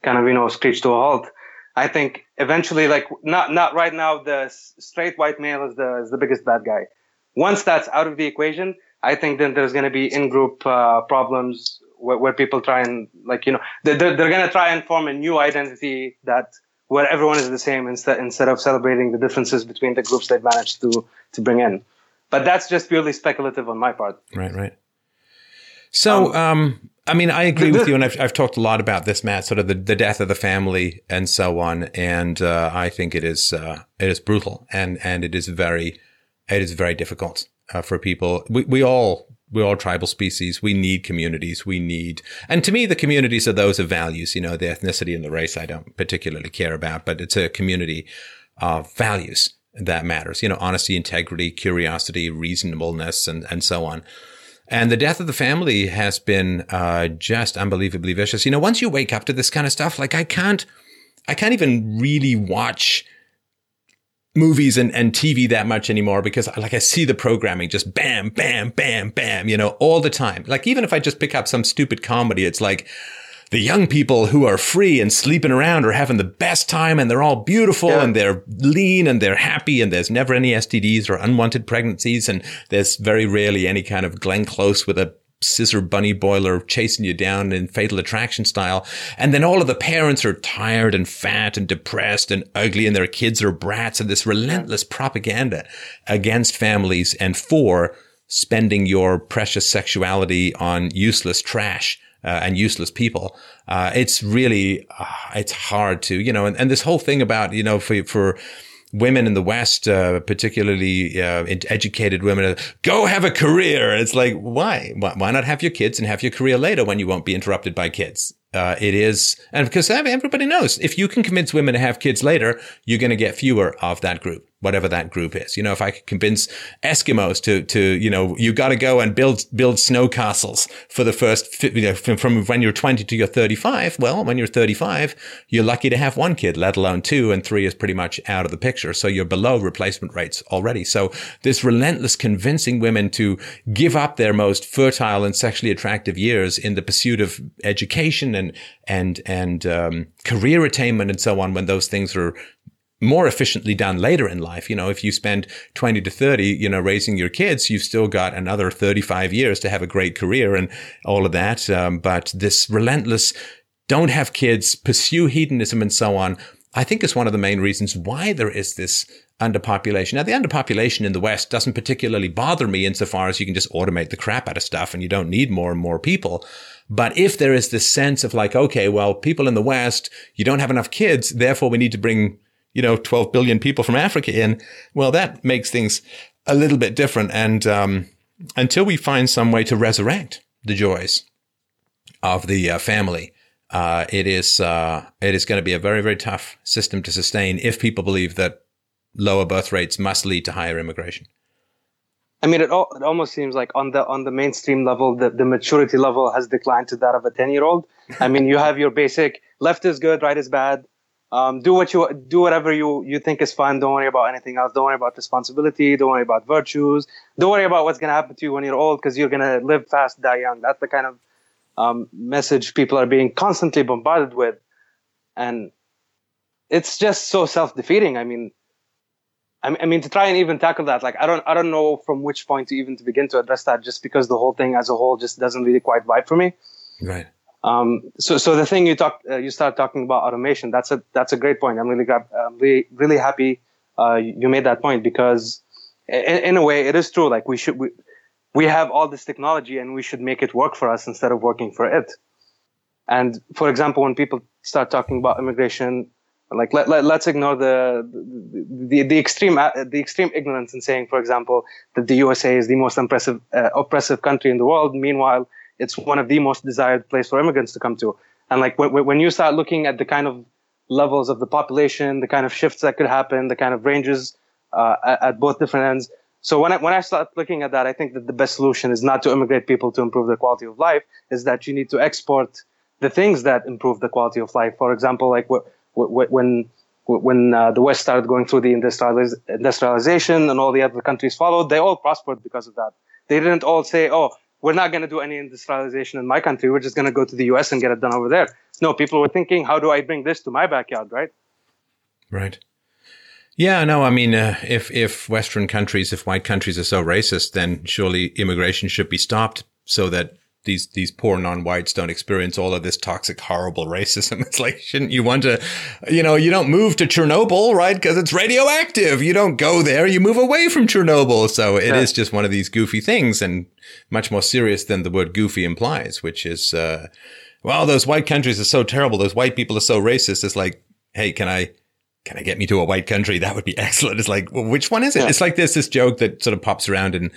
Speaker 5: kind of, you know, screech to a halt, I think eventually, like not not right now, the straight white male is the is the biggest bad guy. Once that's out of the equation, I think then there's going to be in group uh, problems where, where, people try and like you know they're, they're going to try and form a new identity that where everyone is the same instead instead of celebrating the differences between the groups they've managed to to bring in. But that's just purely speculative on my part.
Speaker 1: Right, right. So, um, um, I mean, I agree with you, and I've, I've talked a lot about this, Matt. Sort of the, the death of the family and so on, and uh, I think it is uh, it is brutal, and and it is very it is very difficult uh, for people. We we all we're all tribal species. We need communities. We need, and to me, the communities are those of values. You know, the ethnicity and the race I don't particularly care about, but it's a community of values that matters. You know, honesty, integrity, curiosity, reasonableness, and and so on. And the death of the family has been uh, just unbelievably vicious. You know, once you wake up to this kind of stuff, like I can't, I can't even really watch movies and, and TV that much anymore because like I see the programming just bam, bam, bam, bam, you know, all the time. Like even if I just pick up some stupid comedy, it's like, the young people who are free and sleeping around are having the best time and they're all beautiful yeah. and they're lean and they're happy and there's never any STDs or unwanted pregnancies and there's very rarely any kind of Glenn Close with a scissor bunny boiler chasing you down in fatal attraction style. And then all of the parents are tired and fat and depressed and ugly and their kids are brats and this relentless propaganda against families and for spending your precious sexuality on useless trash uh, and useless people. Uh, it's really, uh, it's hard to, you know, and, and this whole thing about, you know, for, for, women in the West, uh, particularly uh, educated women, go have a career. It's like, why? Why not have your kids and have your career later when you won't be interrupted by kids? Uh, it is, and because everybody knows, if you can convince women to have kids later, you're going to get fewer of that group whatever that group is. You know, if I could convince Eskimos to, to, you know, you got to go and build, build snow castles for the first, you know, from, from when you're 20 to you're 35. Well, when you're 35, you're lucky to have one kid, let alone two and three is pretty much out of the picture. So you're below replacement rates already. So this relentless convincing women to give up their most fertile and sexually attractive years in the pursuit of education and, and, and, um, career attainment and so on when those things are more efficiently done later in life. You know, if you spend 20 to 30, you know, raising your kids, you've still got another 35 years to have a great career and all of that. Um, but this relentless, don't have kids, pursue hedonism and so on, I think is one of the main reasons why there is this underpopulation. Now, the underpopulation in the West doesn't particularly bother me insofar as you can just automate the crap out of stuff and you don't need more and more people. But if there is this sense of like, okay, well, people in the West, you don't have enough kids, therefore we need to bring you know, 12 billion people from Africa in, well, that makes things a little bit different. And um, until we find some way to resurrect the joys of the uh, family, uh, it is uh, it is going to be a very very tough system to sustain if people believe that lower birth rates must lead to higher immigration.
Speaker 5: I mean, it, all, it almost seems like on the on the mainstream level, the, the maturity level has declined to that of a ten year old. I mean, you have your basic left is good, right is bad. Um, do what you do, whatever you you think is fun. Don't worry about anything else. Don't worry about responsibility. Don't worry about virtues. Don't worry about what's gonna happen to you when you're old because you're gonna live fast, die young. That's the kind of um, message people are being constantly bombarded with, and it's just so self defeating. I mean, I mean to try and even tackle that, like I don't I don't know from which point to even to begin to address that, just because the whole thing as a whole just doesn't really quite vibe for me.
Speaker 1: Right.
Speaker 5: Um, so, so the thing you talk, uh, you start talking about automation. That's a that's a great point. I'm really I'm really really happy uh, you made that point because in, in, a way it is true. Like we should we, we have all this technology and we should make it work for us instead of working for it. And for example, when people start talking about immigration, like let, let us ignore the, the the extreme uh, the extreme ignorance in saying, for example, that the USA is the most oppressive uh, oppressive country in the world. Meanwhile it's one of the most desired place for immigrants to come to. And like when, when you start looking at the kind of levels of the population, the kind of shifts that could happen, the kind of ranges uh, at, at, both different ends. So when I, when I start looking at that, I think that the best solution is not to immigrate people to improve their quality of life, is that you need to export the things that improve the quality of life. For example, like when when uh, the West started going through the industrializ- industrialization and all the other countries followed, they all prospered because of that. They didn't all say, "Oh, we're not going to do any industrialization in my country. We're just going to go to the U.S. and get it done over there." No, people were thinking, "How do I bring this to my backyard?" Right?
Speaker 1: Right. Yeah, no, I mean, uh, if if Western countries, if white countries are so racist, then surely immigration should be stopped so that these these poor non-whites don't experience all of this toxic, horrible racism. *laughs* It's like, shouldn't you want to, you know, you don't move to Chernobyl, right? Because it's radioactive. You don't go there. You move away from Chernobyl. So it yeah. is just one of these goofy things, and much more serious than the word goofy implies, which is, uh, well, those white countries are so terrible. Those white people are so racist. It's like, hey, can I? Can I get me to a white country? That would be *laughs* excellent. It's like, well, which one is it? Yeah. It's like there's this joke that sort of pops around in,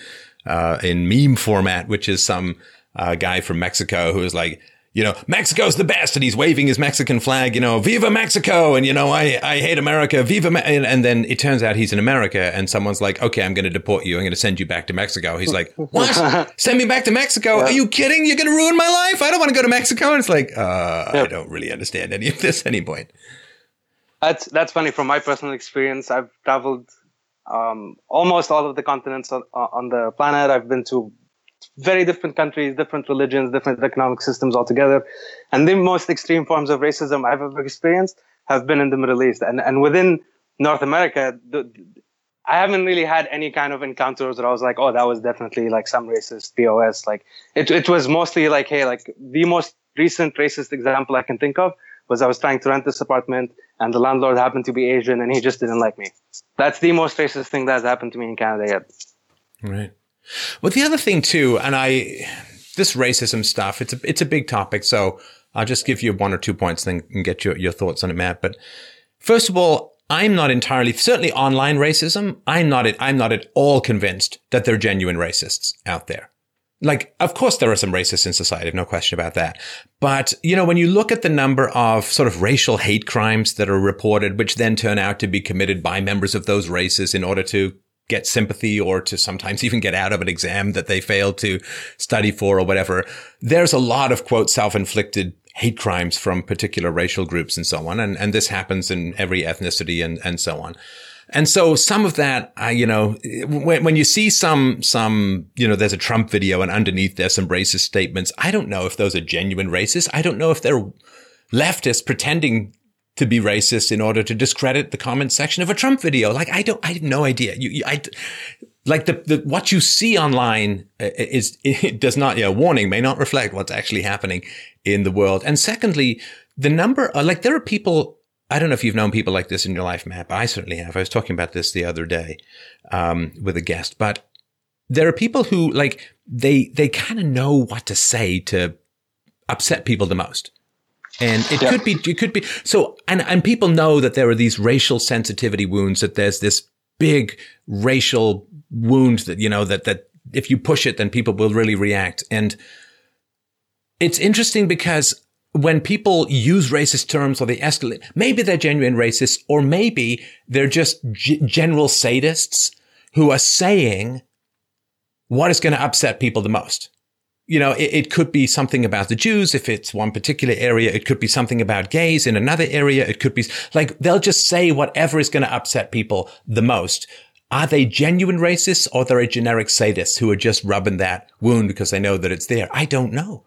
Speaker 1: uh, in meme format, which is some, a guy from Mexico who is like, you know, Mexico's the best. And he's waving his Mexican flag, you know, Viva Mexico. And, you know, I, I hate America. Viva. Me-. And, and then it turns out he's in America and someone's like, okay, I'm going to deport you. I'm going to send you back to Mexico. He's like, *laughs* what? send me back to Mexico? Yeah. Are you kidding? You're going to ruin my life? I don't want to go to Mexico. And it's like, uh, I don't really understand any of this at *laughs* any point.
Speaker 5: That's, that's funny. From my personal experience, I've traveled um, almost all of the continents on, on the planet. I've been to very different countries, different religions, different economic systems altogether. And the most extreme forms of racism I've ever experienced have been in the Middle East. And, and within North America, the, I haven't really had any kind of encounters where I was like, oh, that was definitely like some racist POS. Like it, it was mostly like, hey, like the most recent racist example I can think of was I was trying to rent this apartment and the landlord happened to be Asian and he just didn't like me. That's the most racist thing that's happened to me in Canada yet.
Speaker 1: Right. Well, the other thing too, and I, this racism stuff, it's a, it's a big topic. So I'll just give you one or two points and then get your, your thoughts on it, Matt. But first of all, I'm not entirely, certainly online racism. I'm not, I'm not at all convinced that there are genuine racists out there. Like, of course, there are some racists in society, no question about that. But, you know, when you look at the number of sort of racial hate crimes that are reported, which then turn out to be committed by members of those races in order to get sympathy or to sometimes *laughs* even get out of an exam that they failed to study for or whatever. There's a lot of quote self-inflicted hate crimes from particular racial groups and so on. And, and this happens in every ethnicity and, and so on. And so some of that, you know, when, when you see some, some, you know, there's a Trump video and underneath there's some racist statements. I don't know if those are genuine racists. I don't know if they're leftists pretending to be racist in order to discredit the comment section of a Trump video. Like, I don't, I have no idea. You, you I, like the, the, what you see online uh, is, *laughs* it does not, yeah, warning may not reflect what's actually happening in the world. And secondly, the number, uh, like there are people, I don't know if you've known people like this in your life, Matt, but I certainly have. I was talking about this the other day, um, with a guest, but there are people who like, they, they kind of know what to say to upset people the most. And it yeah. could be, it could be, so, and, and people know that there are these racial sensitivity wounds, that there's this big racial wound that, you know, that, that if you push it, then people will really react. And it's interesting because when people use racist terms or they escalate, maybe they're genuine racists or maybe they're just g- general sadists who are saying what is going to upset people the most you know, it, it, could be something about the Jews if it's one particular area. It could be something about gays in another area. It could be like they'll just say whatever is going to upset people the most. Are they genuine racists or they're a generic sadists who are just rubbing that wound because they know that it's there? I don't know.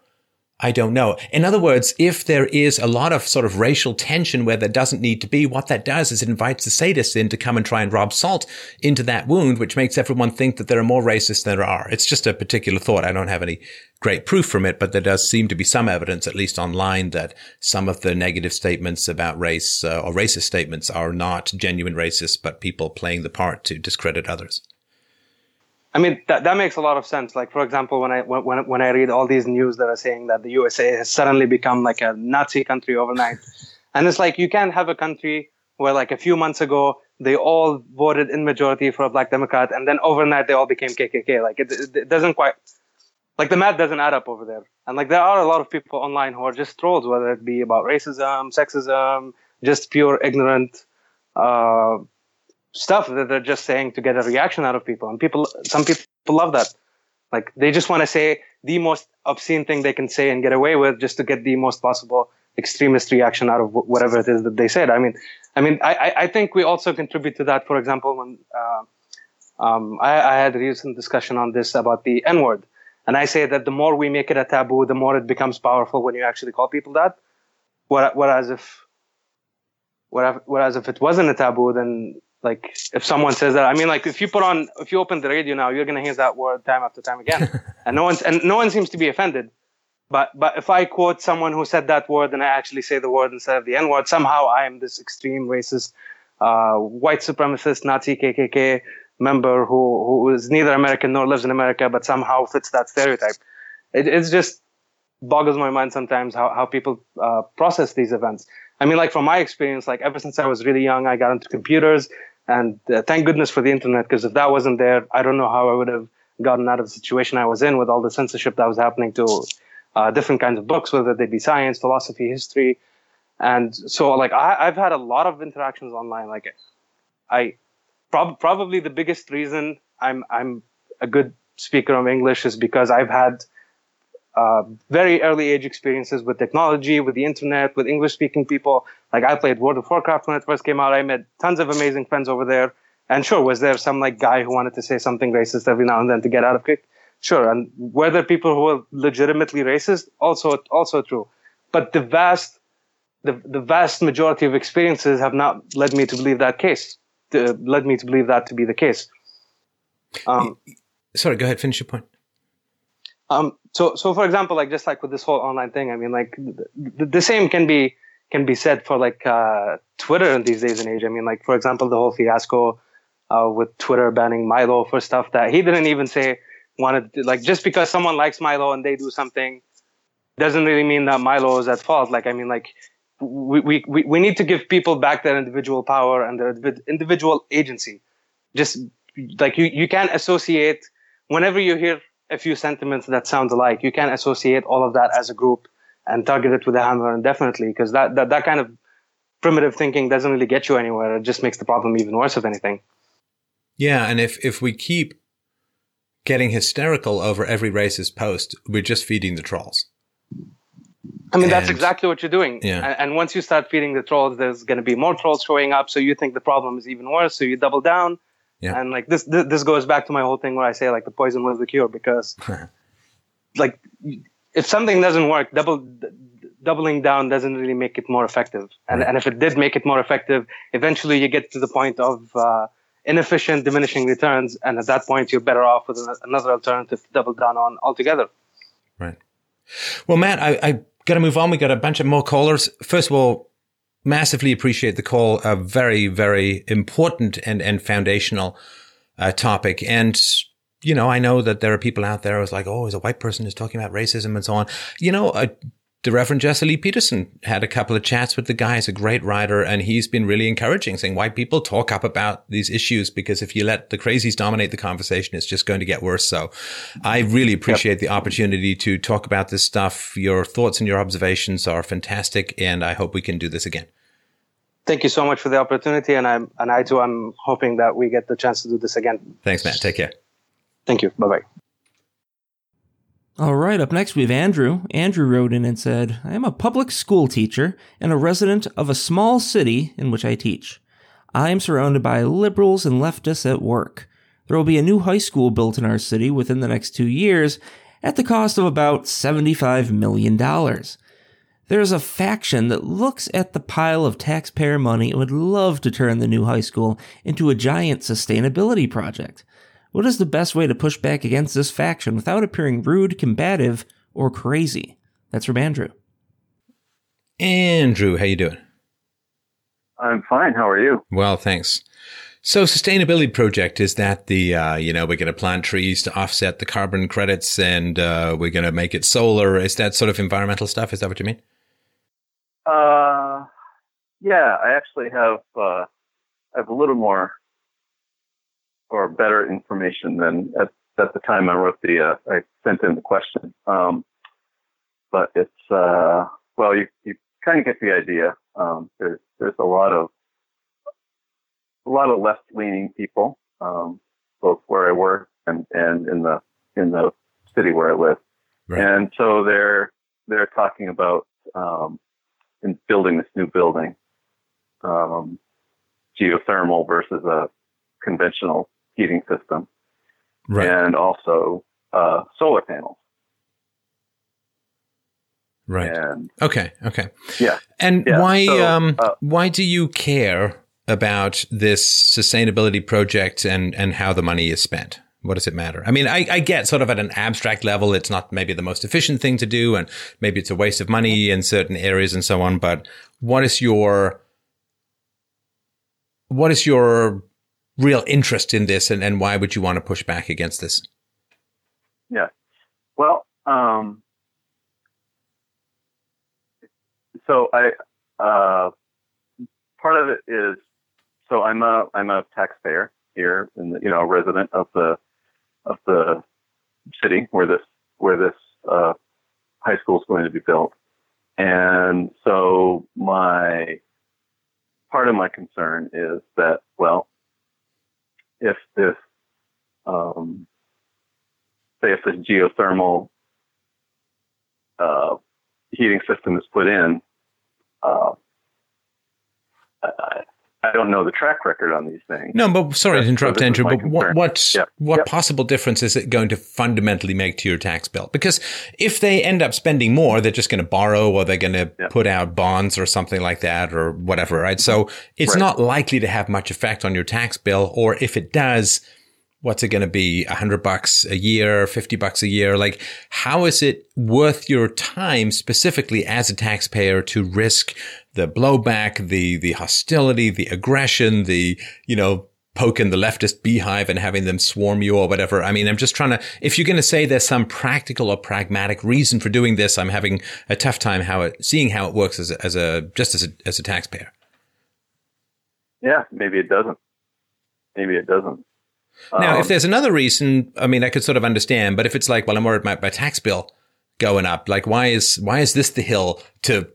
Speaker 1: I don't know. In other words, if there is a lot of sort of racial tension where there doesn't need to be, what that does is it invites the sadists in to come and try and rob salt into that wound, which makes everyone think that there are more racists than there are. It's just a particular thought. I don't have any great proof from it, but there does seem to be some evidence, at least online, that some of the negative statements about race uh, or racist statements are not genuine racists, but people playing the part to discredit others.
Speaker 5: I mean that that makes a lot of sense. Like for example, when I when when I read all these news that are saying that the USA has suddenly become like a Nazi country overnight, *laughs* and it's like you can't have a country where like a few months ago they all voted in majority for a black Democrat, and then overnight they all became KKK. Like it, it, doesn't quite like the math doesn't add up over there. And like there are a lot of people online who are just trolls, whether it be about racism, sexism, just pure ignorant. Uh, stuff that they're just saying to get a reaction out of people. And people, some people love that. Like they just want to say the most obscene thing they can say and get away with just to get the most possible extremist reaction out of whatever it is that they said. I mean, I mean, I, I think we also contribute to that. For example, when uh, um, I, I, had a recent discussion on this about the N word, and I say that the more we make it a taboo, the more it becomes powerful when you actually call people that. Whereas if whereas if it wasn't a taboo, then like if someone says that, I mean, like if you put on, if you open the radio now, you're gonna hear that word time after time again, *laughs* and no one's and no one seems to be offended. But but if I quote someone who said that word and I actually say the word instead of the N word, somehow I am this extreme racist, uh, white supremacist, Nazi KKK member who who is neither American nor lives in America, but somehow fits that stereotype. It it's just boggles my mind sometimes how how people uh, process these events. I mean, like from my experience, like ever since I was really young, I got into computers, and uh, thank goodness for the internet because if that wasn't there, I don't know how I would have gotten out of the situation I was in with all the censorship that was happening to uh, different kinds of books, whether they be science, philosophy, history. And so, like, I, have had a lot of interactions online. Like, I prob- probably the biggest reason I'm I'm a good speaker of English is because I've had uh, very early age experiences with technology, with the internet, with English speaking people. Like I played World of Warcraft when it first came out. I met tons of amazing friends over there. And sure, was there some like guy who wanted to say something racist every now and then to get out of kick? Sure. And were there people who were legitimately racist? Also, also true. But the vast, the, the vast majority of experiences have not led me to believe that case, to, led me to believe that to be the case.
Speaker 1: Um, Sorry, go ahead. Finish your point.
Speaker 5: Um, so, so for example, like just like with this whole online thing, I mean, like the, the same can be can be said for like uh, Twitter in these days and age. I mean, like for example, the whole fiasco uh, with Twitter banning Milo for stuff that he didn't even say wanted to, like just because someone likes Milo and they do something doesn't really mean that Milo is at fault. Like I mean, like we we we need to give people back their individual power and their individual agency. Just like you you can't associate whenever you hear a few sentiments that sound alike, you can't associate all of that as a group and target it with a hammer indefinitely because that, that that kind of primitive thinking doesn't really get you anywhere. It just makes the problem even worse, if anything.
Speaker 1: Yeah, and if if we keep getting hysterical over every racist post, we're just feeding the trolls.
Speaker 5: I mean, and, that's exactly what you're doing. Yeah. And, and once you start feeding the trolls, there's going to be more trolls showing up. So you think the problem is even worse. So you double down. Yeah. And like this, this, this goes back to my whole thing where I say like the poison was the cure because, *laughs* like, if something doesn't work, double doubling down doesn't really make it more effective. And right. and if it did make it more effective, eventually you get to the point of uh, inefficient, diminishing returns, and at that point you're better off with another alternative to double down on altogether.
Speaker 1: Right. Well, Matt, I, I got to move on. We got a bunch of more callers. First of all, massively appreciate the call. A very, very important and, and foundational uh, topic. And, you know, I know that there are people out there who's like, oh, is a white person is talking about racism and so on. You know, uh, the Reverend Jesse Lee Peterson had a couple of chats with the guy. He's a great writer and he's been really encouraging saying white people talk up about these issues because if you let the crazies dominate the conversation, it's just going to get worse. So I really appreciate yep. the opportunity to talk about this stuff. Your thoughts and your observations are fantastic. And I hope we can do this again.
Speaker 5: Thank you so much for the opportunity. And I'm, and I too, I'm hoping that we get the chance to do this again.
Speaker 1: Thanks, Matt. Take care.
Speaker 5: Thank you. Bye bye.
Speaker 2: All right, up next we have Andrew. Andrew wrote in and said, I am a public school teacher and a resident of a small city in which I teach. I am surrounded by liberals and leftists at work. There will be a new high school built in our city within the next two years at the cost of about $75 million. There is a faction that looks at the pile of taxpayer money and would love to turn the new high school into a giant sustainability project. What is the best way to push back against this faction without appearing rude, combative, or crazy? That's from Andrew.
Speaker 1: Andrew, how you doing?
Speaker 6: I'm fine. How are you?
Speaker 1: Well, thanks. So, sustainability project is that the uh, you know we're going to plant trees to offset the carbon credits, and uh, we're going to make it solar. Is that sort of environmental stuff? Is that what you mean?
Speaker 6: Uh, yeah. I actually have uh, I have a little more or better information than at, at the time I wrote the, uh, I sent in the question. Um, but it's, uh, well, you, you kind of get the idea. Um, there's, there's a lot of, a lot of left leaning people, um, both where I work and, and in the, in the city where I live. Right. And so they're, they're talking about, um, in building this new building, um, geothermal versus a conventional heating system, right. and also uh, solar panels.
Speaker 1: Right.
Speaker 6: And,
Speaker 1: okay. Okay.
Speaker 6: Yeah.
Speaker 1: And
Speaker 6: yeah,
Speaker 1: why
Speaker 6: so,
Speaker 1: um
Speaker 6: uh,
Speaker 1: why do you care about this sustainability project and and how the money is spent? What does it matter? I mean, I, I get sort of at an abstract level, it's not maybe the most efficient thing to do, and maybe it's a waste of money in certain areas and so on. But what is your what is your real interest in this, and, and why would you want to push back against this?
Speaker 6: Yeah, well, um, so I uh, part of it is so I'm a I'm a taxpayer here, and you know, a resident of the of the city where this where this uh, high school is going to be built. And so my part of my concern is that well, if this um, say if this geothermal uh, heating system is put in, uh, I, I don't know the track record on these things.
Speaker 1: No, but sorry to interrupt, Andrew. But what what,
Speaker 6: yep.
Speaker 1: what
Speaker 6: yep.
Speaker 1: possible difference is it going to fundamentally make to your tax bill? Because if they end up spending more, they're just going to borrow, or they're going to
Speaker 6: yep.
Speaker 1: put out bonds or something like that, or whatever, right? So mm-hmm. it's
Speaker 6: right.
Speaker 1: not likely to have much effect on your tax bill, or if it does, what's it going to be? A hundred bucks a year, fifty bucks a year? Like, how is it worth your time specifically as a taxpayer to risk the blowback, the the hostility, the aggression, the you know poking the leftist beehive and having them swarm you or whatever. I mean, I'm just trying to. If you're going to say there's some practical or pragmatic reason for doing this, I'm having a tough time how it seeing how it works as a, as a just as a as a taxpayer.
Speaker 6: Yeah, maybe it doesn't. Maybe it doesn't.
Speaker 1: Now,
Speaker 6: um,
Speaker 1: if there's another reason, I mean, I could sort of understand. But if it's like, well, I'm worried my, my tax bill going up. Like, why is why is this the hill to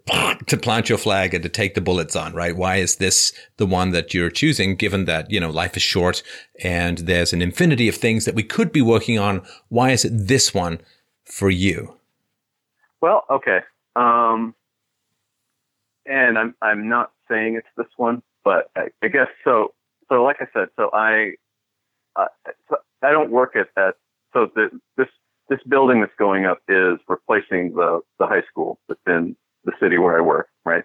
Speaker 1: to plant your flag and to take the bullets on? Right? Why is this the one that you're choosing? Given that you know life is short and there's an infinity of things that we could be working on. Why is it this one for you?
Speaker 6: Well, okay, um, and I'm I'm not saying it's this one, but I, I guess so. So, like I said, so I uh, so I don't work at, at so the, this this building that's going up is replacing the, the high school that's in the city where I work, right?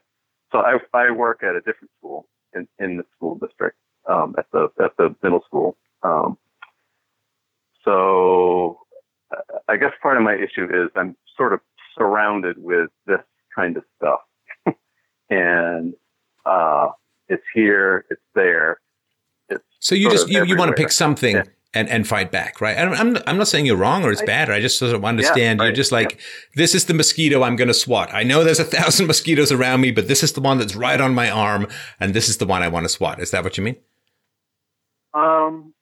Speaker 6: So I, I work at a different school in, in the school district, um, at the, at the middle school. Um, so I guess part of my issue is I'm sort of surrounded with this kind of stuff *laughs* and, uh, it's here, it's there. It's
Speaker 1: so you just, you, you want to pick something
Speaker 6: Yeah.
Speaker 1: And, and fight back, right? And I'm, I'm not saying you're wrong or it's
Speaker 6: I-
Speaker 1: bad. Or I just sort of understand.
Speaker 6: right,
Speaker 1: You're just like, this is the mosquito I'm going to swat. I know there's a thousand *laughs* mosquitoes around me, but this is the one that's right on my arm. And this is the one I want to swat. Is that what you mean?
Speaker 6: Um,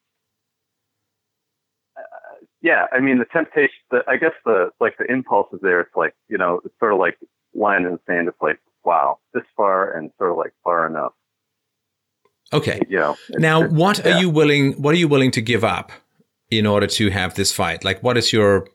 Speaker 6: uh, yeah, I mean the temptation. The, I guess the like the impulse is there. It's like you know, it's sort of like line in the sand. It's like wow, this far and sort of like far enough.
Speaker 1: Okay.
Speaker 6: You know.
Speaker 1: Now, what
Speaker 6: yeah.
Speaker 1: are you willing, what are you willing to give up in order to have this fight? Like, what is your,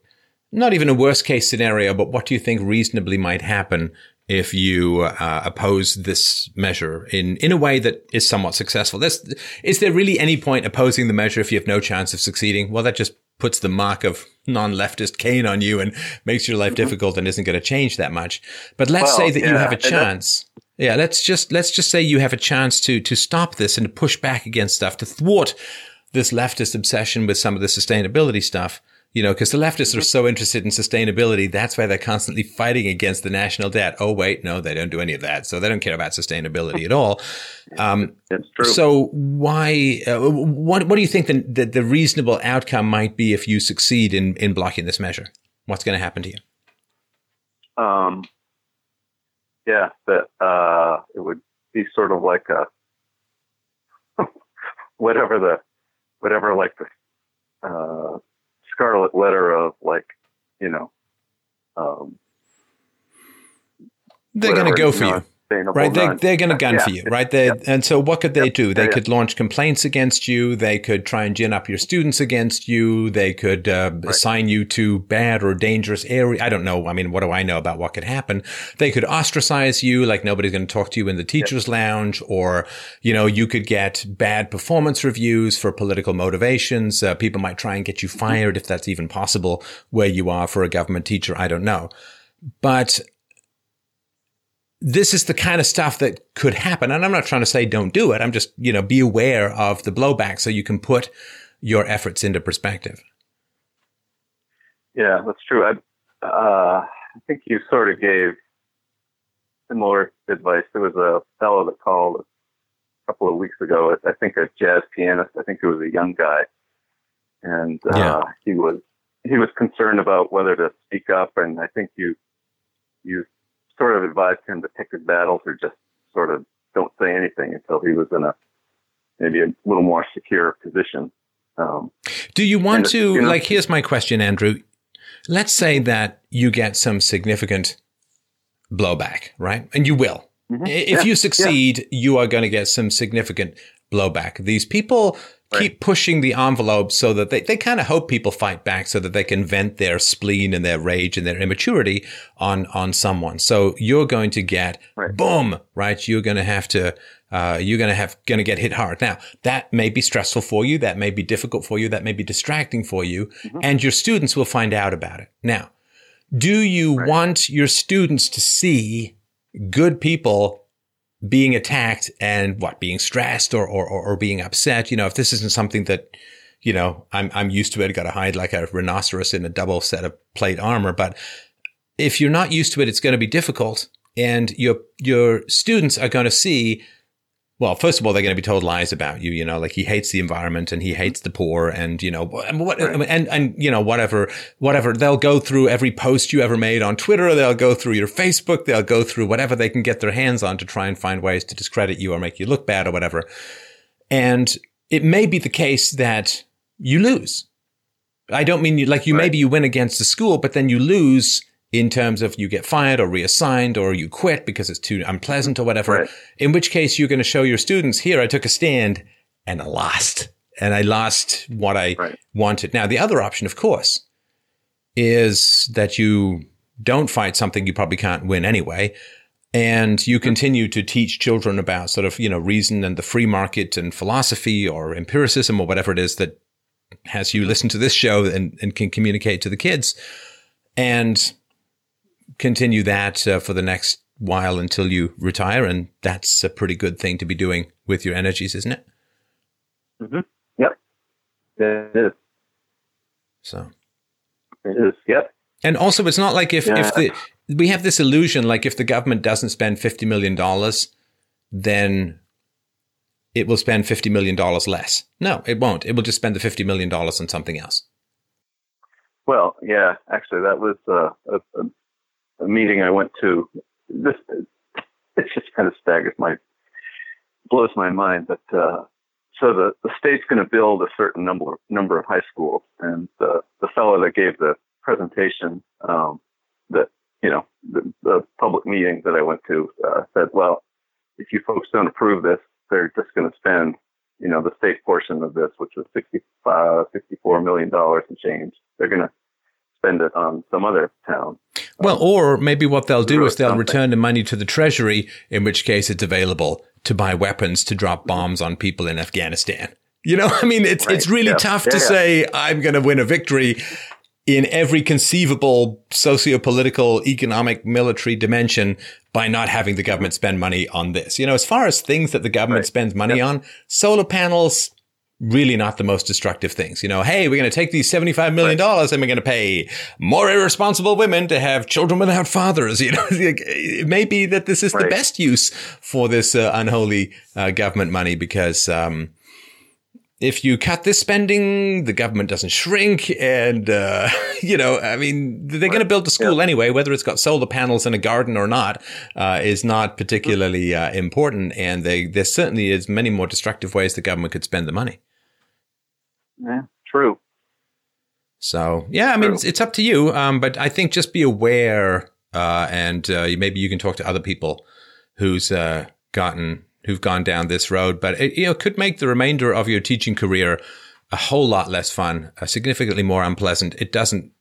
Speaker 1: not even a worst case scenario, but what do you think reasonably might happen if you uh, oppose this measure in, in a way that is somewhat successful? There's, is there really any point opposing the measure if you have no chance of succeeding? Well, that just puts the mark of non-leftist Cain on you and makes your life difficult and isn't going to change that much. But let's
Speaker 6: Mm-hmm. Well,
Speaker 1: say that you have a chance. Yeah, let's just let's just say you have a chance to to stop this and to push back against stuff to thwart this leftist obsession with some of the sustainability stuff. You know, because the leftists are so interested in sustainability, that's why they're constantly fighting against the national debt. Oh wait, no, they don't do any of that, so they don't care about sustainability at all. Um,
Speaker 6: It's true.
Speaker 1: so why? Uh, what what do you think the, the the reasonable outcome might be if you succeed in in blocking this measure? What's going to happen to you?
Speaker 6: um, yeah, that uh, it would be sort of like a *laughs* whatever the whatever like the uh, scarlet letter of like you know um,
Speaker 1: They're going to go for you.
Speaker 6: Sustainable.
Speaker 1: Right, they, they're going to gun yeah, for you, right? They, yeah. And so, what could they yep. do? They yeah, could launch complaints against you. They could try and gin up your students against you. They could uh, right. assign you to bad or dangerous area. I don't know. I mean, what do I know about what could happen? They could ostracize you, like nobody's going to talk to you in the teachers' yep. lounge, or you know, you could get bad performance reviews for political motivations. Uh, people might try and get you mm-hmm. fired if that's even possible where you are for a government teacher. I don't know, but this is the kind of stuff that could happen. And I'm not trying to say don't do it. I'm just, you know, be aware of the blowback so you can put your efforts into perspective.
Speaker 6: Yeah, that's true. I, uh, I think you sort of gave similar advice. There was a fellow that called a couple of weeks ago. I think a jazz pianist. I think he was a young guy, and uh, yeah. he was he was concerned about whether to speak up. And I think you you sort of advised him to pick his battles or just sort of don't say anything until he was in a maybe a little more secure position. Um,
Speaker 1: Do you want to, you know, like, here's my question, Andrew. Let's say that you get some significant blowback, right? And you will. Mm-hmm. If yeah. you succeed, yeah. you are going to get some significant blowback. These people right. keep pushing the envelope so that they, they kind of hope people fight back so that they can vent their spleen and their rage and their immaturity on, on someone. So you're going to get right. boom, right? You're going to have to, uh, you're going to have, going to get hit hard. Now that may be stressful for you. That may be difficult for you. That may be distracting for you mm-hmm. and your students will find out about it. Now, do you right. want your students to see good people being attacked and what being stressed or, or, or being upset. You know, if this isn't something that, you know, I'm, I'm used to it. Got to hide like a rhinoceros in a double set of plate armor. But if you're not used to it, it's going to be difficult and your, your students are going to see well, first of all, they're going to be told lies about you. You know, like he hates the environment and he mm-hmm. hates the poor, and you know, what, and and you know, whatever, whatever. They'll go through every post you ever made on Twitter. They'll go through your Facebook. They'll go through whatever they can get their hands on to try and find ways to discredit you or make you look bad or whatever. And it may be the case that you lose. I don't mean you like you. Right. Maybe you win against the school, but then you lose in terms of you get fired or reassigned or you quit because it's too unpleasant or whatever. Right. In which case you're going to show your students here, I took a stand and I lost and I lost what I right. wanted. Now, the other option, of course, is that you don't fight something you probably can't win anyway. And you continue to teach children about sort of, you know, reason and the free market and philosophy or empiricism or whatever it is that has you listen to this show and, and can communicate to the kids. And continue that uh, for the next while until you retire, and that's a pretty good thing to be doing with your energies, isn't it?
Speaker 6: Mm-hmm. Yep, it is.
Speaker 1: So
Speaker 6: it is. Yep.
Speaker 1: And also, it's not like if yeah. if the we have this illusion, like if the government doesn't spend fifty million dollars, then it will spend fifty million dollars less. No, it won't. It will just spend the fifty million dollars on something else.
Speaker 6: Well, yeah, actually, that was uh, a, a a meeting I went to. This it just kind of staggers my blows my mind. But uh, so the the state's going to build a certain number number of high schools, and the the fellow that gave the presentation um, that you know the, the public meeting that I went to uh, said, well, if you folks don't approve this, they're just going to spend you know the state portion of this, which was 65, 64 million dollars and change. They're going to spend it on some other town.
Speaker 1: Well, or maybe what they'll do is they'll something. return the money to the treasury, in which case it's available to buy weapons to drop mm-hmm. bombs on people in Afghanistan. You know, *laughs* I mean, it's right. it's really yeah. tough yeah, to yeah. say I'm going to win a victory in every conceivable socio-political, economic, military dimension by not having the government spend money on this. You know, as far as things that the government right. spends money yep. on, solar panels, really not the most destructive things. You know, hey, we're going to take these $75 million right. and we're going to pay more irresponsible women to have children without fathers. *laughs* You know, it may be that this is right. the best use for this uh, unholy uh, government money because, um, if you cut this spending, the government doesn't shrink. And, uh, *laughs* you know, I mean, they're going to build a school yeah. anyway, whether it's got solar panels and a garden or not, uh, is not particularly uh, important. And they, there certainly is many more destructive ways the government could spend the money.
Speaker 6: Yeah, true.
Speaker 1: So yeah, I mean, it's, it's, up to you. Um, but I think just be aware, uh, and uh, maybe you can talk to other people who's uh, gotten who've gone down this road, but it you know could make the remainder of your teaching career a whole lot less fun, uh, significantly more unpleasant. It doesn't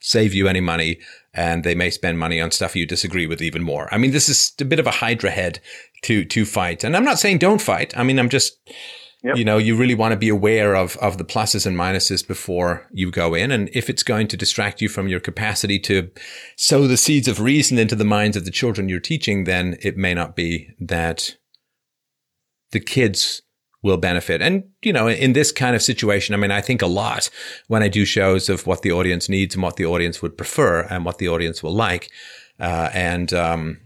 Speaker 1: save you any money, and they may spend money on stuff you disagree with even more. I mean, this is a bit of a hydra head to to fight, and I'm not saying don't fight. I mean, I'm just Yep. You know, you really want to be aware of, of the pluses and minuses before you go in. And if it's going to distract you from your capacity to sow the seeds of reason into the minds of the children you're teaching, then it may not be that the kids will benefit. And, you know, in this kind of situation, I mean, I think a lot when I do shows of what the audience needs and what the audience would prefer and what the audience will like. Uh, and, um,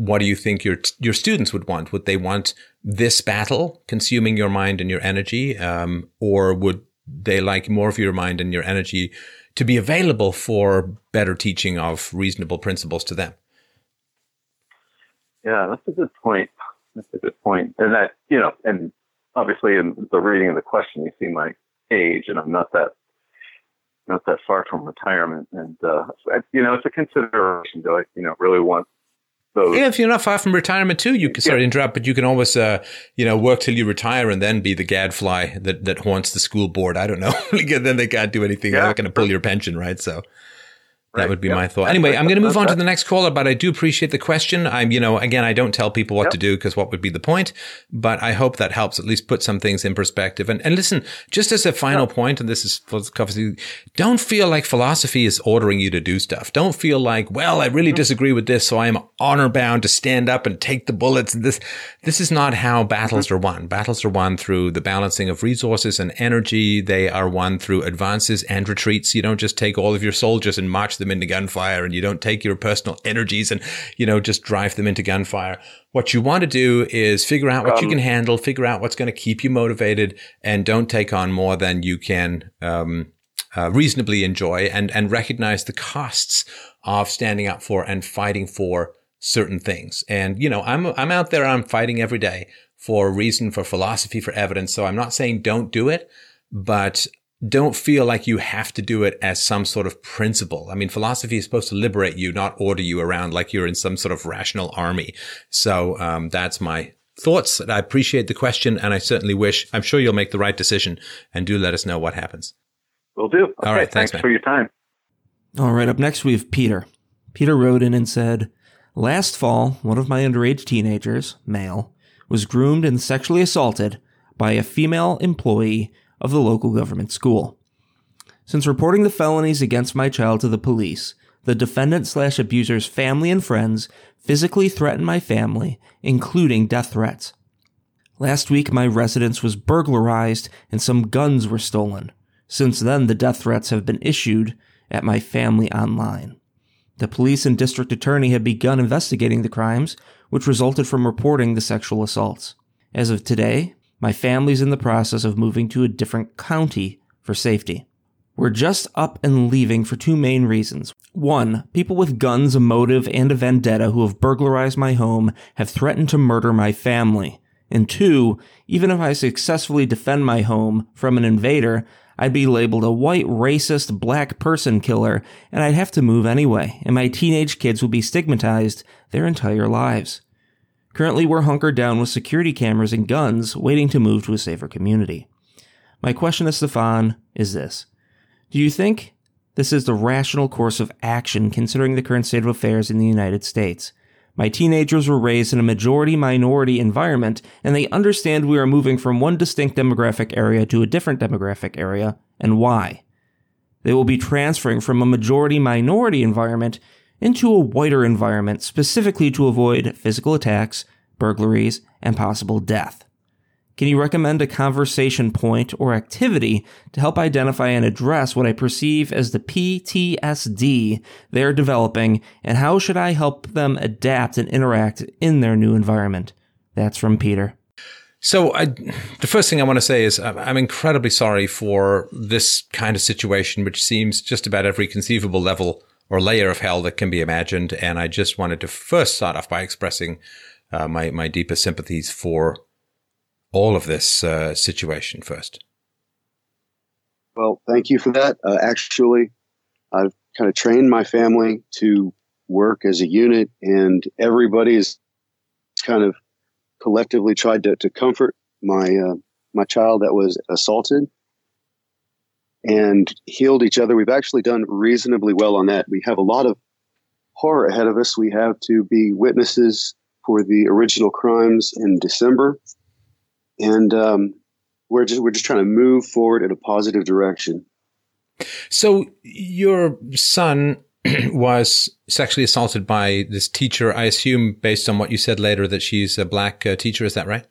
Speaker 1: what do you think your your students would want? Would they want this battle consuming your mind and your energy, um, or would they like more of your mind and your energy to be available for better teaching of reasonable principles to them?
Speaker 6: Yeah, that's a good point. That's this point. And that you know, and obviously in the reading of the question, you see my age, and I'm not that not that far from retirement. And uh, you know, it's a consideration. Do I, you know, really want
Speaker 1: so, yeah, if you're not far from retirement too, you can start yeah. interrupt, but you can always, uh, you know, work till you retire and then be the gadfly that, that haunts the school board. I don't know. *laughs* then they can't do anything. Yeah. They're not going to pull your pension, right? So that would be yep. my thought. Anyway, I'm going to move on to the next caller, but I do appreciate the question. I'm, you know, again, I don't tell people what yep. to do because what would be the point? But I hope that helps at least put some things in perspective. And, and listen, just as a final yep. point, and this is obviously, don't feel like philosophy is ordering you to do stuff. Don't feel like, well, I really disagree with this, so I am honor bound to stand up and take the bullets. This, this is not how battles mm-hmm. are won. Battles are won through the balancing of resources and energy. They are won through advances and retreats. You don't just take all of your soldiers and march them into gunfire and you don't take your personal energies and, you know, just drive them into gunfire. What you want to do is figure out what um, you can handle, figure out what's going to keep you motivated and don't take on more than you can, um, uh, reasonably enjoy and, and recognize the costs of standing up for and fighting for certain things. And, you know, I'm, I'm out there, I'm fighting every day for reason, for philosophy, for evidence. So I'm not saying don't do it, but don't feel like you have to do it as some sort of principle. I mean, philosophy is supposed to liberate you, not order you around like you're in some sort of rational army. So um, that's my thoughts. I appreciate the question, and I certainly wish. I'm sure you'll make the right decision, and do let us know what happens.
Speaker 6: Will do. Okay, All right. Thanks, thanks for your time.
Speaker 2: All right. Up next, we have Peter. Peter wrote in and said, "Last fall, one of my underage teenagers, male, was groomed and sexually assaulted by a female employee." Of the local government school. Since reporting the felonies against my child to the police, the defendant slash abuser's family and friends physically threatened my family, including death threats. Last week, my residence was burglarized and some guns were stolen. Since then, the death threats have been issued at my family online. The police and district attorney have begun investigating the crimes, which resulted from reporting the sexual assaults. As of today, my family's in the process of moving to a different county for safety. We're just up and leaving for two main reasons. One, people with guns, a motive, and a vendetta who have burglarized my home have threatened to murder my family. And two, even if I successfully defend my home from an invader, I'd be labeled a white racist black person killer and I'd have to move anyway, and my teenage kids would be stigmatized their entire lives. Currently, we're hunkered down with security cameras and guns, waiting to move to a safer community. My question to Stefan is this Do you think this is the rational course of action considering the current state of affairs in the United States? My teenagers were raised in a majority minority environment, and they understand we are moving from one distinct demographic area to a different demographic area, and why. They will be transferring from a majority minority environment into a whiter environment specifically to avoid physical attacks, burglaries, and possible death. Can you recommend a conversation point or activity to help identify and address what I perceive as the PTSD they're developing, and how should I help them adapt and interact in their new environment? That's from Peter.
Speaker 1: So, I, the first thing I want to say is I'm incredibly sorry for this kind of situation, which seems just about every conceivable level or layer of hell that can be imagined. And I just wanted to first start off by expressing uh, my my deepest sympathies for all of this uh, situation first.
Speaker 7: Well, thank you for that. Uh, actually, I've kind of trained my family to work as a unit, and everybody is kind of collectively tried to, to comfort my uh, my child that was assaulted and healed each other. We've actually done reasonably well on that. We have a lot of horror ahead of us. We have to be witnesses for the original crimes in December, and um, we're just we're just trying to move forward in a positive direction.
Speaker 1: So your son *clears throat* was sexually assaulted by this teacher. I assume, based on what you said later, that she's a black uh, teacher. Is that right?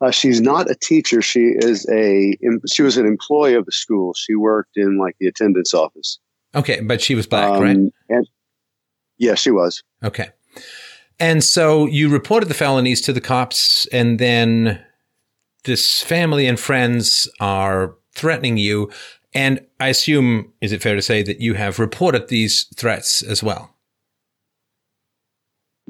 Speaker 7: Uh, she's not a teacher. She is a. She was an employee of the school. She worked in like the attendance office.
Speaker 1: Okay, but she was black, um, right?
Speaker 7: And yeah, she was.
Speaker 1: Okay, and so you reported the felonies to the cops, and then this family and friends are threatening you. And I assume, is it fair to say that you have reported these threats as well?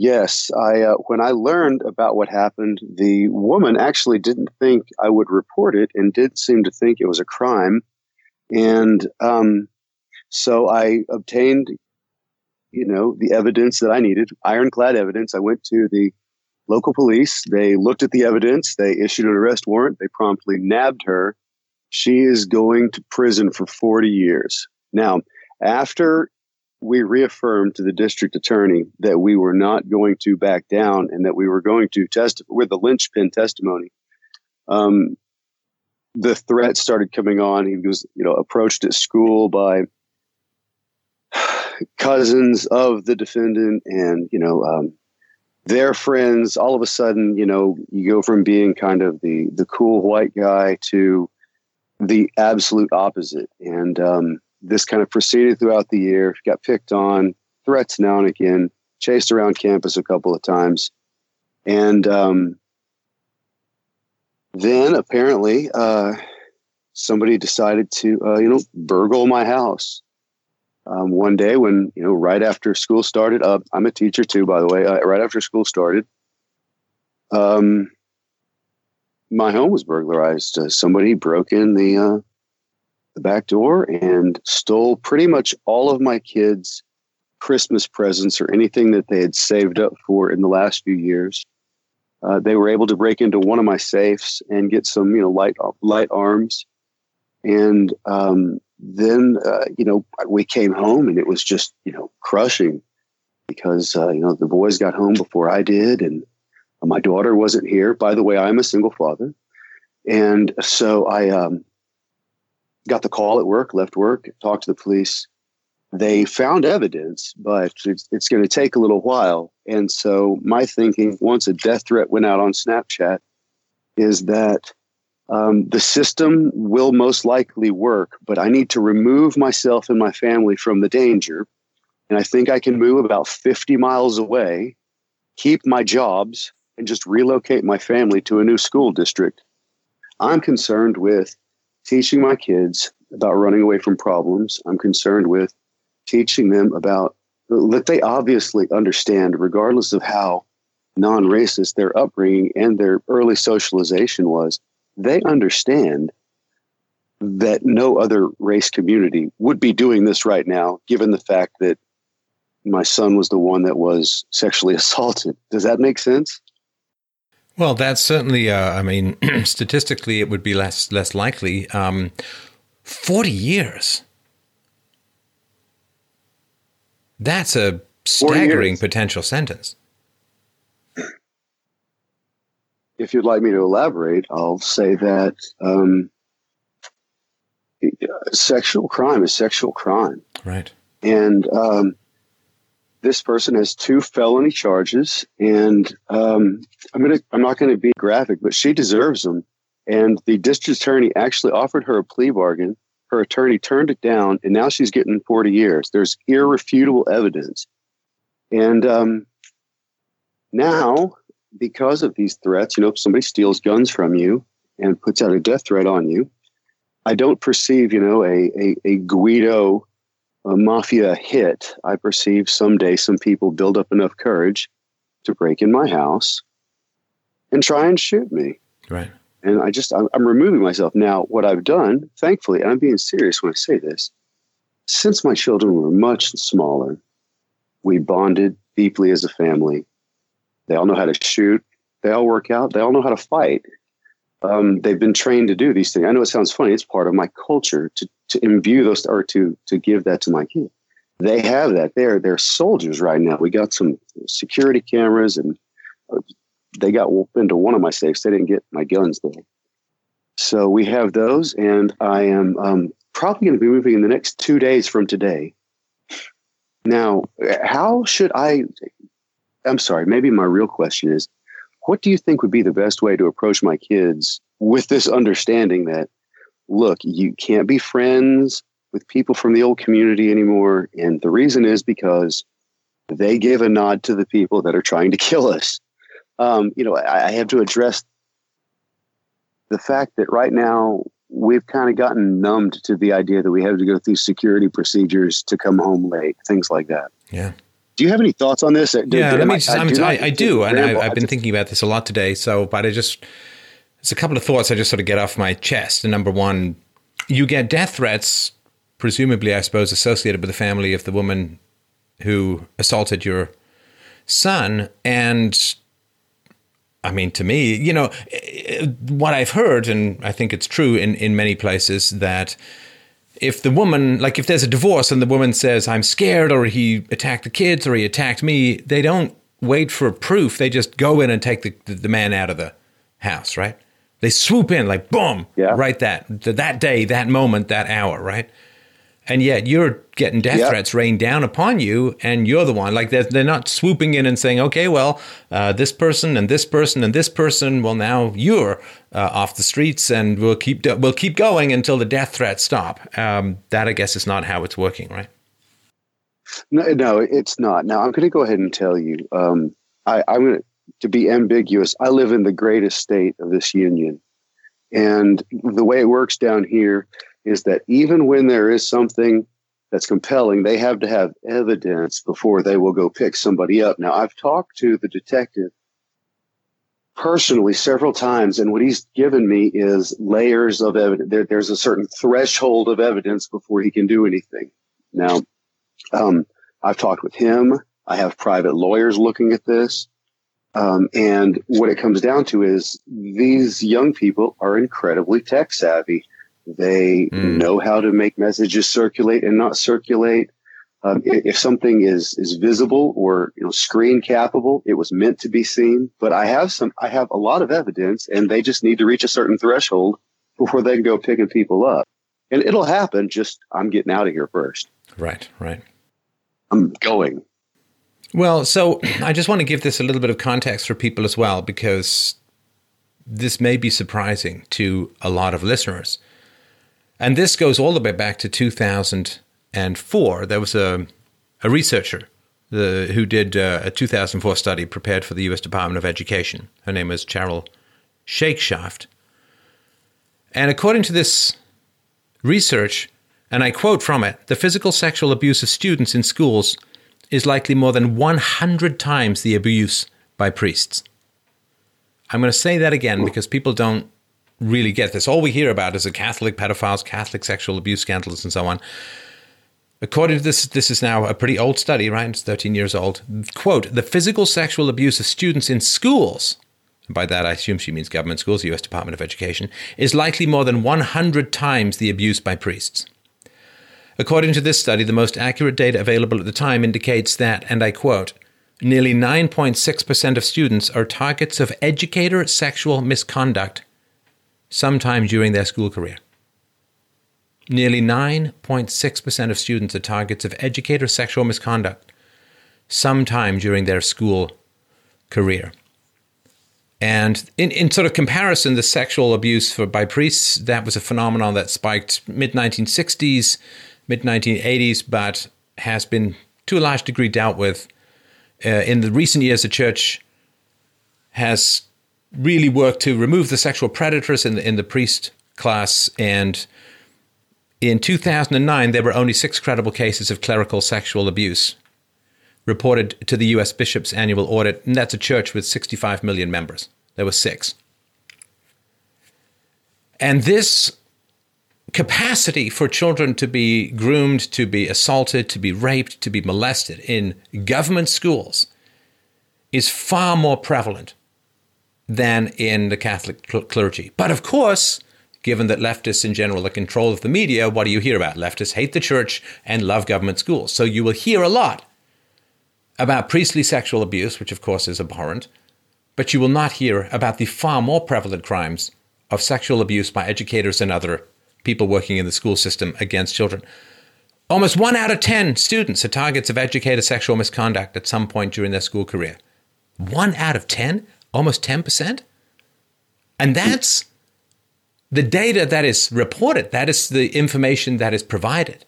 Speaker 7: Yes, I uh, when I learned about what happened, the woman actually didn't think I would report it, and did seem to think it was a crime, and um, so I obtained, you know, the evidence that I needed, ironclad evidence. I went to the local police. They looked at the evidence. They issued an arrest warrant. They promptly nabbed her. She is going to prison for 40 years. Now, after we reaffirmed to the district attorney that we were not going to back down and that we were going to test with the linchpin testimony. Um, the threat started coming on. He was, you know, approached at school by *sighs* cousins of the defendant and, you know, um, their friends. All of a sudden, you know, you go from being kind of the the cool white guy to the absolute opposite. And um, this kind of proceeded throughout the year, got picked on, threats now and again, chased around campus a couple of times. And um, then apparently uh, somebody decided to, uh, you know, burgle my house. Um, one day when, you know, right after school started, uh, I'm a teacher too, by the way, uh, right after school started, um, my home was burglarized. Uh, somebody broke in the uh, the back door and stole pretty much all of my kids' Christmas presents or anything that they had saved up for in the last few years. Uh, they were able to break into one of my safes and get some, you know, light light arms, and um, then uh, you know we came home and it was just you know crushing because uh, you know the boys got home before I did and my daughter wasn't here. By the way, I'm a single father, and so I um, got the call at work, left work, talked to the police. They found evidence, but it's, it's going to take a little while. And so, my thinking once a death threat went out on Snapchat is that um, the system will most likely work, but I need to remove myself and my family from the danger. And I think I can move about 50 miles away, keep my jobs, and just relocate my family to a new school district. I'm concerned with teaching my kids about running away from problems. I'm concerned with teaching them about that they obviously understand, regardless of how non racist their upbringing and their early socialization was, they understand that no other race community would be doing this right now, given the fact that my son was the one that was sexually *laughs* assaulted. Does that make sense?
Speaker 1: Well, that's certainly. Uh, I mean, *clears throat* statistically, it would be less less likely. Um, Forty years. That's a staggering potential sentence.
Speaker 7: If you'd like me to elaborate, I'll say that um, sexual crime is sexual crime.
Speaker 1: Right.
Speaker 7: And um, this person has two felony charges, and um, I'm gonna I'm not going to be graphic, but she deserves them. And the district attorney actually offered her a plea bargain. Her attorney turned it down, and now she's getting 40 years. There's irrefutable evidence, and um, now because of these threats, you know, if somebody steals guns from you and puts out a death threat on you, I don't perceive, you know, a a, a Guido a mafia hit, I perceive someday some people build up enough courage to break in my house and try and shoot me.
Speaker 1: Right.
Speaker 7: And I just, I'm, I'm removing myself. Now, what I've done, thankfully, and I'm being serious when I say this, since my children were much smaller, we bonded deeply as a family. They all know how to shoot. They all work out. They all know how to fight. Um, they've been trained to do these things. I know it sounds funny. It's part of my culture to, to imbue those or to to give that to my kids. They have that. They're they're soldiers right now. We got some security cameras, and uh, they got into one of my safes. They didn't get my guns though. So we have those, and I am um, probably going to be moving in the next two days from today. Now, how should I? I'm sorry. Maybe my real question is what do you think would be the best way to approach my kids with this understanding that, look, you can't be friends with people from the old community anymore? And the reason is because they gave a nod to the people that are trying to kill us. Um, you know, I, I have to address the fact that right now we've kind of gotten numbed to the idea that we have to go through security procedures to come home late, things like that.
Speaker 1: Yeah.
Speaker 7: Do you have any thoughts on this?
Speaker 1: yeah, let me just, I, do, I, I do and I, have been thinking about this a lot today. So, but I just, it's a couple of thoughts I just sort of get off my chest. And number one, you get death threats, presumably, I suppose, associated with the family of the woman who assaulted your son. And I mean, to me, you know, what I've heard, and I think it's true in, in many places, that if the woman, like if there's a divorce and the woman says, I'm scared, or he attacked the kids, or he attacked me, they don't wait for proof. They just go in and take the, the man out of the house, right? They swoop in like boom, yeah. right that that day, that moment, that hour, right? and yet you're getting death yep. threats rained down upon you and you're the one like they're, they're not swooping in and saying okay well uh, this person and this person and this person well now you're uh, off the streets and we'll keep we'll keep going until the death threats stop um, that i guess is not how it's working right
Speaker 7: no, no it's not now i'm going to go ahead and tell you um, I, i'm going to be ambiguous i live in the greatest state of this union and the way it works down here is that even when there is something that's compelling, they have to have evidence before they will go pick somebody up. Now, I've talked to the detective personally several times, and what he's given me is layers of evidence. There, there's a certain threshold of evidence before he can do anything. Now, um, I've talked with him. I have private lawyers looking at this. Um, and what it comes down to is these young people are incredibly tech savvy. They mm. know how to make messages circulate and not circulate. Um, if something is is visible or you know screen capable, it was meant to be seen. But I have some, I have a lot of evidence, and they just need to reach a certain threshold before they can go picking people up. And it'll happen. Just I'm getting out of here first.
Speaker 1: Right, right.
Speaker 7: I'm going.
Speaker 1: Well, so *clears throat* I just want to give this a little bit of context for people as well, because this may be surprising to a lot of listeners. And this goes all the way back to 2004. There was a, a researcher the, who did uh, a 2004 study prepared for the U.S. Department of Education. Her name was Cheryl Shakeshaft. And according to this research, and I quote from it the physical sexual abuse of students in schools is likely more than 100 times the abuse by priests. I'm going to say that again because people don't really get this. All we hear about is the Catholic pedophiles, Catholic sexual abuse scandals, and so on. According to this, this is now a pretty old study, right? It's 13 years old. Quote, the physical sexual abuse of students in schools, by that I assume she means government schools, the US Department of Education, is likely more than 100 times the abuse by priests. According to this study, the most accurate data available at the time indicates that, and I quote, nearly 9.6% of students are targets of educator sexual misconduct sometime during their school career. Nearly 9.6% of students are targets of educator sexual misconduct sometime during their school career. And in, in sort of comparison, the sexual abuse for, by priests, that was a phenomenon that spiked mid 1960s, mid 1980s, but has been to a large degree dealt with. Uh, in the recent years, the church has really worked to remove the sexual predators in the, in the priest class. And in 2009, there were only six credible cases of clerical sexual abuse reported to the U.S. Bishop's annual audit, and that's a church with 65 million members. There were six. And this capacity for children to be groomed, to be assaulted, to be raped, to be molested in government schools is far more prevalent than in the Catholic clergy. But of course, given that leftists in general are control of the media, what do you hear about? Leftists hate the church and love government schools. So you will hear a lot about priestly sexual abuse, which of course is abhorrent, but you will not hear about the far more prevalent crimes of sexual abuse by educators and other people working in the school system against children. Almost one out of 10 students are targets of educator sexual misconduct at some point during their school career. One out of 10? Almost 10%? And that's the data that is reported, that is the information that is provided.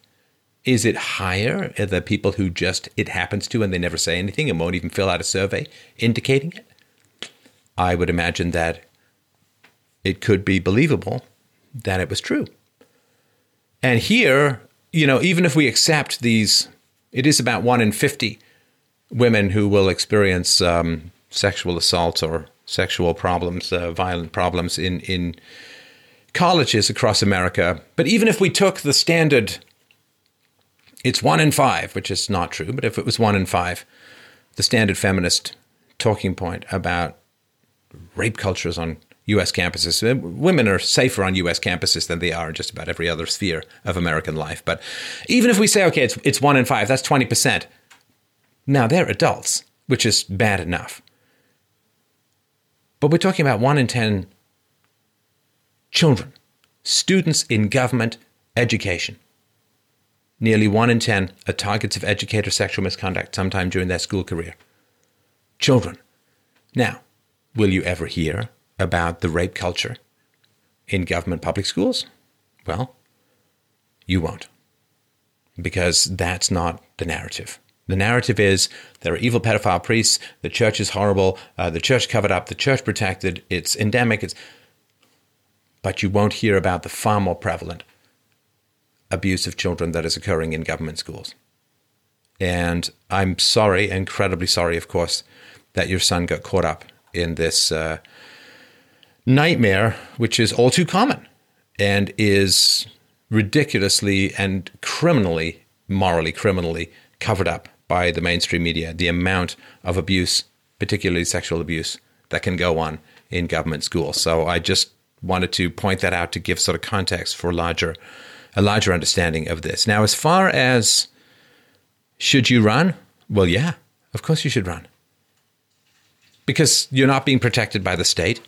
Speaker 1: Is it higher Are the people who just it happens to and they never say anything and won't even fill out a survey indicating it? I would imagine that it could be believable that it was true. And here, you know, even if we accept these, it is about one in 50 women who will experience um, sexual assault or sexual problems, uh, violent problems in, in colleges across America. But even if we took the standard, it's one in five, which is not true, but if it was one in five, the standard feminist talking point about rape cultures on U.S. campuses. Uh, women are safer on U.S. campuses than they are in just about every other sphere of American life. But even if we say, okay, it's, it's one in five, that's 20%. Now they're adults, which is bad enough. But we're talking about one in 10 children, students in government education. Nearly one in 10 are targets of educator sexual misconduct sometime during their school career. Children. Now, will you ever hear about the rape culture in government public schools? Well, you won't. Because that's not the narrative. The narrative is there are evil pedophile priests, the church is horrible, uh, the church covered up, the church protected, it's endemic, it's but you won't hear about the far more prevalent abuse of children that is occurring in government schools. And I'm sorry, incredibly sorry, of course, that your son got caught up in this uh, nightmare, which is all too common and is ridiculously and criminally, morally, criminally covered up by the mainstream media. The amount of abuse, particularly sexual abuse, that can go on in government schools. So I just wanted to point that out to give sort of context for larger a larger understanding of this. Now, as far as should you run? Well, yeah, of course you should run. Because you're not being protected by the state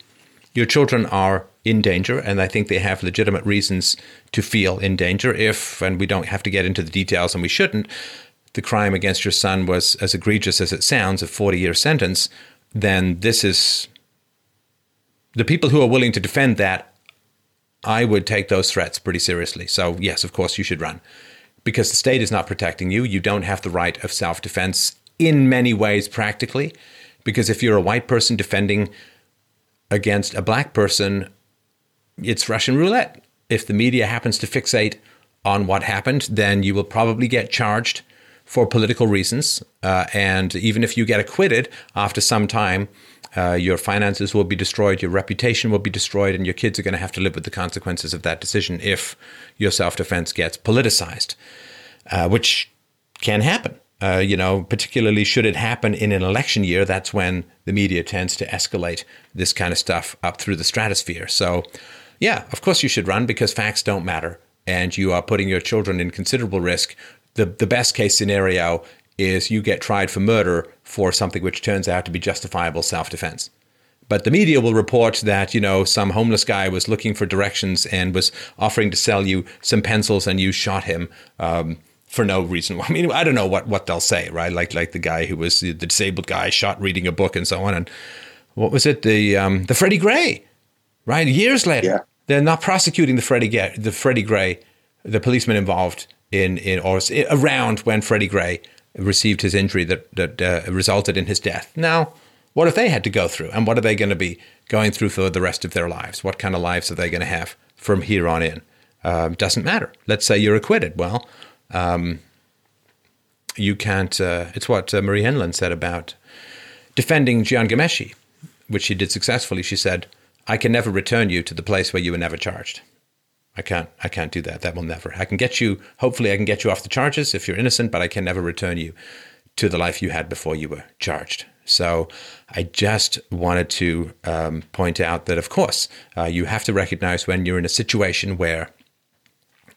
Speaker 1: your children are in danger, and I think they have legitimate reasons to feel in danger. If, and we don't have to get into the details, and we shouldn't, the crime against your son was as egregious as it sounds, a 40 year sentence, then this is the people who are willing to defend that. I would take those threats pretty seriously. So, yes, of course, you should run because the state is not protecting you. You don't have the right of self defense in many ways, practically. Because if you're a white person defending against a black person, it's Russian roulette. If the media happens to fixate on what happened, then you will probably get charged for political reasons. Uh, and even if you get acquitted after some time, uh, your finances will be destroyed, your reputation will be destroyed, and your kids are going to have to live with the consequences of that decision if your self defense gets politicized, uh, which can happen. Uh, you know, particularly should it happen in an election year, that's when the media tends to escalate this kind of stuff up through the stratosphere. So, yeah, of course you should run because facts don't matter and you are putting your children in considerable risk. The, the best case scenario is you get tried for murder for something which turns out to be justifiable self defense. But the media will report that, you know, some homeless guy was looking for directions and was offering to sell you some pencils and you shot him. Um, for no reason. *laughs* I mean, I don't know what, what they'll say, right? Like like the guy who was the, disabled guy shot reading a book and so on. And what was it? The um, the Freddie Gray, right? Years later, yeah. they're not prosecuting the Freddie the Freddie Gray, the policeman involved in in or around when Freddie Gray received his injury that that uh, resulted in his death. Now, what have they had to go through, and what are they going to be going through for the rest of their lives? What kind of lives are they going to have from here on in? Um, doesn't matter. Let's say you're acquitted. Well, um, you can't. Uh, it's what uh, Marie Henein said about defending Jian Ghomeshi, which she did successfully. She said, "I can never return you to the place where you were never charged. I can't. I can't do that. That will never. I can get you. Hopefully, I can get you off the charges if you're innocent, but I can never return you to the life you had before you were charged." So I just wanted to um, point out that, of course, uh, you have to recognize when you're in a situation where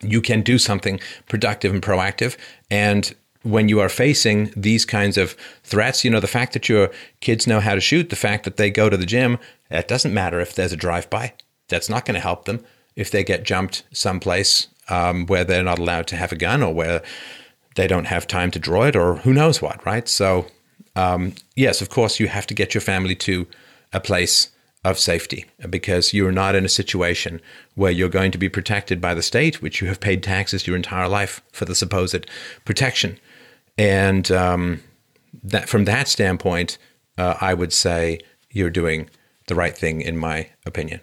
Speaker 1: you can do something productive and proactive. And when you are facing these kinds of threats, you know, the fact that your kids know how to shoot, the fact that they go to the gym, it doesn't matter if there's a drive by. That's not going to help them if they get jumped someplace um, where they're not allowed to have a gun or where they don't have time to draw it or who knows what, right? So, um, yes, of course, you have to get your family to a place of safety because you're not in a situation where you're going to be protected by the state, which you have paid taxes your entire life for the supposed protection. And um, that from that standpoint, uh, I would say you're doing the right thing, in my opinion.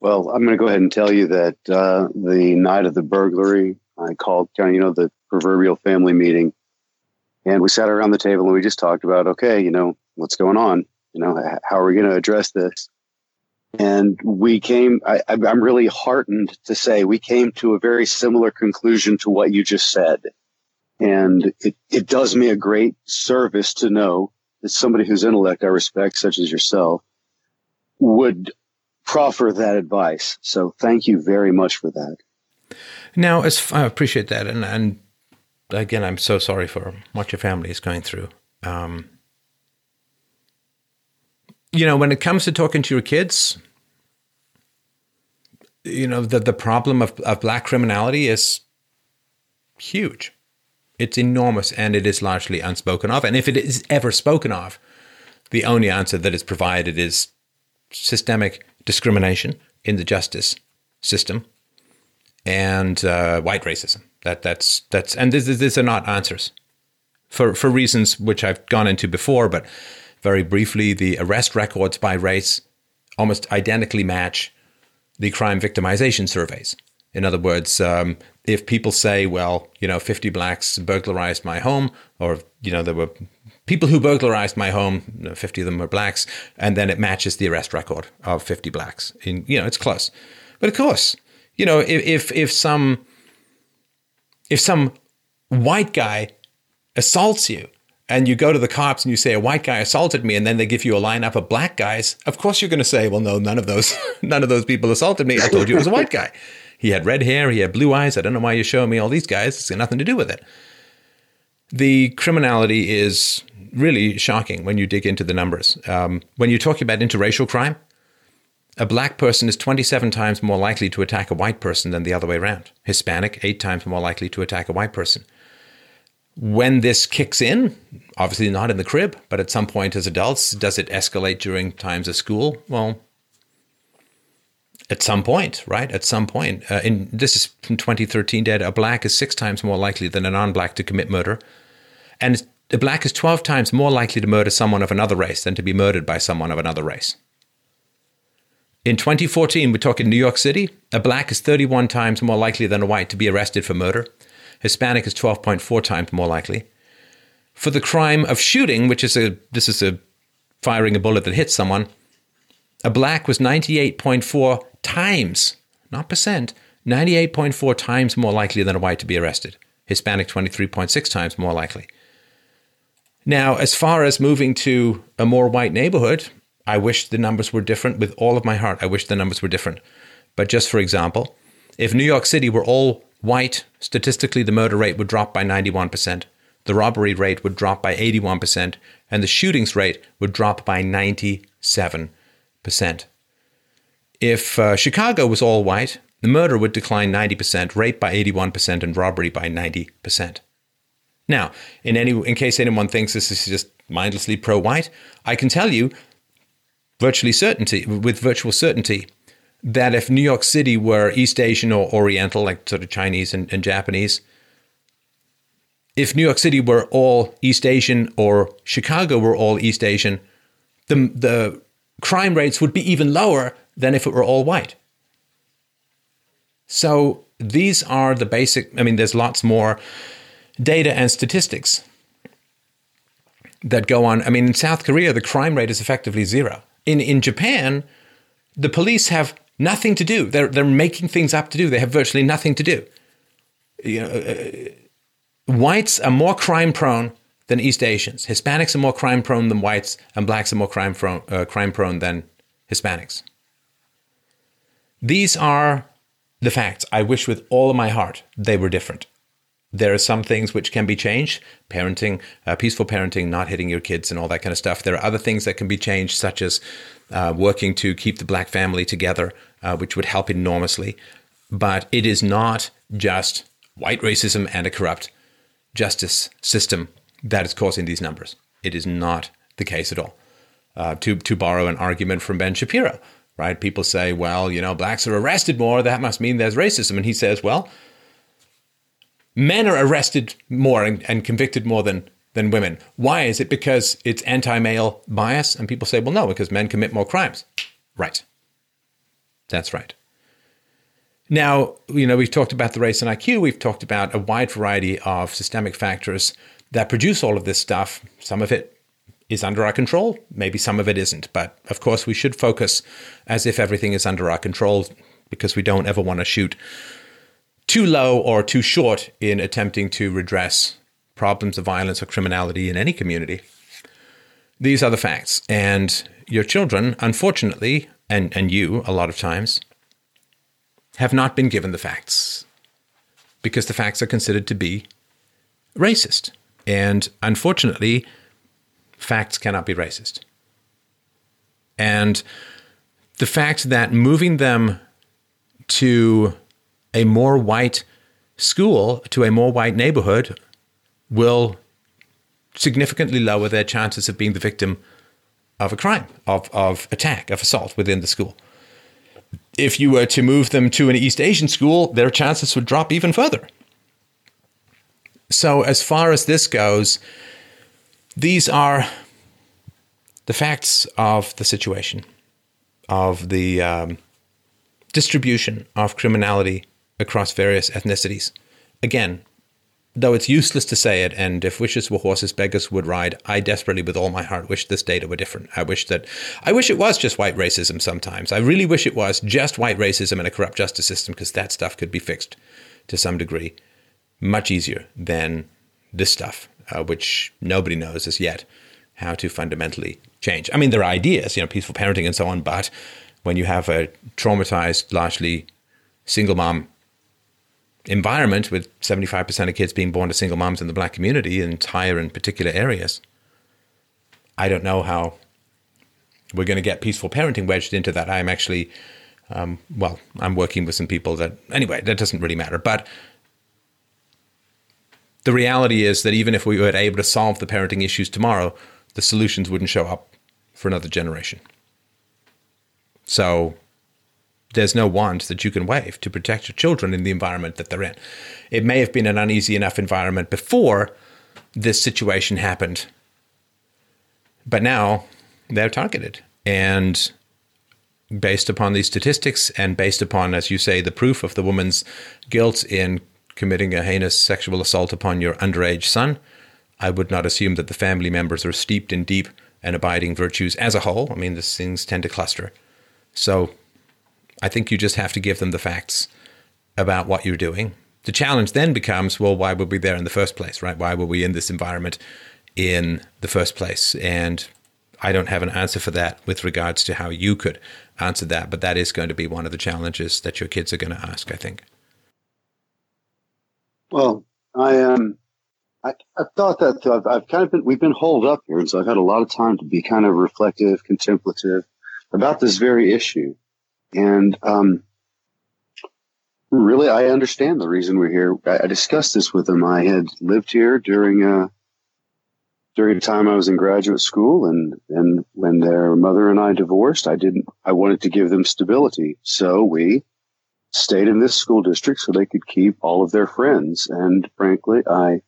Speaker 7: Well, I'm going to go ahead and tell you that uh, the night of the burglary, I called of, you know, the proverbial family meeting. And we sat around the table and we just talked about, okay, you know, what's going on? You know, how are we going to address this? And we came, I, I'm really heartened to say we came to a very similar conclusion to what you just said. And it, it does me a great service to know that somebody whose intellect I respect, such as yourself, would proffer that advice. So thank you very much for that.
Speaker 1: Now, as I appreciate that, and and again, I'm so sorry for what your family is going through. Um, you know, when it comes to talking to your kids, you know, the the problem of, of black criminality is huge. It's enormous, and it is largely unspoken of. And if it is ever spoken of, the only answer that is provided is systemic discrimination in the justice system and uh, white racism. That that's that's and this, these are not answers for for reasons which I've gone into before, but very briefly, the arrest records by race almost identically match the crime victimization surveys. In other words, um, if people say, well, you know, 50 blacks burglarized my home, or, you know, there were people who burglarized my home, 50 of them were blacks, and then it matches the arrest record of 50 blacks. In, you know, it's close. But of course, you know, if, if, if some, if some white guy assaults you and you go to the cops and you say a white guy assaulted me and then they give you a lineup of black guys of course you're going to say well no none of those *laughs* none of those people assaulted me. I told you it was a white guy. He had red hair he had blue eyes i don't know why you're showing me all these guys it's got nothing to do with it. The criminality is really shocking when you dig into the numbers. Um, when you're talking about interracial crime a black person is 27 times more likely to attack a white person than the other way around. Hispanic eight times more likely to attack a white person when this kicks in, obviously not in the crib, but at some point as adults, does it escalate during times of school? Well, at some point, right? At some point. Uh, in, this is from 2013 data. A black is six times more likely than a non black to commit murder. And a black is 12 times more likely to murder someone of another race than to be murdered by someone of another race. In 2014, we talk in New York City, a black is 31 times more likely than a white to be arrested for murder. Hispanic is 12.4 times more likely. For the crime of shooting, which is a this is a firing a bullet that hits someone, a black was 98.4 times, not percent, 98.4 times more likely than a white to be arrested. Hispanic 23.6 times more likely. Now, as far as moving to a more white neighborhood, I wish the numbers were different with all of my heart. I wish the numbers were different. But just for example, if New York City were all white, statistically, the murder rate would drop by 91%, the robbery rate would drop by 81%, and the shootings rate would drop by 97%. If uh, Chicago was all white, the murder would decline 90%, rape by 81%, and robbery by 90%. Now, in any in case anyone thinks this is just mindlessly pro-white, I can tell you virtually certainty with virtual certainty that if New York City were East Asian or Oriental, like sort of Chinese and, and Japanese, if New York City were all East Asian or Chicago were all East Asian, the, the crime rates would be even lower than if it were all white. So these are the basic, I mean, there's lots more data and statistics that go on. I mean, in South Korea, the crime rate is effectively zero. In, in Japan, the police have nothing to do. They're they're making things up to do. They have virtually nothing to do. You know, uh, whites are more crime prone than East Asians. Hispanics are more crime prone than whites, and blacks are more crime prone, uh, crime prone than Hispanics. These are the facts. I wish with all of my heart they were different. There are some things which can be changed parenting, uh, peaceful parenting, not hitting your kids, and all that kind of stuff. There are other things that can be changed, such as uh, working to keep the black family together, uh, which would help enormously. But it is not just white racism and a corrupt justice system that is causing these numbers. It is not the case at all. Uh, to to borrow an argument from Ben Shapiro, right? People say, well, you know, blacks are arrested more. That must mean there's racism. And he says, well, men are arrested more and, and convicted more than than women. Why is it? Because it's anti-male bias? And people say, well, no, because men commit more crimes. Right. That's right. Now, you know, we've talked about the race and IQ. We've talked about a wide variety of systemic factors that produce all of this stuff. Some of it is under our control, maybe some of it isn't. But of course, we should focus as if everything is under our control because we don't ever want to shoot too low or too short in attempting to redress problems of violence or criminality in any community. These are the facts. And your children, unfortunately, and, and you a lot of times, have not been given the facts because the facts are considered to be racist. And unfortunately, facts cannot be racist. And the fact that moving them to a more white school, to a more white neighborhood, will significantly lower their chances of being the victim of a crime, of, of attack, of assault within the school. If you were to move them to an East Asian school, their chances would drop even further. So, as far as this goes, these are the facts of the situation, of the um, distribution of criminality across various ethnicities. Again, though it's useless to say it, and if wishes were horses, beggars would ride, I desperately, with all my heart, wish this data were different. I wish that, I wish it was just white racism sometimes. I really wish it was just white racism and a corrupt justice system, because that stuff could be fixed to some degree much easier than this stuff, uh, which nobody knows as yet how to fundamentally change. I mean, there are ideas, you know, peaceful parenting and so on, but when you have a traumatized, largely single mom environment with 75% of kids being born to single moms in the black community in entire and particular areas, I don't know how we're going to get peaceful parenting wedged into that. I'm actually, um, well, I'm working with some people that, anyway, that doesn't really matter. But the reality is that even if we were able to solve the parenting issues tomorrow, the solutions wouldn't show up for another generation. So there's no wand that you can wave to protect your children in the environment that they're in. It may have been an uneasy enough environment before this situation happened, but now they're targeted. And based upon these statistics and based upon, as you say, the proof of the woman's guilt in committing a heinous sexual assault upon your underage son, I would not assume that the family members are steeped in deep and abiding virtues as a whole. I mean, these things tend to cluster. So I think you just have to give them the facts about what you're doing. The challenge then becomes well, why were we there in the first place, right? Why were we in this environment in the first place? And I don't have an answer for that with regards to how you could answer that, but that is going to be one of the challenges that your kids are going to ask, I think.
Speaker 7: Well, I um, I, I've thought that I've, I've kind of been we've been holed up here, and so I've had a lot of time to be kind of reflective, contemplative about this very issue. And um, really, I understand the reason we're here. I, I, discussed this with them. I had lived here during uh, during the time I was in graduate school, and and when their mother and I divorced, I didn't. I wanted to give them stability, so we stayed in this school district so they could keep all of their friends. And frankly, I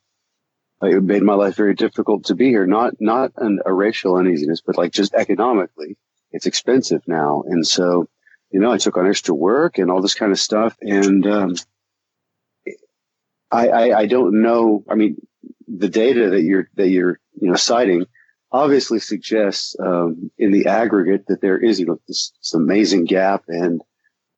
Speaker 7: it made my life very difficult to be here. Not not an, a racial uneasiness, but like just economically, it's expensive now, and so you know, I took on extra work and all this kind of stuff. And um, I, I, I don't know. I mean, the data that you're that you're you know citing obviously suggests um, in the aggregate that there is you know this, this amazing gap and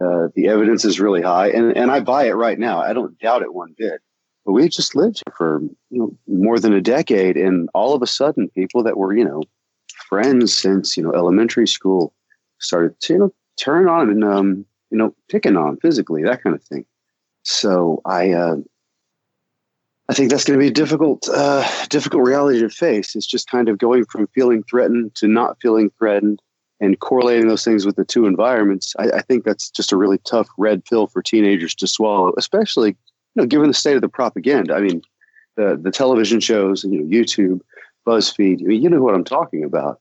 Speaker 7: uh, the evidence is really high and and I buy it right now. I don't doubt it one bit. but we just lived here for you know more than a decade, and all of a sudden, people that were you know friends since you know elementary school started to you know turn on and um, you know picking on physically that kind of thing. So I uh, I think that's going to be a difficult uh, difficult reality to face. It's just kind of going from feeling threatened to not feeling threatened and correlating those things with the two environments. I, I think that's just a really tough red pill for teenagers to swallow, especially you know given the state of the propaganda. I mean, the the television shows, you know, YouTube, BuzzFeed. I mean, you know what I'm talking about.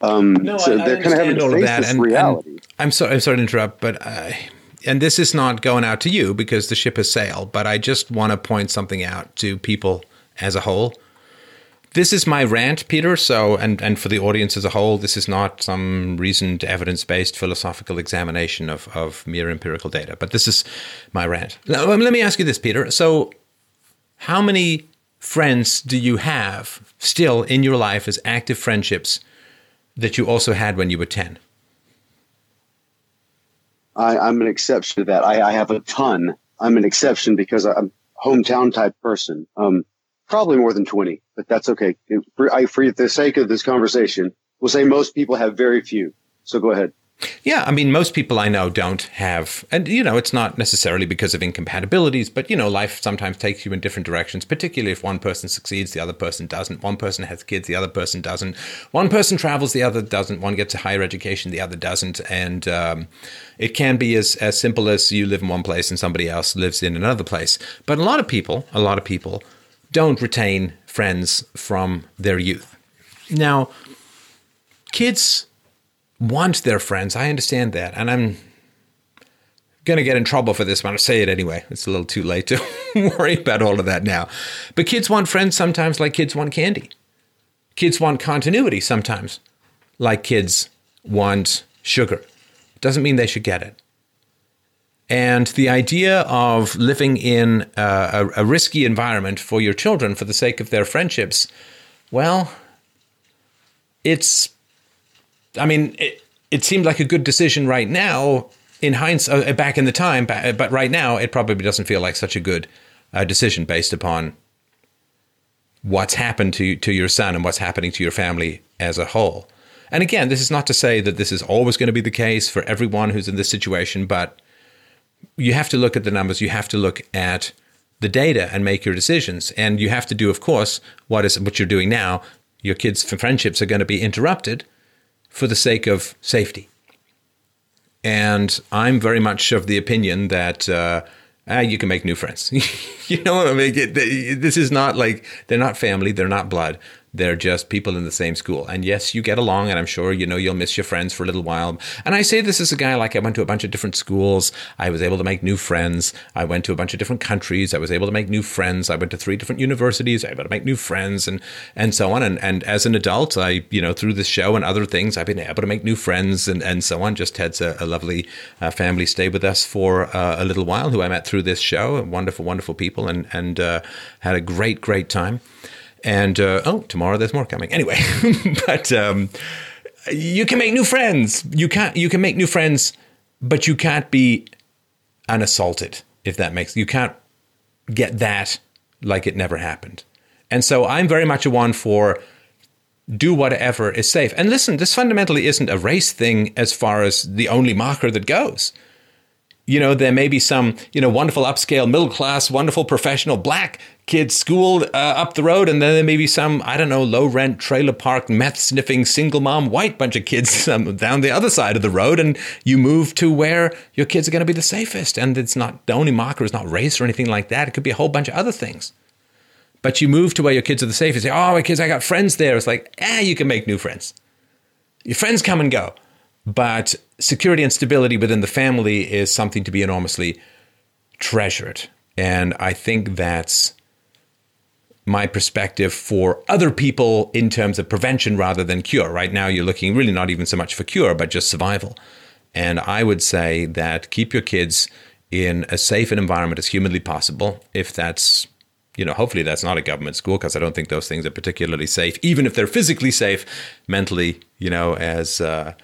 Speaker 1: Um, no, so I, they're I kind of having to face that. and, reality. And I'm sorry, I'm sorry to interrupt, but I, and this is not going out to you because the ship has sailed, but I just want to point something out to people as a whole. This is my rant, Peter. So, and, and for the audience as a whole, this is not some reasoned, evidence based philosophical examination of, of mere empirical data, but this is my rant. Now, um, let me ask you this, Peter. So, how many friends do you have still in your life as active friendships that you also had when you were 10?
Speaker 7: I, am an exception to that. I, I, have a ton. I'm an exception because I'm hometown type person. Um, probably more than 20, but that's okay. For, I, for the sake of this conversation, we'll say most people have very few. So go ahead.
Speaker 1: Yeah, I mean, most people I know don't have, and you know, it's not necessarily because of incompatibilities, but you know, life sometimes takes you in different directions, particularly if one person succeeds, the other person doesn't. One person has kids, the other person doesn't. One person travels, the other doesn't. One gets a higher education, the other doesn't. And um, it can be as, as simple as you live in one place and somebody else lives in another place. But a lot of people, a lot of people don't retain friends from their youth. Now, kids want their friends. I understand that. And I'm going to get in trouble for this, but I'll say it anyway. It's a little too late to *laughs* worry about all of that now. But kids want friends sometimes like kids want candy. Kids want continuity sometimes like kids want sugar. Doesn't mean they should get it. And the idea of living in a, a, risky environment for your children for the sake of their friendships, well, it's I mean, it, it seemed like a good decision right now in hindsight, uh, back in the time, but right now it probably doesn't feel like such a good uh, decision based upon what's happened to to your son and what's happening to your family as a whole. And again, this is not to say that this is always going to be the case for everyone who's in this situation, but you have to look at the numbers. You have to look at the data and make your decisions. And you have to do, of course, what is what you're doing now. Your kids' friendships are going to be interrupted for the sake of safety. And I'm very much of the opinion that uh, ah, you can make new friends. *laughs* you know what I mean? This is not like they're not family, they're not blood. They're just people in the same school. And yes, you get along, and I'm sure you know you'll miss your friends for a little while. And I say this as a guy like I went to a bunch of different schools. I was able to make new friends. I went to a bunch of different countries. I was able to make new friends. I went to three different universities. I was able to make new friends and and so on. And and as an adult, I you know through this show and other things, I've been able to make new friends and and so on. Just had a, a lovely uh, family stay with us for uh, a little while, who I met through this show. Wonderful, wonderful people, and and uh, had a great, great time. And uh, oh, tomorrow there's more coming. Anyway, *laughs* but um, you can make new friends. You can't. You can make new friends, but you can't be unassaulted. If that makes you can't get that like it never happened. And so I'm very much a one for do whatever is safe. And listen, this fundamentally isn't a race thing as far as the only marker that goes you know, there may be some, you know, wonderful upscale, middle class, wonderful professional black kids school uh, up the road. And then there may be some, I don't know, low rent, trailer park, meth sniffing, single mom, white bunch of kids *laughs* um, down the other side of the road. And you move to where your kids are going to be the safest. And it's not, the only marker is not race or anything like that. It could be a whole bunch of other things. But you move to where your kids are the safest. Say, oh, my kids, I got friends there. It's like, eh, you can make new friends. Your friends come and go. But security and stability within the family is something to be enormously treasured. And I think that's my perspective for other people in terms of prevention rather than cure. Right now, you're looking really not even so much for cure, but just survival. And I would say that keep your kids in as safe an environment as humanly possible. If that's, you know, hopefully that's not a government school because I don't think those things are particularly safe, even if they're physically safe, mentally, you know, as uh,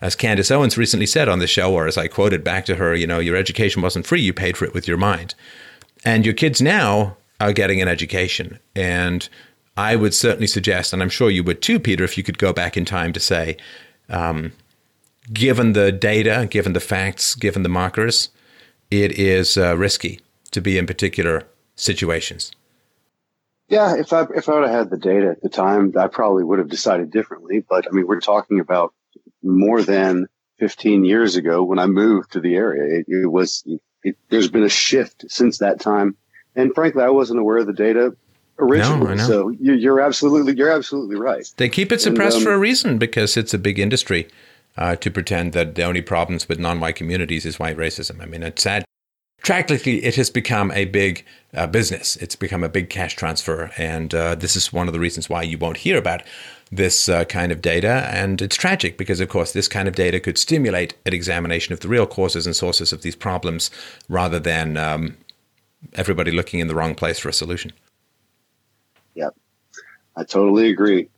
Speaker 1: as Candace Owens recently said on the show, or as I quoted back to her, you know, your education wasn't free, you paid for it with your mind. And your kids now are getting an education. And I would certainly suggest, and I'm sure you would too, Peter, if you could go back in time to say, um, given the data, given the facts, given the markers, it is uh, risky to be in particular situations.
Speaker 7: Yeah, if I if I would have had the data at the time, I probably would have decided differently. But I mean, we're talking about more than 15 years ago when I moved to the area. It, it was it, there's been a shift since that time, and frankly, I wasn't aware of the data originally. No, so you're, you're, absolutely you're absolutely right.
Speaker 1: They keep it suppressed and, um, for a reason because it's a big industry. Uh, to pretend that the only problems with non-white communities is white racism. I mean, it's sad Tragically, it has become a big uh, business. It's become a big cash transfer. And uh, this is one of the reasons why you won't hear about this uh, kind of data. And it's tragic because, of course, this kind of data could stimulate an examination of the real causes and sources of these problems rather than um, everybody looking in the wrong place for a solution.
Speaker 7: Yep. I totally agree.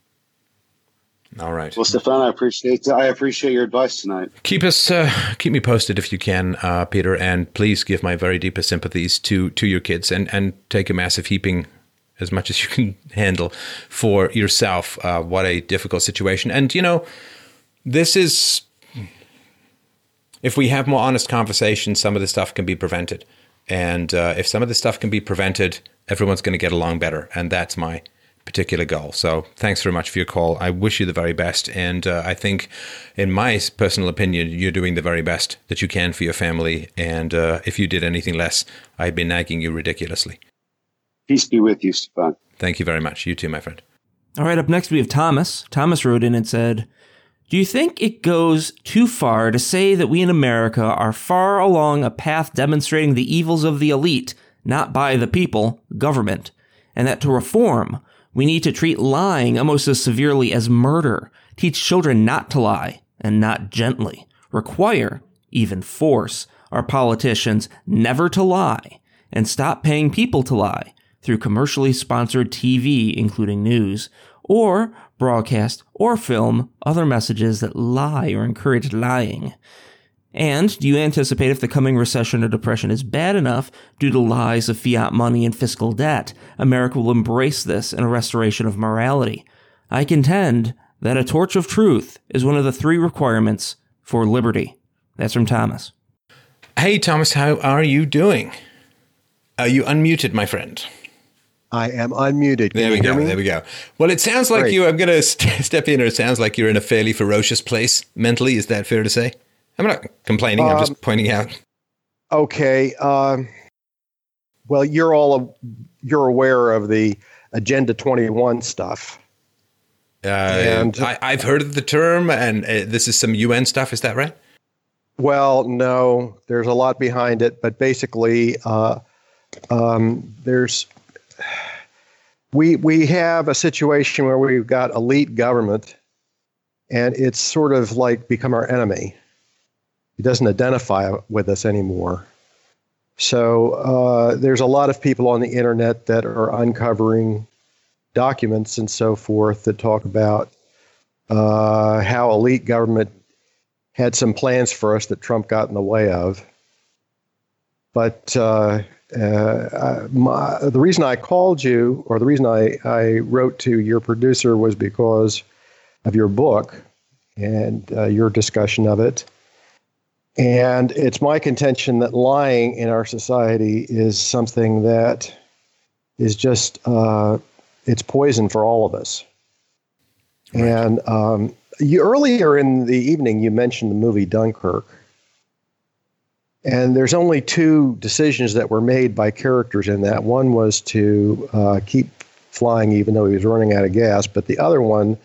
Speaker 1: All right.
Speaker 7: Well, Stefan, I appreciate I appreciate your advice tonight.
Speaker 1: Keep us uh, keep me posted if you can, uh, Peter, and please give my very deepest sympathies to to your kids and and take a massive heaping as much as you can *laughs* handle for yourself. Uh, what a difficult situation, and you know, this is if we have more honest conversations, some of the stuff can be prevented, and uh, if some of the stuff can be prevented, everyone's going to get along better, and that's my particular goal. So thanks very much for your call. I wish you the very best. And uh, I think, in my personal opinion, you're doing the very best that you can for your family. And uh, if you did anything less, I'd be nagging you ridiculously.
Speaker 7: Peace be with you, Stefan.
Speaker 1: Thank you very much. You too, my friend.
Speaker 2: All right, up next we have Thomas. Thomas wrote in and said, do you think it goes too far to say that we in America are far along a path demonstrating the evils of the elite, not by the people, government, and that to reform, we need to treat lying almost as severely as murder, teach children not to lie, and not gently, require, even force, our politicians never to lie, and stop paying people to lie through commercially sponsored TV, including news, or broadcast or film other messages that lie or encourage lying. And do you anticipate if the coming recession or depression is bad enough due to lies of fiat money and fiscal debt, America will embrace this in a restoration of morality? I contend that a torch of truth is one of the three requirements for liberty. That's from Thomas.
Speaker 1: Hey, Thomas, how are you doing? Are you unmuted, my friend?
Speaker 8: I am unmuted.
Speaker 1: Can there we go. Me? There we go. Well, it sounds like Great. you. I'm going to st- *laughs* step in, or it sounds like you're in a fairly ferocious place mentally. Is that fair to say? I'm not complaining. Um, I'm just um, pointing out.
Speaker 8: Okay. Um, well, you're all you're aware of the Agenda 21 stuff.
Speaker 1: Uh, and I, have heard of the term, and uh, this is some UN stuff. Is that right?
Speaker 8: Well, no. There's a lot behind it, but basically, uh, um, there's we we have a situation where we've got elite government, and it's sort of like become our enemy. He doesn't identify with us anymore. So uh, there's a lot of people on the internet that are uncovering documents and so forth that talk about uh, how elite government had some plans for us that Trump got in the way of. But uh, uh my, the reason I called you, or the reason I, I wrote to your producer, was because of your book and uh, your discussion of it. And it's my contention that lying in our society is something that is just uh, it's poison for all of us. Right. And um, you earlier in the evening you mentioned the movie Dunkirk, and there's only two decisions that were made by characters in that. One was to uh, keep flying even though he was running out of gas, but the other one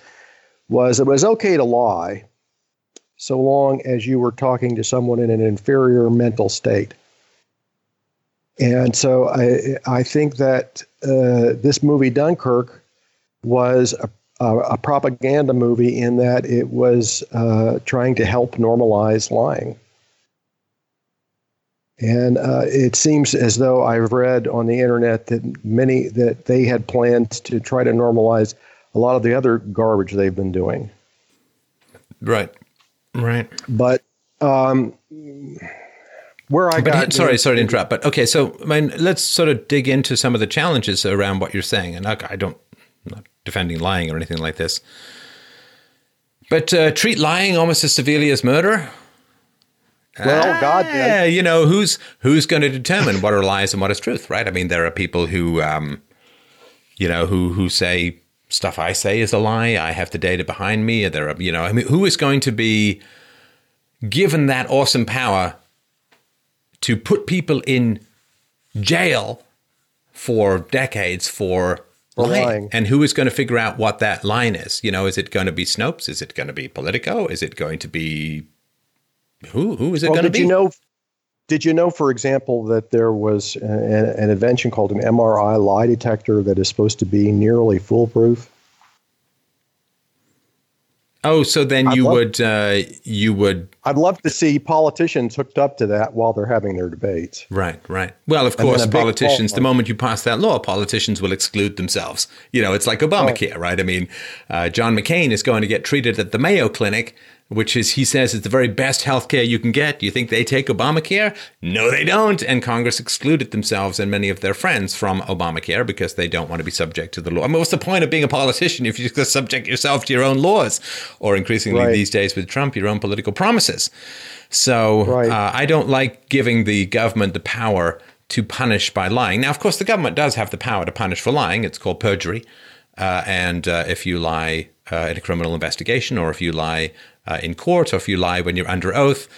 Speaker 8: was it was okay to lie so long as you were talking to someone in an inferior mental state. And so I, I think that uh, this movie, Dunkirk, was a, a, propaganda movie in that it was uh, trying to help normalize lying. And uh, it seems as though I've read on the internet that many that they had planned to try to normalize a lot of the other garbage they've been doing.
Speaker 1: Right. Right.
Speaker 8: But um, where I
Speaker 1: but
Speaker 8: got.
Speaker 1: Sorry, sorry to interrupt, but okay. So, I mean, let's sort of dig into some of the challenges around what you're saying. And I don't, I'm not defending lying or anything like this, but uh, treat lying almost as severely as murder.
Speaker 8: Well, God,
Speaker 1: yeah, you know who's who's going to determine what are lies and what is truth, right? I mean, there are people who, um, you know, who who say stuff I say is a lie. I have the data behind me. There are, you know, I mean, who is going to be given that awesome power to put people in jail for decades for lying. lying. And who is going to figure out what that line is? You know, is it going to be Snopes? Is it going to be Politico? Is it going to be who? Who is it well, going to be?
Speaker 8: You know, did you know, for example, that there was an, an invention called an MRI lie detector that is supposed to be nearly foolproof?
Speaker 1: Oh, so then you love, would uh, you would?
Speaker 8: I'd love to see politicians hooked up to that while they're having their debates.
Speaker 1: Right, right. Well, of course, politicians. The moment you pass that law, politicians will exclude themselves. You know, it's like Obamacare, oh. right? I mean, uh, John McCain is going to get treated at the Mayo Clinic which is, he says, is the very best health care you can get. Do you think they take Obamacare? No, they don't. And Congress excluded themselves and many of their friends from Obamacare because they don't want to be subject to the law. I mean, what's the point of being a politician if you just subject yourself to your own laws or increasingly right. these days with Trump, your own political promises? So right. uh, I don't like giving the government the power to punish by lying. Now, of course, the government does have the power to punish for lying. It's called perjury. Uh, and uh, if you lie uh, in a criminal investigation or if you lie uh, in court or if you lie when you're under oath.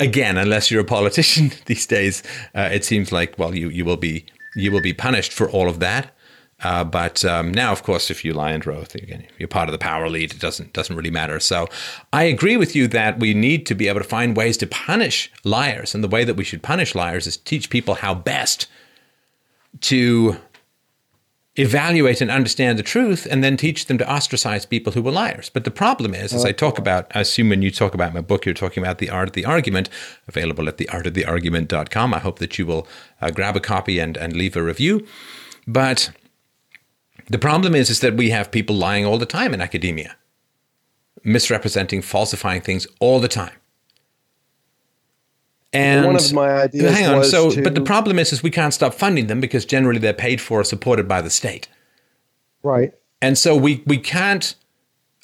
Speaker 1: Again, unless you're a politician *laughs* these days, uh, it seems like well, you you will be you will be punished for all of that. Uh, but um, now, of course, if you lie under oath, again, you're part of the power elite. It doesn't doesn't really matter. So, I agree with you that we need to be able to find ways to punish liars, and the way that we should punish liars is teach people how best to evaluate and understand the truth and then teach them to ostracize people who were liars. But the problem is, as I talk about, I assume when you talk about my book, you're talking about The Art of the Argument, available at theartoftheargument.com. I hope that you will uh, grab a copy and, and leave a review. But the problem is, is that we have people lying all the time in academia, misrepresenting, falsifying things all the time.
Speaker 8: And one of my ideas.
Speaker 1: Hang on. so, to, but the problem is, is we can't stop funding them because generally they're paid for, or supported by the state.
Speaker 8: Right.
Speaker 1: And so we we can't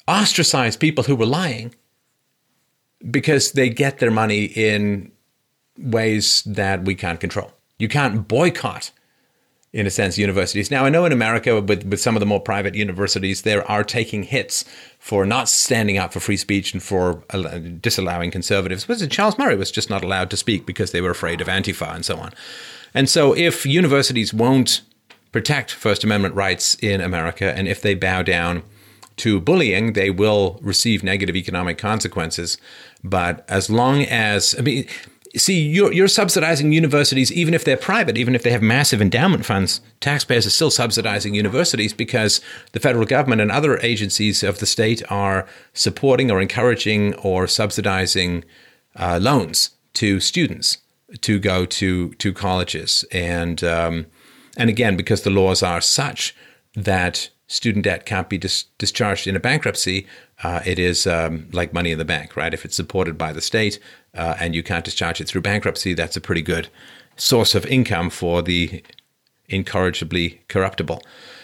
Speaker 1: ostracize people who were lying because they get their money in ways that we can't control. You can't boycott in a sense, universities. Now, I know in America, with, with some of the more private universities, there are taking hits for not standing up for free speech and for uh, disallowing conservatives. But Charles Murray was just not allowed to speak because they were afraid of Antifa and so on. And so, if universities won't protect First Amendment rights in America, and if they bow down to bullying, they will receive negative economic consequences. But as long as, I mean, see, you're, you're subsidizing universities, even if they're private, even if they have massive endowment funds. Taxpayers are still subsidizing universities because the federal government and other agencies of the state are supporting or encouraging or subsidizing uh, loans to students to go to to colleges. And um, and again, because the laws are such that student debt can't be dis- discharged in a bankruptcy, uh, it is um, like money in the bank, right? If it's supported by the state uh, and you can't discharge it through bankruptcy, that's a pretty good source of income for the incorrigibly corruptible.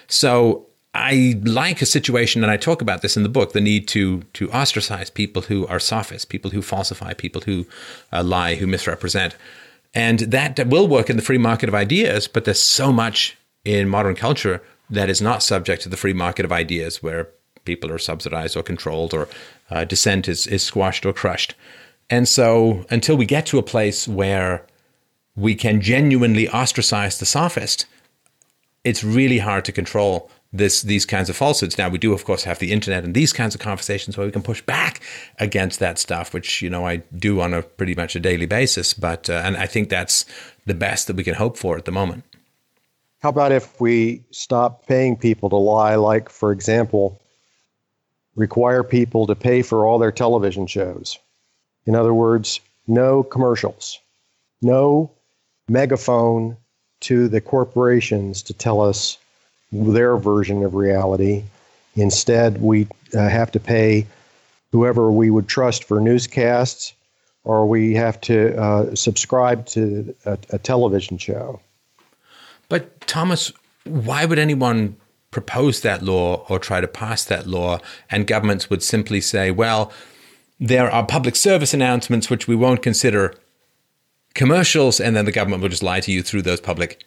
Speaker 1: So I like a situation, and I talk about this in the book: the need to to ostracize people who are sophists, people who falsify, people who uh, lie, who misrepresent, and that will work in the free market of ideas. But there's so much in modern culture that is not subject to the free market of ideas, where people are subsidized or controlled, or uh, dissent is, is squashed or crushed. And so, until we get to a place where we can genuinely ostracize the sophist, it's really hard to control this these kinds of falsehoods. Now we do, of course, have the internet and these kinds of conversations where we can push back against that stuff, which you know I do on a pretty much a daily basis. But uh, and I think that's the best that we can hope for at the moment.
Speaker 8: How about if we stop paying people to lie? Like, for example, require people to pay for all their television shows. In other words, no commercials, no megaphone to the corporations to tell us their version of reality. Instead, we uh, have to pay whoever we would trust for newscasts or we have to uh, subscribe to a, a television show.
Speaker 1: But Thomas, why would anyone propose that law or try to pass that law and governments would simply say, well, there are public service announcements which we won't consider commercials, and then the government will just lie to you through those public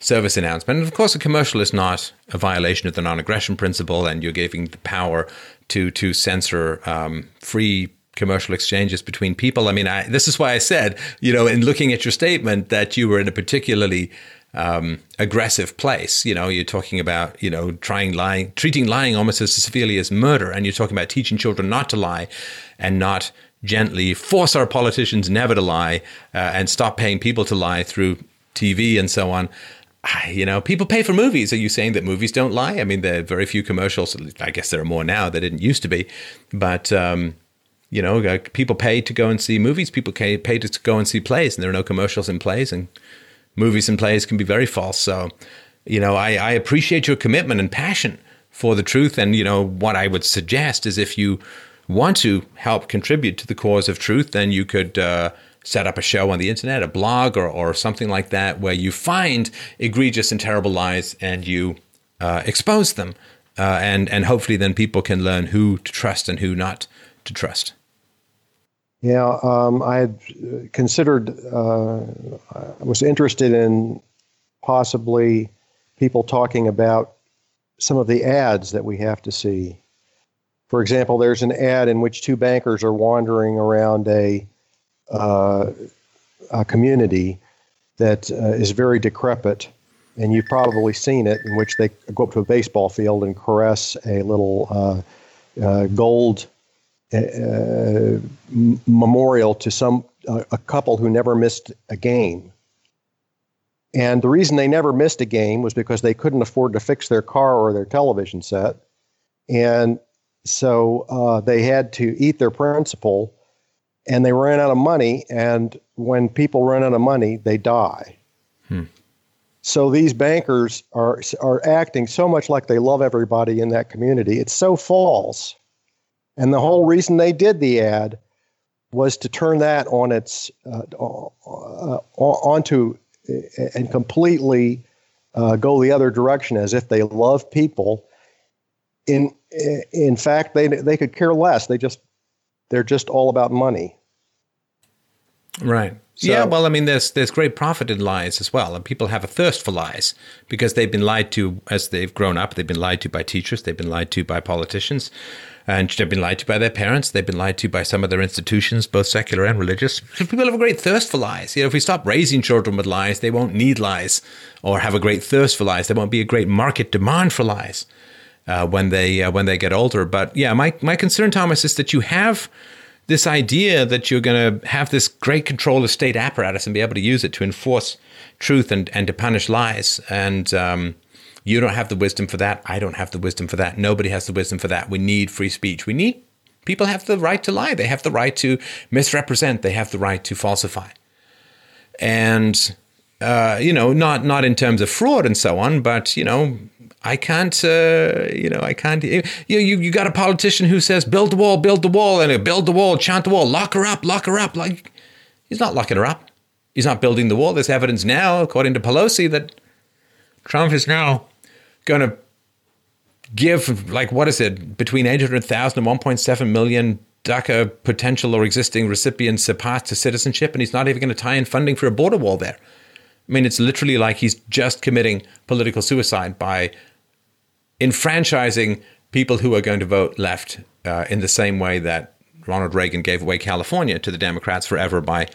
Speaker 1: service announcement. And of course, a commercial is not a violation of the non-aggression principle, and you're giving the power to to censor um, free commercial exchanges between people. I mean, I, this is why I said, you know, in looking at your statement, that you were in a particularly um, aggressive place. You know, you're talking about, you know, trying lying, treating lying almost as severely as murder, and you're talking about teaching children not to lie and not gently force our politicians never to lie uh, and stop paying people to lie through TV and so on. You know, people pay for movies. Are you saying that movies don't lie? I mean, there are very few commercials. I guess there are more now. There didn't used to be, but um, you know, uh, people pay to go and see movies. People pay to go and see plays, and there are no commercials in plays, and movies and plays can be very false. So, you know, I, I appreciate your commitment and passion for the truth. And you know, what I would suggest is if you want to help contribute to the cause of truth, then you could uh, set up a show on the internet, a blog, or, or something like that, where you find egregious and terrible lies and you uh, expose them. Uh, and, and hopefully, then people can learn who to trust and who not to trust.
Speaker 8: Yeah, um, I had considered, uh, I was interested in possibly people talking about some of the ads that we have to see. For example, there's an ad in which two bankers are wandering around a, uh, a community that uh, is very decrepit, and you've probably seen it, in which they go up to a baseball field and caress a little uh, uh gold uh, memorial to some a couple who never missed a game. And the reason they never missed a game was because they couldn't afford to fix their car or their television set. And so uh, they had to eat their principal and they ran out of money. And when people run out of money, they die. Hmm. So these bankers are, are acting so much like they love everybody in that community. It's so false. And the whole reason they did the ad was to turn that on its uh, uh, onto and completely uh, go the other direction as if they love people in in fact, they they could care less. They just they're just all about money.
Speaker 1: Right. So, yeah. Well, I mean, there's there's great profit in lies as well, and people have a thirst for lies because they've been lied to as they've grown up. They've been lied to by teachers. They've been lied to by politicians, and they've been lied to by their parents. They've been lied to by some of their institutions, both secular and religious. Because people have a great thirst for lies. You know, if we stop raising children with lies, they won't need lies or have a great thirst for lies. There won't be a great market demand for lies uh, when they uh, when they get older. But yeah, my my concern, Thomas, is that you have this idea that you're going to have this great control of state apparatus and be able to use it to enforce truth and and to punish lies. And um, you don't have the wisdom for that. I don't have the wisdom for that. Nobody has the wisdom for that. We need free speech. We need people have the right to lie. They have the right to misrepresent. They have the right to falsify. And uh, you know, not not in terms of fraud and so on, but you know, I can't, uh, you know, I can't. You, you you got a politician who says build the wall, build the wall, and build the wall, chant the wall, lock her up, lock her up. Like he's not locking her up. He's not building the wall. There's evidence now, according to Pelosi, that Trump is now going to give like what is it between 800,000 and 1.7 million DACA potential or existing recipients a path to citizenship, and he's not even going to tie in funding for a border wall there. I mean, it's literally like he's just committing political suicide by enfranchising people who are going to vote left uh, in the same way that Ronald Reagan gave away California to the Democrats forever by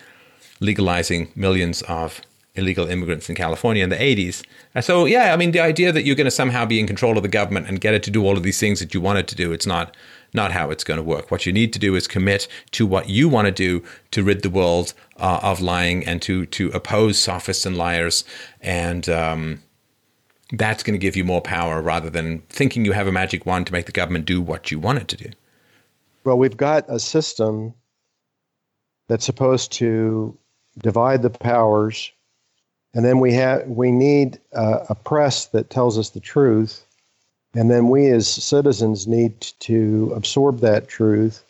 Speaker 1: legalizing millions of illegal immigrants in California in the 80s. so, yeah, I mean, the idea that you're going to somehow be in control of the government and get it to do all of these things that you want it to do, it's not not how it's going to work. What you need to do is commit to what you want to do to rid the world uh, of lying and to to oppose sophists and liars and um, that's going to give you more power rather than thinking you have a magic wand to make the government do what you want it to do.
Speaker 8: Well, we've got a system that's supposed to divide the powers, and then we have we need uh, a press that tells us the truth, and then we as citizens need to absorb that truth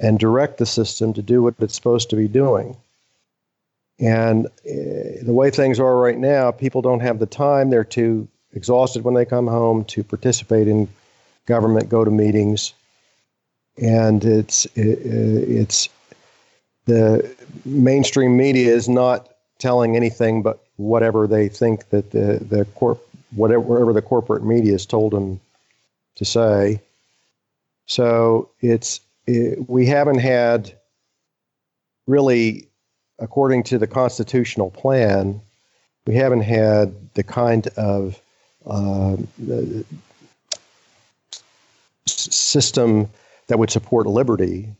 Speaker 8: and direct the system to do what it's supposed to be doing. And uh, the way things are right now, people don't have the time. They're too exhausted when they come home to participate in government, go to meetings, and it's it, it's the mainstream media is not telling anything but whatever they think that the the corp whatever the corporate media has told them to say. So it's it, we haven't had really, according to the constitutional plan, we haven't had the kind of uh, system that would support liberty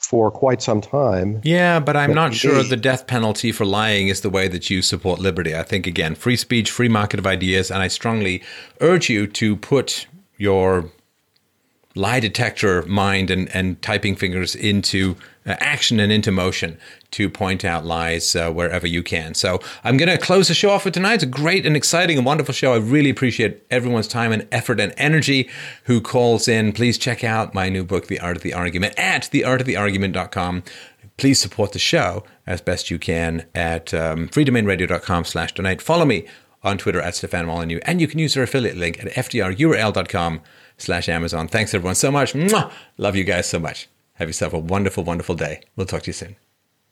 Speaker 8: for quite some time.
Speaker 1: Yeah, but I'm but not sure the death penalty for lying is the way that you support liberty. I think, again, free speech, free market of ideas, and I strongly urge you to put your lie detector mind and, and typing fingers into uh, action and into motion to point out lies uh, wherever you can. So I'm going to close the show off for tonight. It's a great and exciting and wonderful show. I really appreciate everyone's time and effort and energy who calls in. Please check out my new book, The Art of the Argument, at theartoftheargument.com. Please support the show as best you can at um, freedomainradio.com slash donate. Follow me on Twitter at Stefan Molyneux, and you can use our affiliate link at fdrurl.com slash Amazon. Thanks everyone so much. Mwah! Love you guys so much. Have yourself a wonderful, wonderful day. We'll talk to you soon.